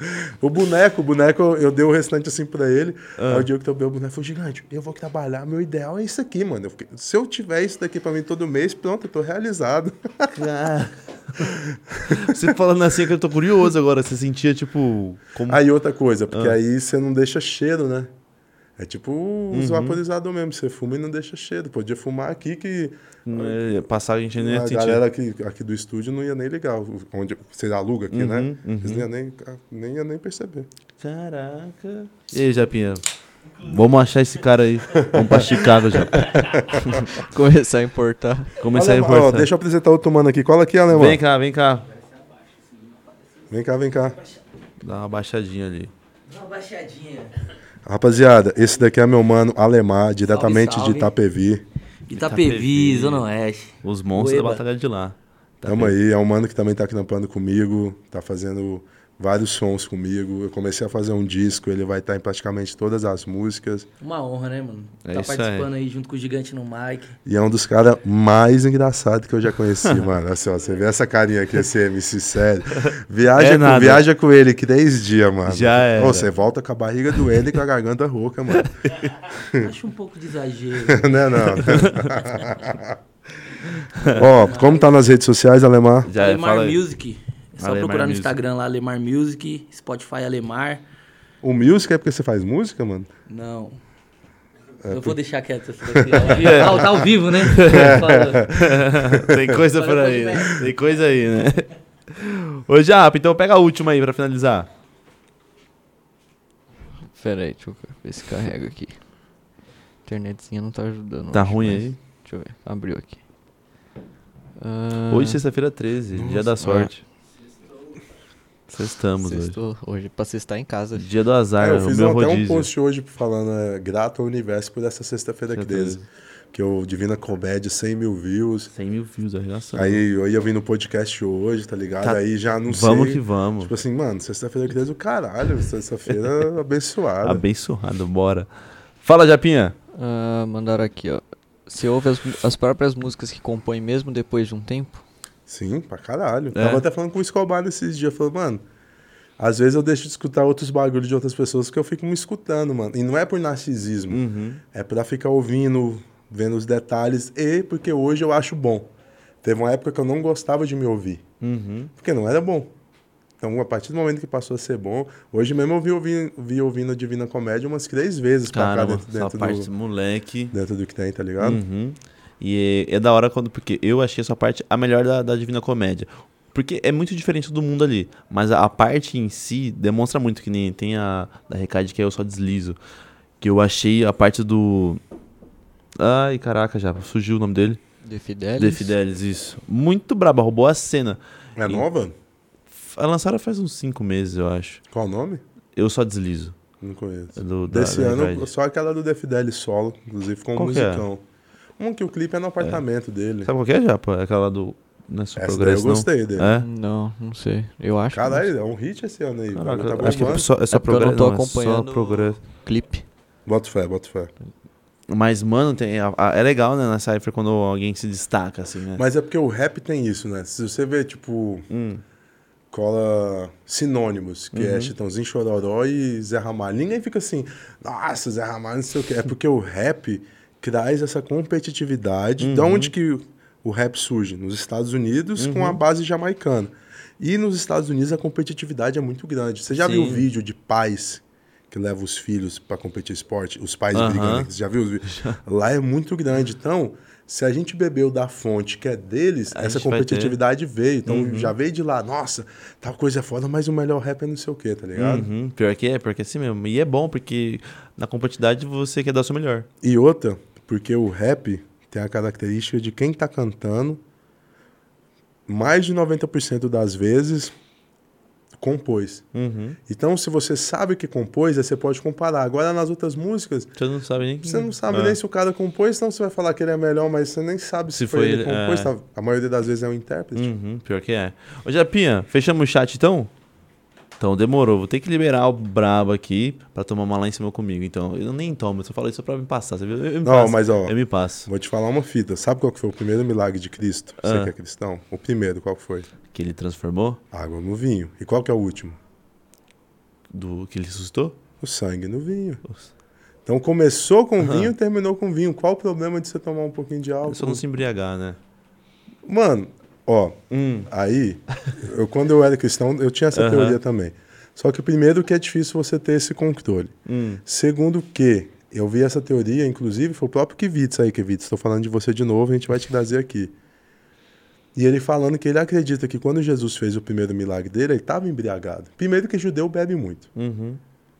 O boneco, o boneco, eu dei o restante assim pra ele. Aí o dia que eu dei o boneco, falou, gigante, eu vou trabalhar, meu ideal é isso aqui, mano. Fiquei, se eu tiver isso daqui pra mim todo mês, pronto, eu tô realizado. Ah. Você falando assim que eu tô curioso agora. Você sentia, tipo. Como... Aí outra coisa, porque Ah. aí você não deixa cheiro, né? É tipo os Uhum. vaporizadores mesmo, você fuma e não deixa cheiro. Podia fumar aqui que é- Passar a gente nem a galera aqui, aqui do estúdio não ia nem ligar. Onde você aluga aqui, né? Uhum, Eles uhum. não ia nem, nem, ia nem perceber. Caraca. E aí, Japinha? Vamos achar esse cara aí. Vamos pra Chicago já. *laughs* Começar a importar. Começar a Alemão, ó, importar. deixa eu apresentar outro mano aqui. Cola aqui, alemão. Vem cá, vem cá. Vem cá, vem cá. Dá uma baixadinha ali. Uma baixadinha. Rapaziada, esse daqui é meu mano Alemar, diretamente salve. de Itapevi. Itapevi, Itapevi. Zona Oeste. Os monstros da Ueba. batalha de lá. Tamo aí, é um mano que também tá trampando comigo, tá fazendo vários sons comigo. Eu comecei a fazer um disco, ele vai estar em praticamente todas as músicas. Uma honra, né, mano? É tá isso aí. participando aí. junto com o Gigante no mic. E é um dos caras mais engraçados que eu já conheci, *laughs* mano. Assim, ó, você vê essa carinha aqui, esse MC sério. Viaja, É com, viaja com ele que três dias, mano. Já. Ô, você volta com a barriga doendo e com a garganta rouca, mano. *laughs* Acho um pouco de exagero. né, *laughs* não? Ó, como tá nas redes sociais, Alemar? Já Alemar fala. Music. É só Alemar procurar no Music. Instagram lá, Alemar Music, Spotify Alemar. O music é porque você faz música, mano? Não. É, eu vou deixar quieto essa daqui. *laughs* Tá, tá ao vivo, né? *laughs* Fala. Tem coisa por aí, né? Tem coisa aí, né? Ô, Japa, então pega a última aí pra finalizar. Pera aí, deixa eu ver se carrega aqui. Internetzinha não tá ajudando. Tá hoje, ruim mas- aí? Deixa eu ver. Abriu aqui. Ah, Hoje, sexta-feira 13, dia da sorte. Sextamos hoje. sextou. Hoje, pra sextar em casa. Dia do azar, É, eu fiz meu até um rodízio. post hoje falando é, grato ao universo por essa sexta-feira Sexta-feira. 13. Que o Divina Comédia, 100 mil views. 100 mil views, arregaçando. Aí eu ia vir no podcast hoje, tá ligado? Tá. Aí já anunciei. Vamos que vamos. Tipo assim, mano, sexta-feira 13 o caralho. Sexta-feira *laughs* abençoada. Abençoado, bora. Fala, Japinha. Ah, mandaram aqui, ó. Você ouve as, as próprias músicas que compõe mesmo depois de um tempo? Sim, pra caralho. É. Tava até falando com o Escobar nesses dias. Falando, mano, às vezes eu deixo de escutar outros bagulhos de outras pessoas porque eu fico me escutando, mano. E não é por narcisismo. Uhum. É pra ficar ouvindo, vendo os detalhes e porque hoje eu acho bom. Teve uma época que eu não gostava de me ouvir, Uhum. porque não era bom. Então, a partir do momento que passou a ser bom, hoje mesmo eu vi, ouvi, vi ouvindo Divina Comédia umas três vezes pra cá Caramba, dentro, essa dentro, parte, do, moleque. dentro do que tem, tá ligado? Uhum. E é, é da hora quando. Porque eu achei essa parte a melhor da, da Divina Comédia. Porque é muito diferente do mundo ali. Mas a, a parte em si demonstra muito que nem tem a da Recade que eu só deslizo. Que eu achei a parte do. Ai, caraca, já surgiu o nome dele. The Fidelis? The Fidelis, isso. Muito braba, roubou a cena. É E- nova? A lançaram faz uns 5 meses, eu acho. Qual o nome? Eu só deslizo. Não conheço. É Do, da- Desse da ano, Recade. só aquela do The Fidelis solo, inclusive ficou um Qual que é? Um que o clipe é no apartamento dele. Sabe qual que é, Japa? É aquela do. Não é só Essa daí eu não? gostei dele. É? Não, não sei. Eu acho. que não Caralho, é um hit esse ano aí. Caraca, tá acho que é só, é só É eu não tô é só acompanhando- progresso. sei. Clipe. Bota fé, bota fé. Mas, mano, tem, a- a- é legal, né, na Cypher quando alguém se destaca, assim, né? Mas é porque o rap tem isso, né? Se você vê, tipo, Hum, cola sinônimos, que Uhum. é Chitãozinho Chororó e Zé Ramalho. Ninguém fica assim, nossa, Zé Ramalho, não sei o quê. É porque o rap traz essa competitividade. De Uhum. onde que o rap surge? Nos Estados Unidos, com Uhum. a base jamaicana. E nos Estados Unidos a competitividade é muito grande. Você já viu o Sim. vídeo de pais que levam os filhos para competir esporte? Os pais Aham. brigando. Você já viu os vídeos? Lá é muito grande. Então, se a gente bebeu da fonte que é deles, A essa competitividade veio. Então, Uhum. já veio de lá. Nossa, tal coisa é foda, mas o melhor rap é não sei o quê, tá ligado? uhum, pior que é, pior que é assim mesmo. E é bom, porque na competitividade você quer dar o seu melhor. E outra, porque o rap tem a característica de quem tá cantando, mais de 90% das vezes, compôs. Uhum. Então, se você sabe o que compôs, aí você pode comparar. Agora, nas outras músicas, Você não sabe nem. você não sabe Ah. nem se o cara compôs, então você vai falar que ele é melhor, mas você nem sabe se, Se foi ele, que compôs. é. tá? A maioria das vezes é um intérprete. Uhum, pior que é. Ô, Japinha, fechamos o chat então? Então demorou. Vou ter que liberar o brabo aqui pra tomar uma lá em cima comigo. Então, eu nem tomo, eu só falo isso só pra me passar, você viu? Eu, eu me Não, passo. mas ó, Eu me passo. vou te falar uma fita. Sabe qual que foi o primeiro milagre de Cristo? Você Ah. que é cristão? O primeiro, qual foi? Que ele transformou, Água no vinho. E qual que é o último? do que ele assustou. O sangue no vinho. Então começou com Aham. vinho e terminou com vinho. Qual o problema de você tomar um pouquinho de É álcool? só não se embriagar, né? Mano, ó, Hum. aí, eu, quando eu era cristão, eu tinha essa Aham. teoria também. Só que primeiro que é difícil você ter esse controle. Hum. Segundo que eu vi essa teoria, inclusive foi o próprio Kivitz aí, Kivitz, estou falando de você de novo, a gente vai te trazer aqui. E ele falando que ele acredita que quando Jesus fez o primeiro milagre dele, ele estava embriagado. Primeiro que judeu bebe muito, Uhum.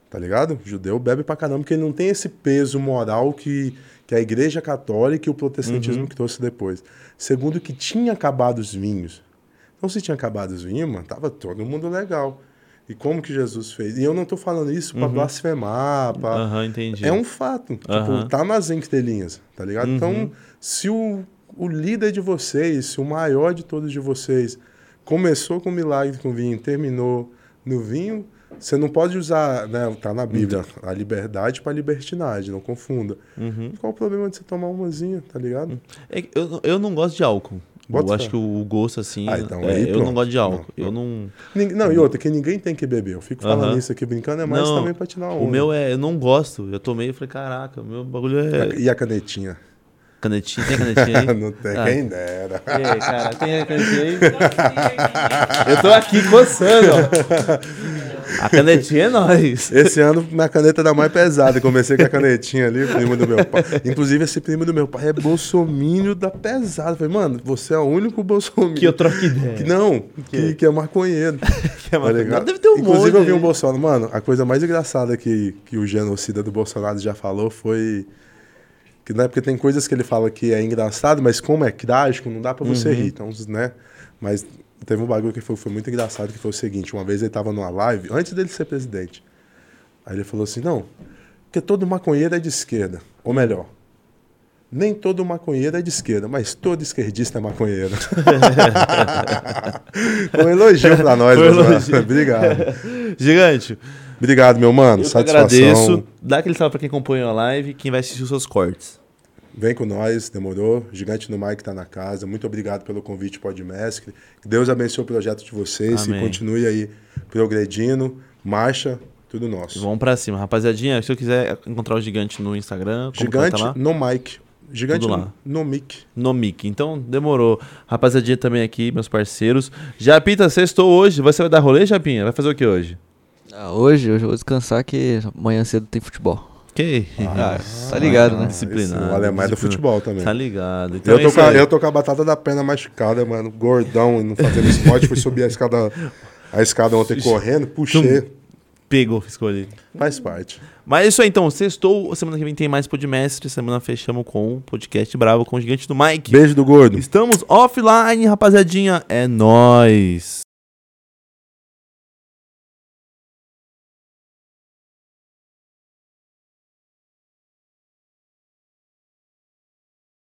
tá ligado? Judeu bebe pra caramba, porque ele não tem esse peso moral que, que a igreja católica e o protestantismo Uhum. que trouxe depois. Segundo que tinha acabado os vinhos. Então se tinha acabado os vinhos, mano, tava todo mundo legal. E como que Jesus fez? E eu não tô falando isso pra Uhum. blasfemar, pra... Aham, entendi. É um fato. Aham. Tipo, tá nas entrelinhas, tá ligado? Uhum. Então, se o, o líder de vocês, se o maior de todos de vocês, começou com milagre com vinho, terminou no vinho, você não pode usar, né? Tá na Bíblia, a liberdade para libertinagem, não confunda. Uhum. Qual o problema de você tomar umazinha, tá ligado? É que eu, eu não gosto de álcool. Bota eu acho fé. que o gosto, assim. Ah, então é, aí, eu não gosto de álcool. Não, eu não. Ninguém- Não, e outra, que ninguém tem que beber. Eu fico falando Aham. isso aqui brincando, é mais Não, também pra tirar onda. O meu é. Eu não gosto. Eu tomei e falei, caraca, o meu bagulho é. E a canetinha? Canetinha, tem canetinha aí? *laughs* não tem, Ah. quem dera. E aí, cara, tem a canetinha aí? *laughs* Eu tô aqui coçando, ó. *laughs* A canetinha é nóis. Esse ano minha caneta era mais pesada. Comecei com a canetinha ali, o primo do meu pai. Inclusive, esse primo do meu pai é bolsomínio da pesada. Falei, mano, você é o único bolsomínio. Que eu troco ideia. Que não, que, que é maconheiro. *laughs* Que é Tá uma- ligado? Deve ter um Inclusive, monte eu vi um. Bolsonaro. Mano, a coisa mais engraçada que, que o genocida do Bolsonaro já falou foi. Que, né, porque tem coisas que ele fala que é engraçado, mas como é trágico, não dá pra você Uhum. rir. Então, né? Mas teve um bagulho que foi, foi muito engraçado, que foi o seguinte: uma vez ele tava numa live, antes dele ser presidente. Aí ele falou assim: não, porque todo maconheiro é de esquerda. Ou melhor, nem todo maconheiro é de esquerda, mas todo esquerdista é maconheiro. *laughs* um elogio pra nós, um mano. elogio. *laughs* Obrigado. Gigante, Obrigado, meu mano. eu Satisfação. agradeço. Dá aquele salve pra quem acompanha a live quem vai assistir os seus cortes. Vem com nós, demorou. Gigante no Mike tá na casa. Muito obrigado pelo convite, Podmestre. Que Deus abençoe o projeto de vocês Amém. e continue aí progredindo. Marcha, tudo nosso. Vamos pra cima. Rapaziadinha, se eu quiser encontrar o Gigante no Instagram, Gigante tá lá? no Mike. Gigante lá. no Mic. No mic. Então, demorou. Rapaziadinha também aqui, meus parceiros. Japita, sextou hoje. Você vai dar rolê, Japinha? Vai fazer o que hoje? Ah, hoje, hoje eu vou descansar que amanhã cedo tem futebol. Que? Ah, tá ligado, né? Disciplinado. Alemão é do disciplinado. futebol também. Tá ligado. Então Eu é tô, isso com a, eu tô com a batata da perna machucada, mano. Gordão, e não fazendo esporte. Fui subir a escada, a escada ontem correndo, puxei. Pegou, escolhi. Faz parte. Mas é isso aí, então. Sextou. Semana que vem tem mais Podmestre. Semana fechamos com o podcast Bravo com o Gigante do Mike. Beijo do gordo. Estamos offline, rapaziadinha. É nóis.